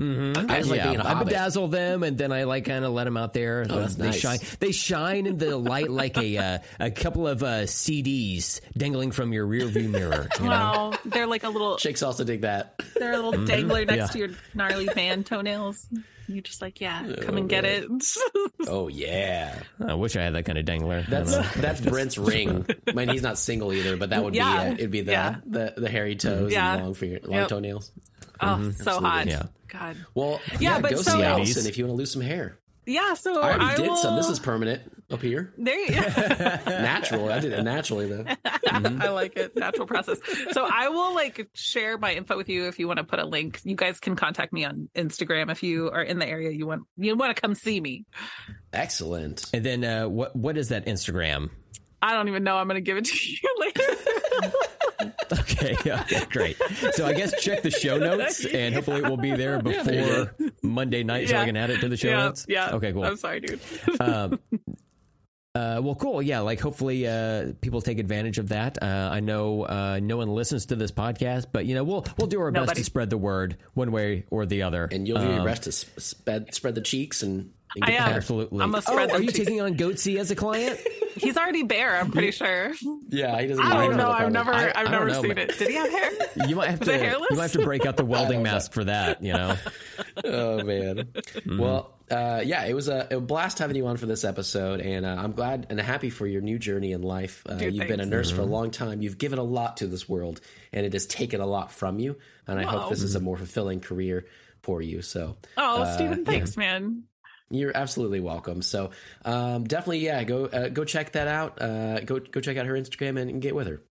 Mhm. I just like yeah, being a I hobbit. bedazzle them, and then I like kind of let them out there. Oh, that's they nice. shine. They shine in the light like a uh, a couple of uh, CDs dangling from your rearview mirror. You know? They're like a little Chicks also dig that. they're a little dangler next Yeah. to your gnarly man toenails. You just like, yeah, come and get it. Oh, yeah. I wish I had that kind of dangler. That's that's Brent's ring. I mean, he's not single either, but that would Yeah. be it. It'd be the, Yeah. the the hairy toes Yeah. and long finger, long Yep. toenails. oh, mm-hmm. so hot. Yeah. God. Well, Yeah, yeah, but go so- see Allison if you want to lose some hair. Yeah, so I already I did will... some. This is permanent up here. there. You... Go. natural. I did it naturally though. I like it. Natural process. So I will like share my info with you if you want to put a link. You guys can contact me on Instagram if you are in the area. You want you want to come see me. Excellent. And then uh, what what is that Instagram? I don't even know. I'm going to give it to you later. Okay, okay, great. So I guess check the show notes, and hopefully it will be there there you before Monday night, so I can add it to the show yeah, notes. yeah. Okay, cool. I'm sorry, dude. um, Uh, well, cool. Yeah, like hopefully uh, people take advantage of that. Uh, I know uh, no one listens to this podcast, but you know we'll we'll do our best to spread the word one way or the other. And you'll do your Um, best to s- spread spread the cheeks and, and I am. Absolutely. I'm a oh, are you cheeks. taking on Goatse as a client? He's already bare. I'm pretty sure. Yeah, he doesn't. I don't know. the I've never, I- I, I have don't never know, seen but- it. Did he have hair? You might have Was to hairless? you might have to break out the welding mask for that. You know. oh man. Well, uh, yeah, it was a, a blast having you on for this episode, and uh, I'm glad and happy for your new journey in life. Uh, Dude, you've been a thanks. nurse for a long time. You've given a lot to this world, and it has taken a lot from you. And I hope Wow. this is a more fulfilling career for you. So, Oh, uh, Steven, yeah. thanks, man. You're absolutely welcome. So, um, definitely, yeah, go uh, go check that out. Uh, go go check out her Instagram and, and get with her.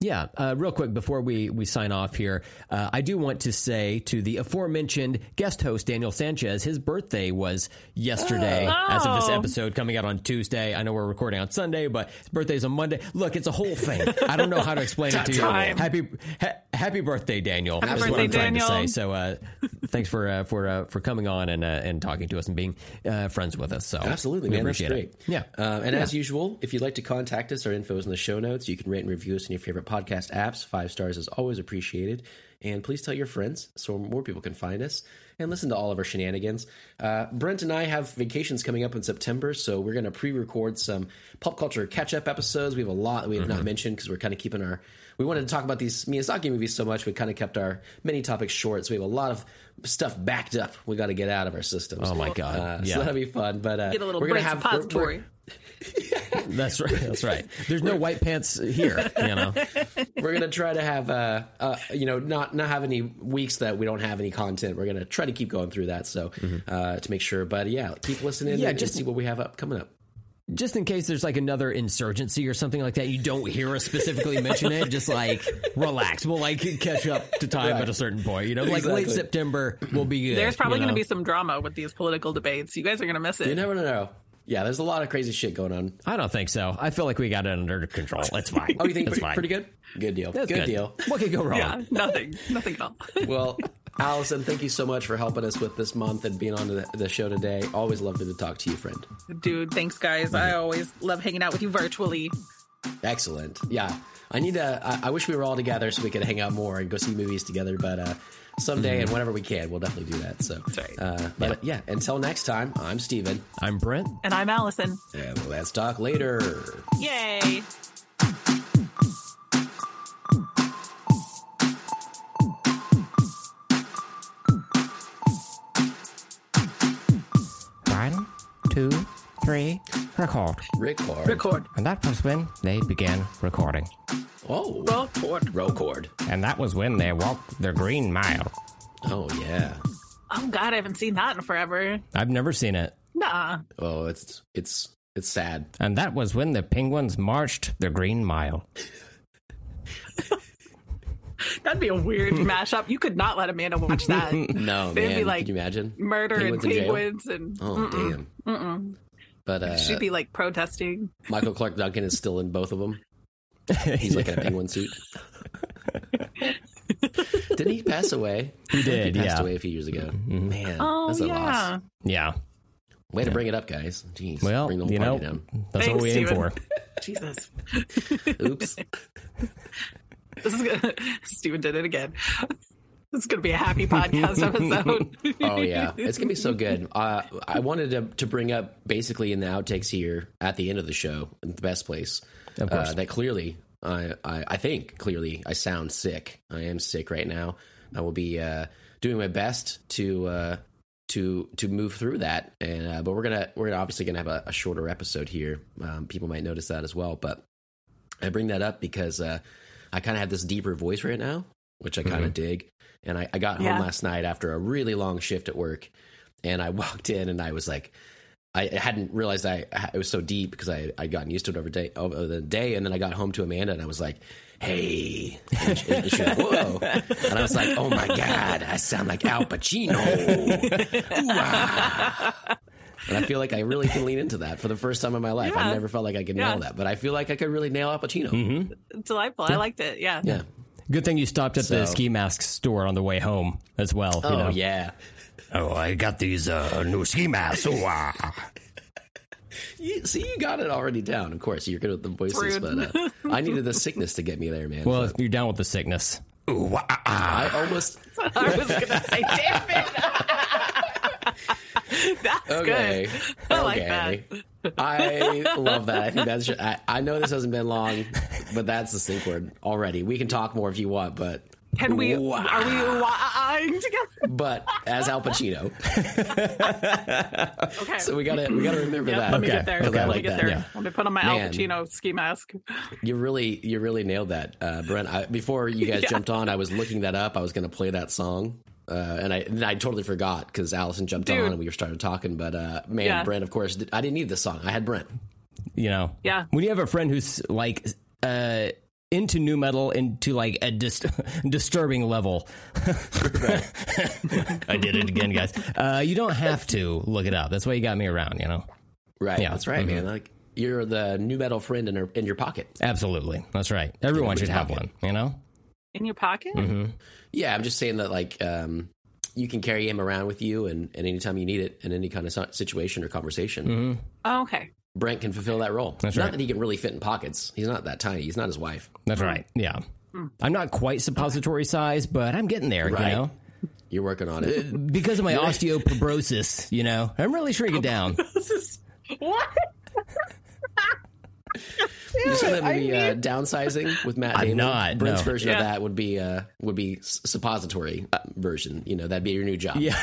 Yeah, uh, real quick before we, we sign off here, uh, I do want to say to the aforementioned guest host, Daniel Sanchez, his birthday was yesterday Oh. as of this Oh. episode coming out on Tuesday. I know we're recording on Sunday, but his is on Monday. Look, it's a whole thing. I don't know how to explain it to you. Happy ha- happy birthday, Daniel. Happy is what birthday, I'm trying Daniel. to say. So uh, thanks for uh, for uh, for coming on and uh, and talking to us and being uh, friends with us. So Absolutely, we man. That's great. it. Yeah. Um, and as usual, if you'd like to contact us, our info is in the show notes. You can rate and review us in your favorite podcast apps. Five stars is always appreciated. And please tell your friends so more people can find us and listen to all of our shenanigans. Uh, Brent and I have vacations coming up in September, so we're going to pre-record some pop culture catch-up episodes. We have a lot that we have not mentioned because we're kind of keeping our. We wanted to talk about these Miyazaki movies so much, we kind of kept our many topics short. So we have a lot of stuff backed up. We got to get out of our systems. Oh my God. Uh, Yeah. So that'll be fun. But uh, Get a little we're gonna have we're- we're- suppository. That's right. That's right. There's no white pants here. You know. we're gonna try to have uh, uh you know not not have any weeks that we don't have any content we're gonna try to keep going through that so uh to make sure but yeah keep listening Yeah, and just- see what we have up coming up just in case there's like another insurgency or something like that, you don't hear us specifically mention it. Just like relax, we'll like catch up to time Right. at a certain point. You know, like late Exactly. September will be good. There's probably you going to be some drama with these political debates. You guys are going to miss it. you never know yeah there's a lot of crazy shit going on I don't think so. I feel like we got it under control. It's fine. oh you think it's pretty, fine. pretty good good deal That's good, deal What could go wrong? yeah, nothing. Nothing at all. well allison thank you so much for helping us with this month and being on the, the show today always love to talk to you friend Dude, thanks, guys. I always love hanging out with you virtually. excellent yeah i need to I, I wish we were all together so we could hang out more and go see movies together but uh someday and whenever we can we'll definitely do that so That's right. uh but yeah until next time i'm steven I'm Brent. And I'm Allison. and let's talk later Yay. One, two, three, record. record Record. And that was when they began recording. oh Record. record And that was when they walked the green mile. oh yeah Oh, God, I haven't seen that in forever. I've never seen it. Nah. oh it's it's it's sad And that was when the penguins marched the green mile. That'd be a weird mashup. You could not let Amanda watch that. no They'd man be like can you imagine Murder Penguins and penguins and oh damn mm-mm. But uh she'd be like protesting. michael clarke duncan is still in both of them he's like in a penguin suit didn't he pass away He did, he passed yeah. away a few years ago man Oh that's a yeah. loss Yeah. way to bring it up guys jeez Well, bring the whole you know, party down that's Thanks, what we aim Steven. for. Jesus. oops This is gonna Steven did it again. This is gonna be a happy podcast episode. oh yeah, it's gonna be so good. Uh, I wanted to to bring up basically in the outtakes here at the end of the show, the best place, Of course. uh, that clearly, I, I I think clearly I sound sick. I am sick right now. I will be uh, doing my best to uh, to to move through that, and uh, but we're gonna we're obviously gonna have a, a shorter episode here. Um, people might notice that as well, but I bring that up because uh, I kind of have this deeper voice right now, which I kind of dig. And I, I got home Yeah. last night after a really long shift at work, and I walked in and I was like, I hadn't realized I it was so deep because I I'd gotten used to it over day over the day, and then I got home to Amanda and I was like, "Hey," and she, and she was like, "Whoa," and I was like, "Oh my god, I sound like Al Pacino." Ah. And I feel like I really can lean into that for the first time in my life. I never felt like I could Yeah. nail that, but I feel like I could really nail Al Pacino. Delightful. I liked it. Yeah. Yeah. Good thing you stopped at the ski mask store on the way home as well. Oh you know? yeah. Oh, I got these uh, new ski masks. Ooh, ah. You, see, you got it already down. Of course, you're good with the voices, rude. but uh, I needed the sickness to get me there, man. Well, you're down with the sickness. I almost I was gonna say, damn it. That's okay. good. I like okay. I love that. I think that's. I, I know this hasn't been long, but that's the sync word already. We can talk more if you want, but Can we? Wow. Are we lying together? but as Al Pacino, Okay. so we gotta we gotta remember Yep, that. let me Okay. get there. Okay, Let me like get that. there. Yeah. Let me put on my Al Pacino ski mask. You really you really nailed that, uh, Brent. I, before you guys Yeah. jumped on, I was looking that up. I was gonna play that song. Uh, and I and I totally forgot because Allison jumped Dude. on and we started talking. But uh, man, Yeah. Brent, of course, did- I didn't need this song. I had Brent. You know. Yeah. When you have a friend who's like uh into nu metal into like a dis- disturbing level. I did it again, guys. Uh, you don't have to look it up. That's why you got me around. You know. Right, Yeah. that's right, man. Like you're the nu metal friend in, her, in your pocket. Absolutely. That's right. Everyone should have pocket? one. You know. In your pocket? Mm-hmm. Yeah, I'm just saying that like um, you can carry him around with you, and, and anytime you need it in any kind of situation or conversation, Oh, okay. Brent can fulfill that role. That's not right. that he can really fit in pockets. He's not that tiny. He's not his wife. That's right. Yeah. I'm not quite suppository size, but I'm getting there. Right. You know. You're working on it. Because of my osteoporosis, you know, I'm really shrinking down. What? you saw that I movie uh, downsizing with Matt I'm not, Brent's no. version Yeah. of that would be uh, would be suppository uh, version. You know, that'd be your new job. Yeah.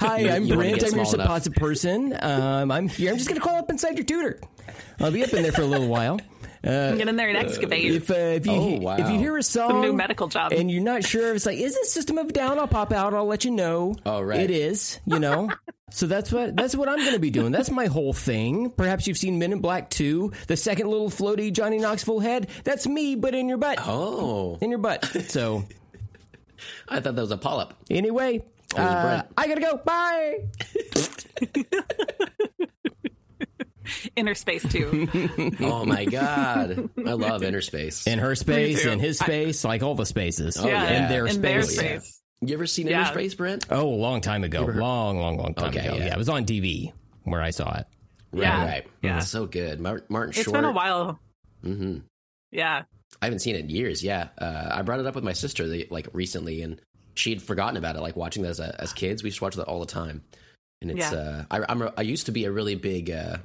Hi, I'm you Brent. I'm your small enough. supposite person. Um, I'm here. I'm just going to call up inside your tutor. I'll be up in there for a little while. Get in there and excavate. If uh, if you Oh, he- wow. if you hear a song, new medical job. and you're not sure, if it's like, is it System of a Down? I'll pop out. I'll let you know. All right, it is. You know. so that's what that's what I'm going to be doing. That's my whole thing. Perhaps you've seen Men in Black 2, the second little floaty Johnny Knoxville head. That's me, but in your butt. Oh, In your butt. So I thought that was a polyp. anyway, it was uh, I gotta go. Bye. Inner space too. Oh my god, I love inner space. In her space, in his space, like all the spaces. Oh, yeah. In their in space. their yeah. you ever seen Yeah. inner space, Brent? Oh, a long time ago. Long, long, long time Okay, ago. yeah. Yeah. it was on TV where I saw it. Right, Yeah. right. Yeah. It's so good. Mar- Martin It's been a while. hmm Yeah. I haven't seen it in years. Yeah, uh, I brought it up with my sister like recently, and she'd forgotten about it. Like watching that as, a, as kids, we used to watch that all the time. And it's Yeah. uh, I, I'm a, I used to be a really big uh,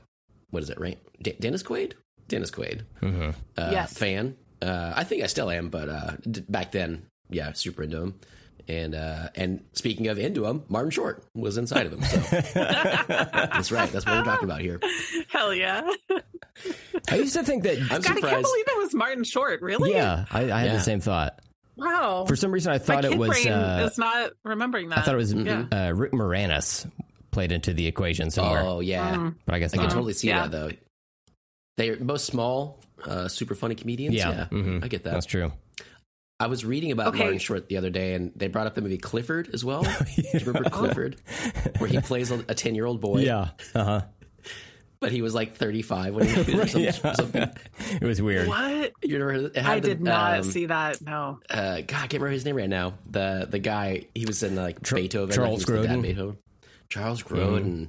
what is it? Right, D- Dennis Quaid, Dennis Quaid Mm-hmm. uh, Yes. fan. Uh, I think I still am, but uh, d- back then, yeah, super into him. And uh, and speaking of into him, Martin Short was inside of him. So that's right. That's what we're talking about here. Hell yeah. I used to think that. I'm God, I can't believe it was Martin Short. Really? yeah, I, I had Yeah. the same thought. Wow. For some reason, I My thought kid it was. brain Uh, is not remembering that. I thought it was Yeah. uh, Rick Moranis played into the equation somewhere, Oh yeah, Mm. but I guess I can totally see Yeah. that though. They're both small, uh, super funny comedians. Yeah, Yeah, mhm. I get that. That's true. I was reading about Okay. Martin Short the other day, and they brought up the movie Clifford as well. Do you remember Clifford, where he plays a ten-year-old boy? Yeah. Uh huh. but he was like thirty-five when he did it Yeah. something. It was weird. What? You never heard? it had I the, did not um, see that. No. Uh, God, I can't remember his name right now. The the guy he was in like Beethoven. like, Charles he was the dad Grodin? Beethoven. Charles Grodin mm-hmm.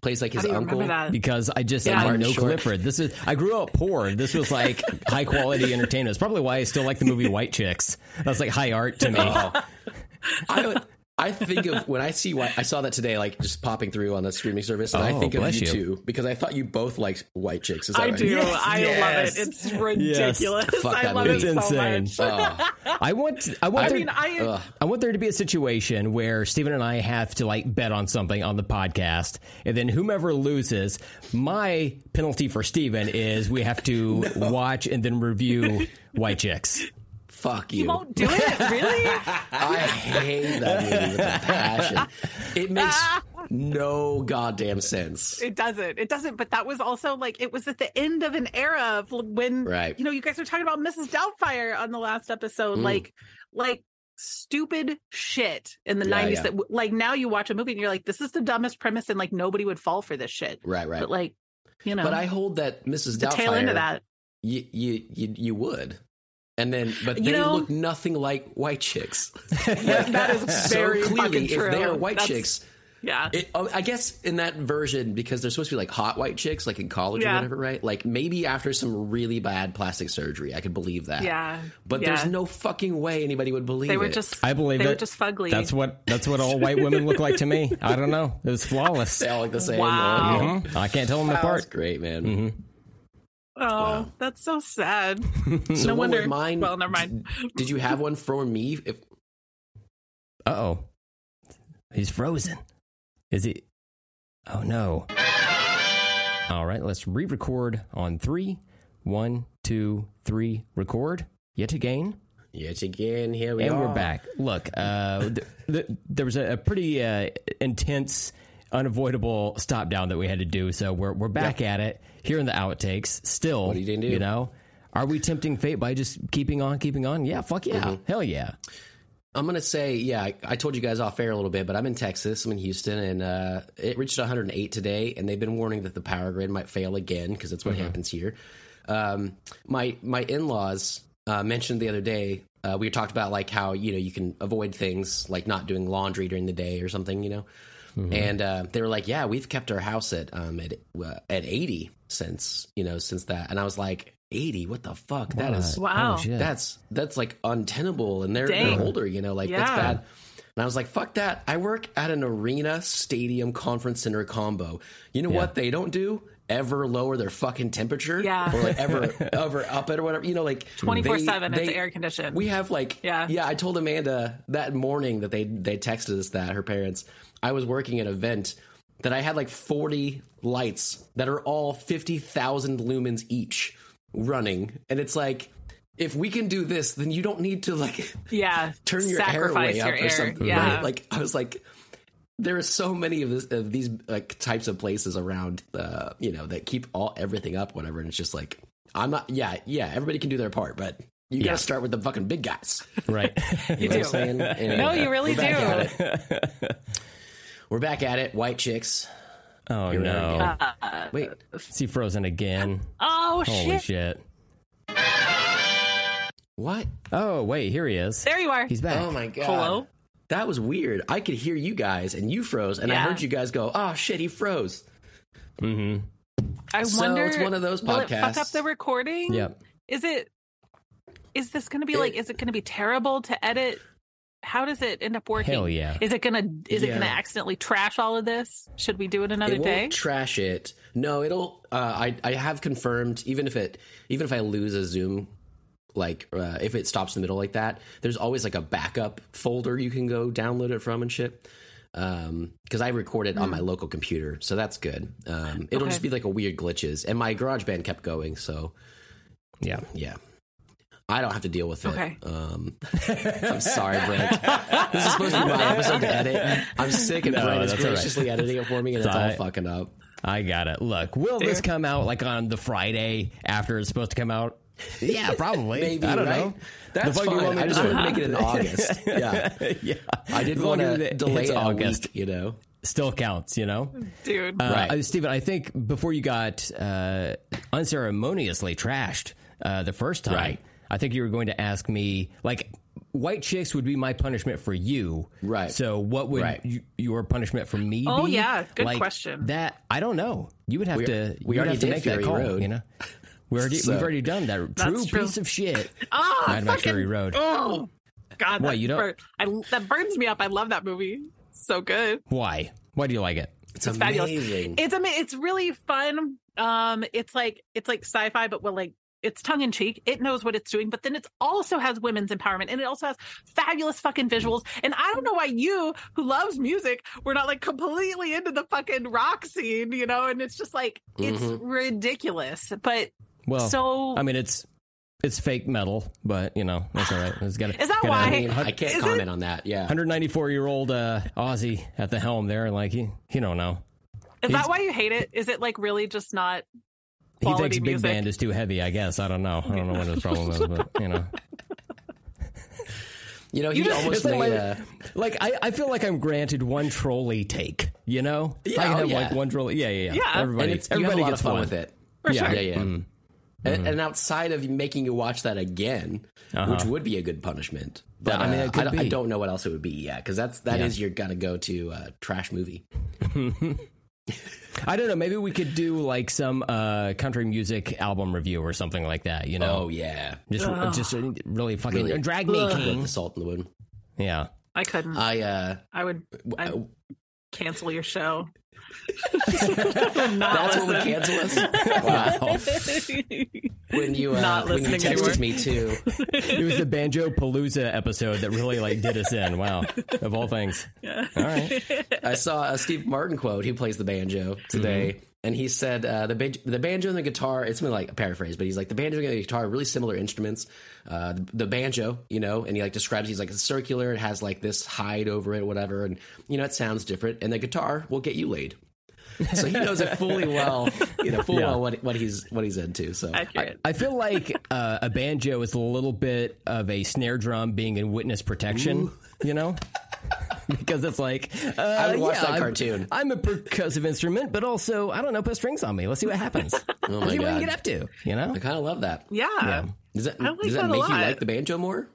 plays like his uncle. Because I just Yeah. I Martin know Short. Clifford. This is I grew up poor. This was like high quality entertainment. It's probably why I still like the movie White Chicks. That's like high art to me. Oh. I would- I think of when I see what I saw that today, like just popping through on the streaming service, and I Oh, think of you, you. too because I thought you both liked white chicks. Is that I right? do. Yes, I yes. love it. It's ridiculous. Fuck I love movie. it so It's insane. much. Oh, I want I want I there, mean, I ugh. I want there to be a situation where Steven and I have to like bet on something on the podcast, and then whomever loses, my penalty for Steven is we have to watch and then review White Chicks. Fuck you! you won't do it, really? I hate that movie with a passion. It makes no goddamn sense. It doesn't. It doesn't. But that was also like it was at the end of an era of when Right. you know you guys were talking about Mrs. Doubtfire on the last episode, Mm. like like stupid shit in the Yeah, 90s yeah. that like now you watch a movie and you're like this is the dumbest premise and like nobody would fall for this shit Right, right. but like you know But I hold that Mrs. the tail end Doubtfire, of that you, you you you would, and then but You they know- look nothing like white chicks. that is so very clearly, fucking if true they are white That's- chicks, Yeah. It, oh, I guess in that version, because they're supposed to be like hot white chicks, like in college or whatever, right? Like maybe after some really bad plastic surgery, I could believe that. Yeah. But Yeah. there's no fucking way anybody would believe it. they were it. just I believe they that. were just fugly. That's what that's what all white women look like to me. I don't know. It was flawless. They all look the same. Wow. Yeah. Mhm. I can't tell them That's apart. great, man. Mm-hmm. Oh, Wow. that's so sad. So no wonder. mine? well, never mind. Did you have one for me? If Uh oh, he's frozen. Is he? Oh no. All right, let's re-record on three. One, two, three. Record yet again. yet again, here we and are. we're back. Look, uh, th- th- there was a, a pretty uh, intense, unavoidable stop down that we had to do. So we're we're back at it here in the outtakes. Still, What are you do? know, are we tempting fate by just keeping on, keeping on? Yeah, fuck yeah, Mm-hmm. hell yeah. I'm gonna say, yeah, I, I told you guys off air a little bit, but I'm in Texas. I'm in Houston, and uh, it reached 108 today, and they've been warning that the power grid might fail again because that's what happens here. Um, my my in laws uh, mentioned the other day. Uh, we talked about like how you know you can avoid things like not doing laundry during the day or something, you know. And uh, they were like, "Yeah, we've kept our house at um, at uh, at 80 since you know since that." And I was like, "80? What the fuck? That is Wow. Oh, that's that's like untenable and they're, they're older you know like that's bad and i was like fuck that i work at an arena stadium conference center combo you know what they don't do ever lower their fucking temperature Yeah. or like ever ever up it or whatever you know like 24/7, it's air conditioned. we have like Yeah. yeah i told amanda that morning that they they texted us that her parents i was working at an event that i had like 40 lights that are all 50000 lumens each running and it's like if we can do this then you don't need to like yeah. turn your hair Sacrifice way your up or something Yeah. right like i was like there are so many of, this, of these like types of places around uh you know that keep all everything up whatever and it's just like i'm not yeah yeah everybody can do their part but you Yeah. gotta start with the fucking big guys Right. you know what I'm do. saying? Anyway, No, you really do. At it. We're back at it. White chicks. oh Here no, again. Wait, is he frozen again? Oh Holy shit! shit! what? Oh wait, here he is. There you are. He's back. Oh my god. Hello. That was weird. I could hear you guys and you froze, and I heard you guys go, "Oh shit, he froze." Mm-hmm. I So wonder. it's one of those Will it fuck up the recording? Yep. Is it? Is this going to be like? is it going to be terrible to edit? How does it end up working? Hell yeah. Is it gonna? Is it gonna accidentally trash all of this? Should we do it another it day? won't trash it. No, it'll. Uh, I I have confirmed. Even if it, even if I lose a Zoom, like uh, if it stops in the middle like that, there's always like a backup folder you can go download it from and shit. Um, because I record it on my local computer, so that's good. Um, it'll Okay. just be like a weird glitches, and my GarageBand kept going, so Yeah. yeah. I don't have to deal with it. Okay. Um, I'm sorry, Brent. this is supposed to be my episode to edit. I'm sick, and No, Brent is that's all right. graciously editing it for me, and it's all Sorry. fucking up. I got it. Look, will this come out like on the Friday after it's supposed to come out? Yeah, probably. Maybe I don't right? know. That's the fuck you fine. want me I just do? wanted to make it in August. Yeah, yeah. I did As want to delay it's it August. week. You know, Still counts, you know. Dude. Uh, Right. uh, Steven, I think before you got uh, unceremoniously trashed uh, the first time, Right. I think you were going to ask me like. White chicks would be my punishment for you, Right. So, what would Right. you, your punishment for me? Be? Oh, be? yeah. Good Like, question. That I don't know. You would have We- to. we already have to did make that Fury call. Road. You know, we already So- we've already done that. True, true. piece of shit. oh, Mad Max Fury Road. Oh, God. Why, that you don't- bur- I, that burns me up. I love that movie. So good. Why? Why do you like it? it's, It's fabulous. amazing. It's ama- It's really fun. Um, it's like it's like sci-fi, but well, like it's tongue in cheek. It knows what it's doing, but then it also has women's empowerment, and it also has fabulous fucking visuals. And I don't know why you, who loves music, were not like completely into the fucking rock scene, you know? And it's just like it's Mhm. ridiculous, but Well, so I mean, it's it's fake metal, but you know that's all right. It's got Is that got a why? I mean, I can't Is comment it- on that. Yeah, 194 year old uh, Aussie at the helm there, like he he don't know. is he's- that why you hate it? Is it like really just not? He Quality thinks big music. band is too heavy. I guess I don't know. I don't know what his problem is, but you know, you know, he just- almost It's like a. like I, I feel like I'm granted one trolley take. You know, Yeah, I can oh, have yeah. like one trolley. Yeah, yeah, yeah. Yeah. Everybody, And it's, you have a everybody lot gets of fun one. with it. For Yeah. sure. Yeah, yeah. Mm. and, and outside of making you watch that again, which would be a good punishment. But Uh-huh. I mean, uh, it could I, don't- I don't know what else it would be. Yeah, because that's that Yeah. is your gotta go to uh, trash movie. I don't know. Maybe we could do like some uh, country music album review or something like that. You know, Oh yeah, just just really fucking Really. drag me, with king. the salt in the wound. Yeah. I couldn't. I uh, I would I w- cancel your show. That's what would cancel us. Wow. When you uh, Not when you texted anymore. me too, It was the Banjo Palooza episode that really like did us in. Wow, of all things. All right. I saw a Steve Martin quote. He plays the banjo today, Mm-hmm. and he said uh, the ban- the banjo and the guitar. It's been like a paraphrase, but he's like the banjo and the guitar are really similar instruments. Uh, the, the banjo, you know, and he like describes he's like it's circular. It has like this hide over it, whatever, and you know it sounds different. And the guitar will get you laid. So he knows it fully well, you know, full Yeah. well what what he's what he's into. So Accurate. I feel like uh, a banjo is a little bit of a snare drum being in witness protection, you know? because it's like uh, I would watch yeah, that I'm- cartoon. I'm, a percussive instrument, but also I don't know, put strings on me. Let's see what happens. Oh my see what I god, can get up to. You know? I kind of love that. yeah. Does that, I like does that, that a make you like the banjo more?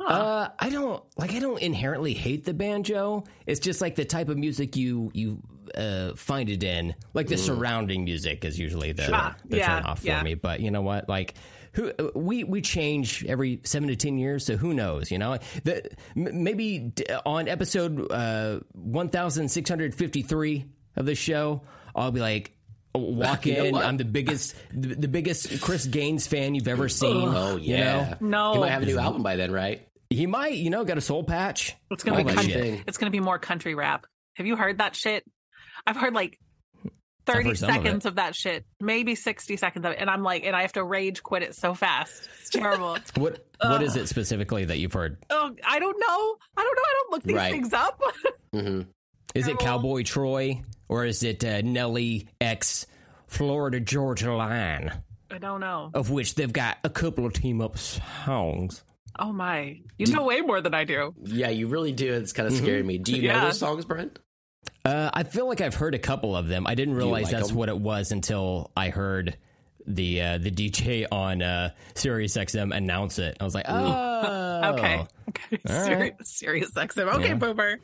Uh, I don't like. I don't inherently hate the banjo. It's just like the type of music you you uh, find it in. Like the surrounding music is usually the, Sure. the Yeah, turn off for yeah. me. But you know what? Like who uh, we we change every seven to ten years, so who knows? You know, the, m- maybe d- on episode uh, one thousand six hundred fifty three of the show, I'll be like. Walk You in. I'm the biggest, the, the biggest Chris Gaines fan you've ever seen. Oh you know? yeah, No. he might have a new album by then, right? He might, you know, got a soul patch. It's gonna Oh be country. shit. It's gonna be more country rap. Have you heard that shit? I've heard like thirty heard some of seconds of, that shit, maybe sixty seconds of it, and I'm like, and I have to rage quit it so fast. It's terrible. What what is it specifically that you've heard? oh, I don't know. I don't know. I don't look these Right. things up. hmm Is it Cowboy Troy or is it uh, Nelly X Florida Georgia Line? I don't know. Of which they've got a couple of team up songs. Oh my, you know way more than I do. Yeah, you really do. It's kind of scaring me. Do you know Yeah. those songs, Brent? Uh, I feel like I've heard a couple of them. I didn't realize like that's 'em? what it was until I heard the uh, the DJ on uh, Sirius XM announce it. I was like, oh, Okay, okay, All serious, right. Sirius XM. Okay, Yeah. boomer.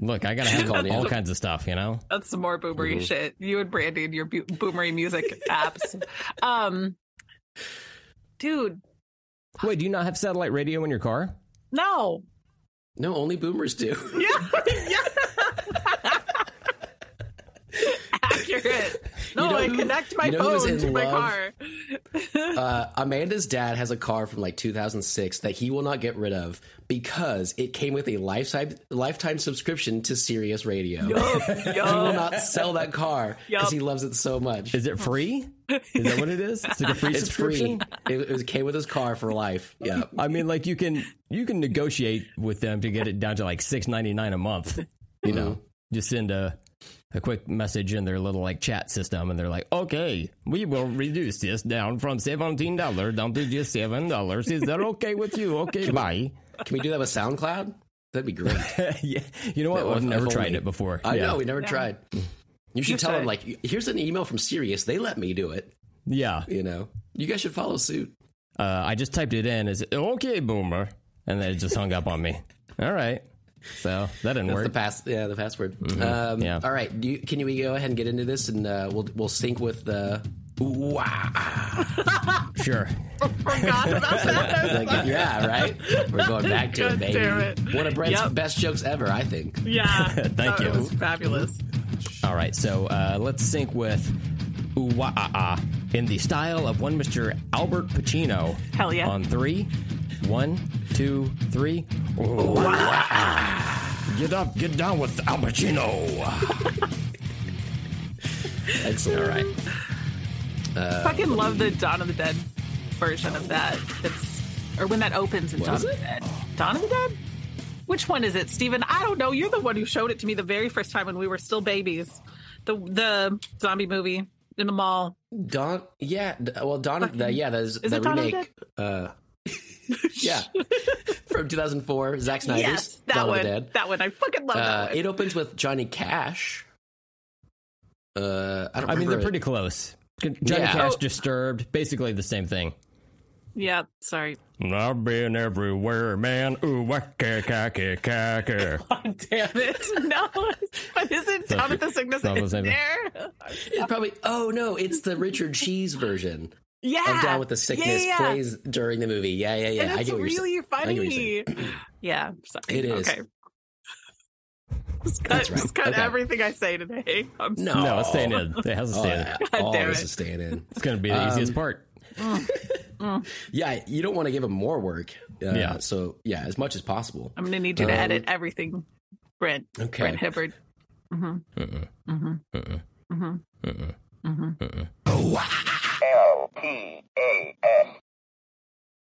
Look, I gotta have calling you all kinds of stuff, you know. That's some more boomery Mm-hmm. shit. You and Brandy and your bu- boomery music apps. Um, dude, Wait, do you not have satellite radio in your car? no. No, only boomers do. Yeah, yeah. Accurate. No, You know I who- connect my you know phone in to my love? car. uh, Amanda's dad has a car from like 2006 that he will not get rid of because it came with a lifetime lifetime subscription to Sirius Radio. Yup, He will not sell that car because Yup. he loves it so much. Is it free? Is that what it is? It's like a free It's free. It, it came with his car for life. Yeah. I mean, like you can you can negotiate with them to get it down to like six ninety nine a month. You know, just send a a quick message in their little like chat system, and they're like, "Okay, we will reduce this down from seventeen dollars down to just seven dollars. Is that okay with you? Okay, bye." Can we do that with SoundCloud? That'd be great. yeah, you know what? Yeah, I've if- never if tried only. it before. I yeah. know we never Yeah. tried. You should You tell them like, here's an email from Sirius. They let me do it. Yeah, You know, you guys should follow suit. uh, I just typed it in as okay, boomer, and then it just hung up on me. All right, so that didn't That's work. the pass. Yeah, the password. Um, Mm-hmm. Yeah. All right. Do you, can we go ahead and get into this, and uh, we'll we'll sync with the. Wow. sure. Forgot about that. Like, yeah, right. We're going back to it, baby. damn it. One of Brent's Yep. best jokes ever, I think. Yeah. Thank that you. was fabulous. All right, so uh, let's sync with Ooh-wah-ah-ah in the style of one Mr. Albert Pacino. Hell yeah. On three, one, two, three. Ooh-wah-ah. Get up, get down with Al Pacino. Excellent. All right. fucking love the Dawn of the Dead version of that. It's or when that opens in Dawn of it? the Dead. Dawn of the Dead? Which one is it, Steven? I don't know. You're the one who showed it to me the very first time when we were still babies. The the zombie movie in the mall. Dawn. Yeah. Well, Dawn. The, yeah. That's Is the it Dawn of the remake. Uh, yeah. From 2004, Zack Snyder's yes, that Dawn one. of the Dead. That one. I fucking love Uh, that one. it opens with Johnny Cash. Uh, I don't. I mean, they're it. pretty close. Johnny Yeah. Cash Oh. disturbed, basically the same thing. Yeah, sorry. I've been everywhere, man. Ooh, waka, kaka, kaka. God damn it. No. But isn't Down with the Sickness not the in there? It's probably oh no, it's the Richard Cheese version yeah, I'm down with the sickness yeah, yeah. plays during the movie. Yeah, yeah, yeah. And I get really what you're funny. yeah, so, it is. Okay. Just cut, right. just cut okay. everything I say today. I'm no, no, it's staying in. It has to oh, stay in. God damn it. is staying in. It's going to be the um, easiest part. Mm, mm. Yeah, you don't want to give him more work. Uh, yeah. So yeah, as much as possible. I'm going to need you um, to edit everything, Brent. Okay. Brent Hibbard. Mm-hmm. Uh-uh. Mm-hmm. Uh-uh. Mm-hmm. Uh-uh. Mm-hmm. Uh-uh. Oh. Wow. L T A S.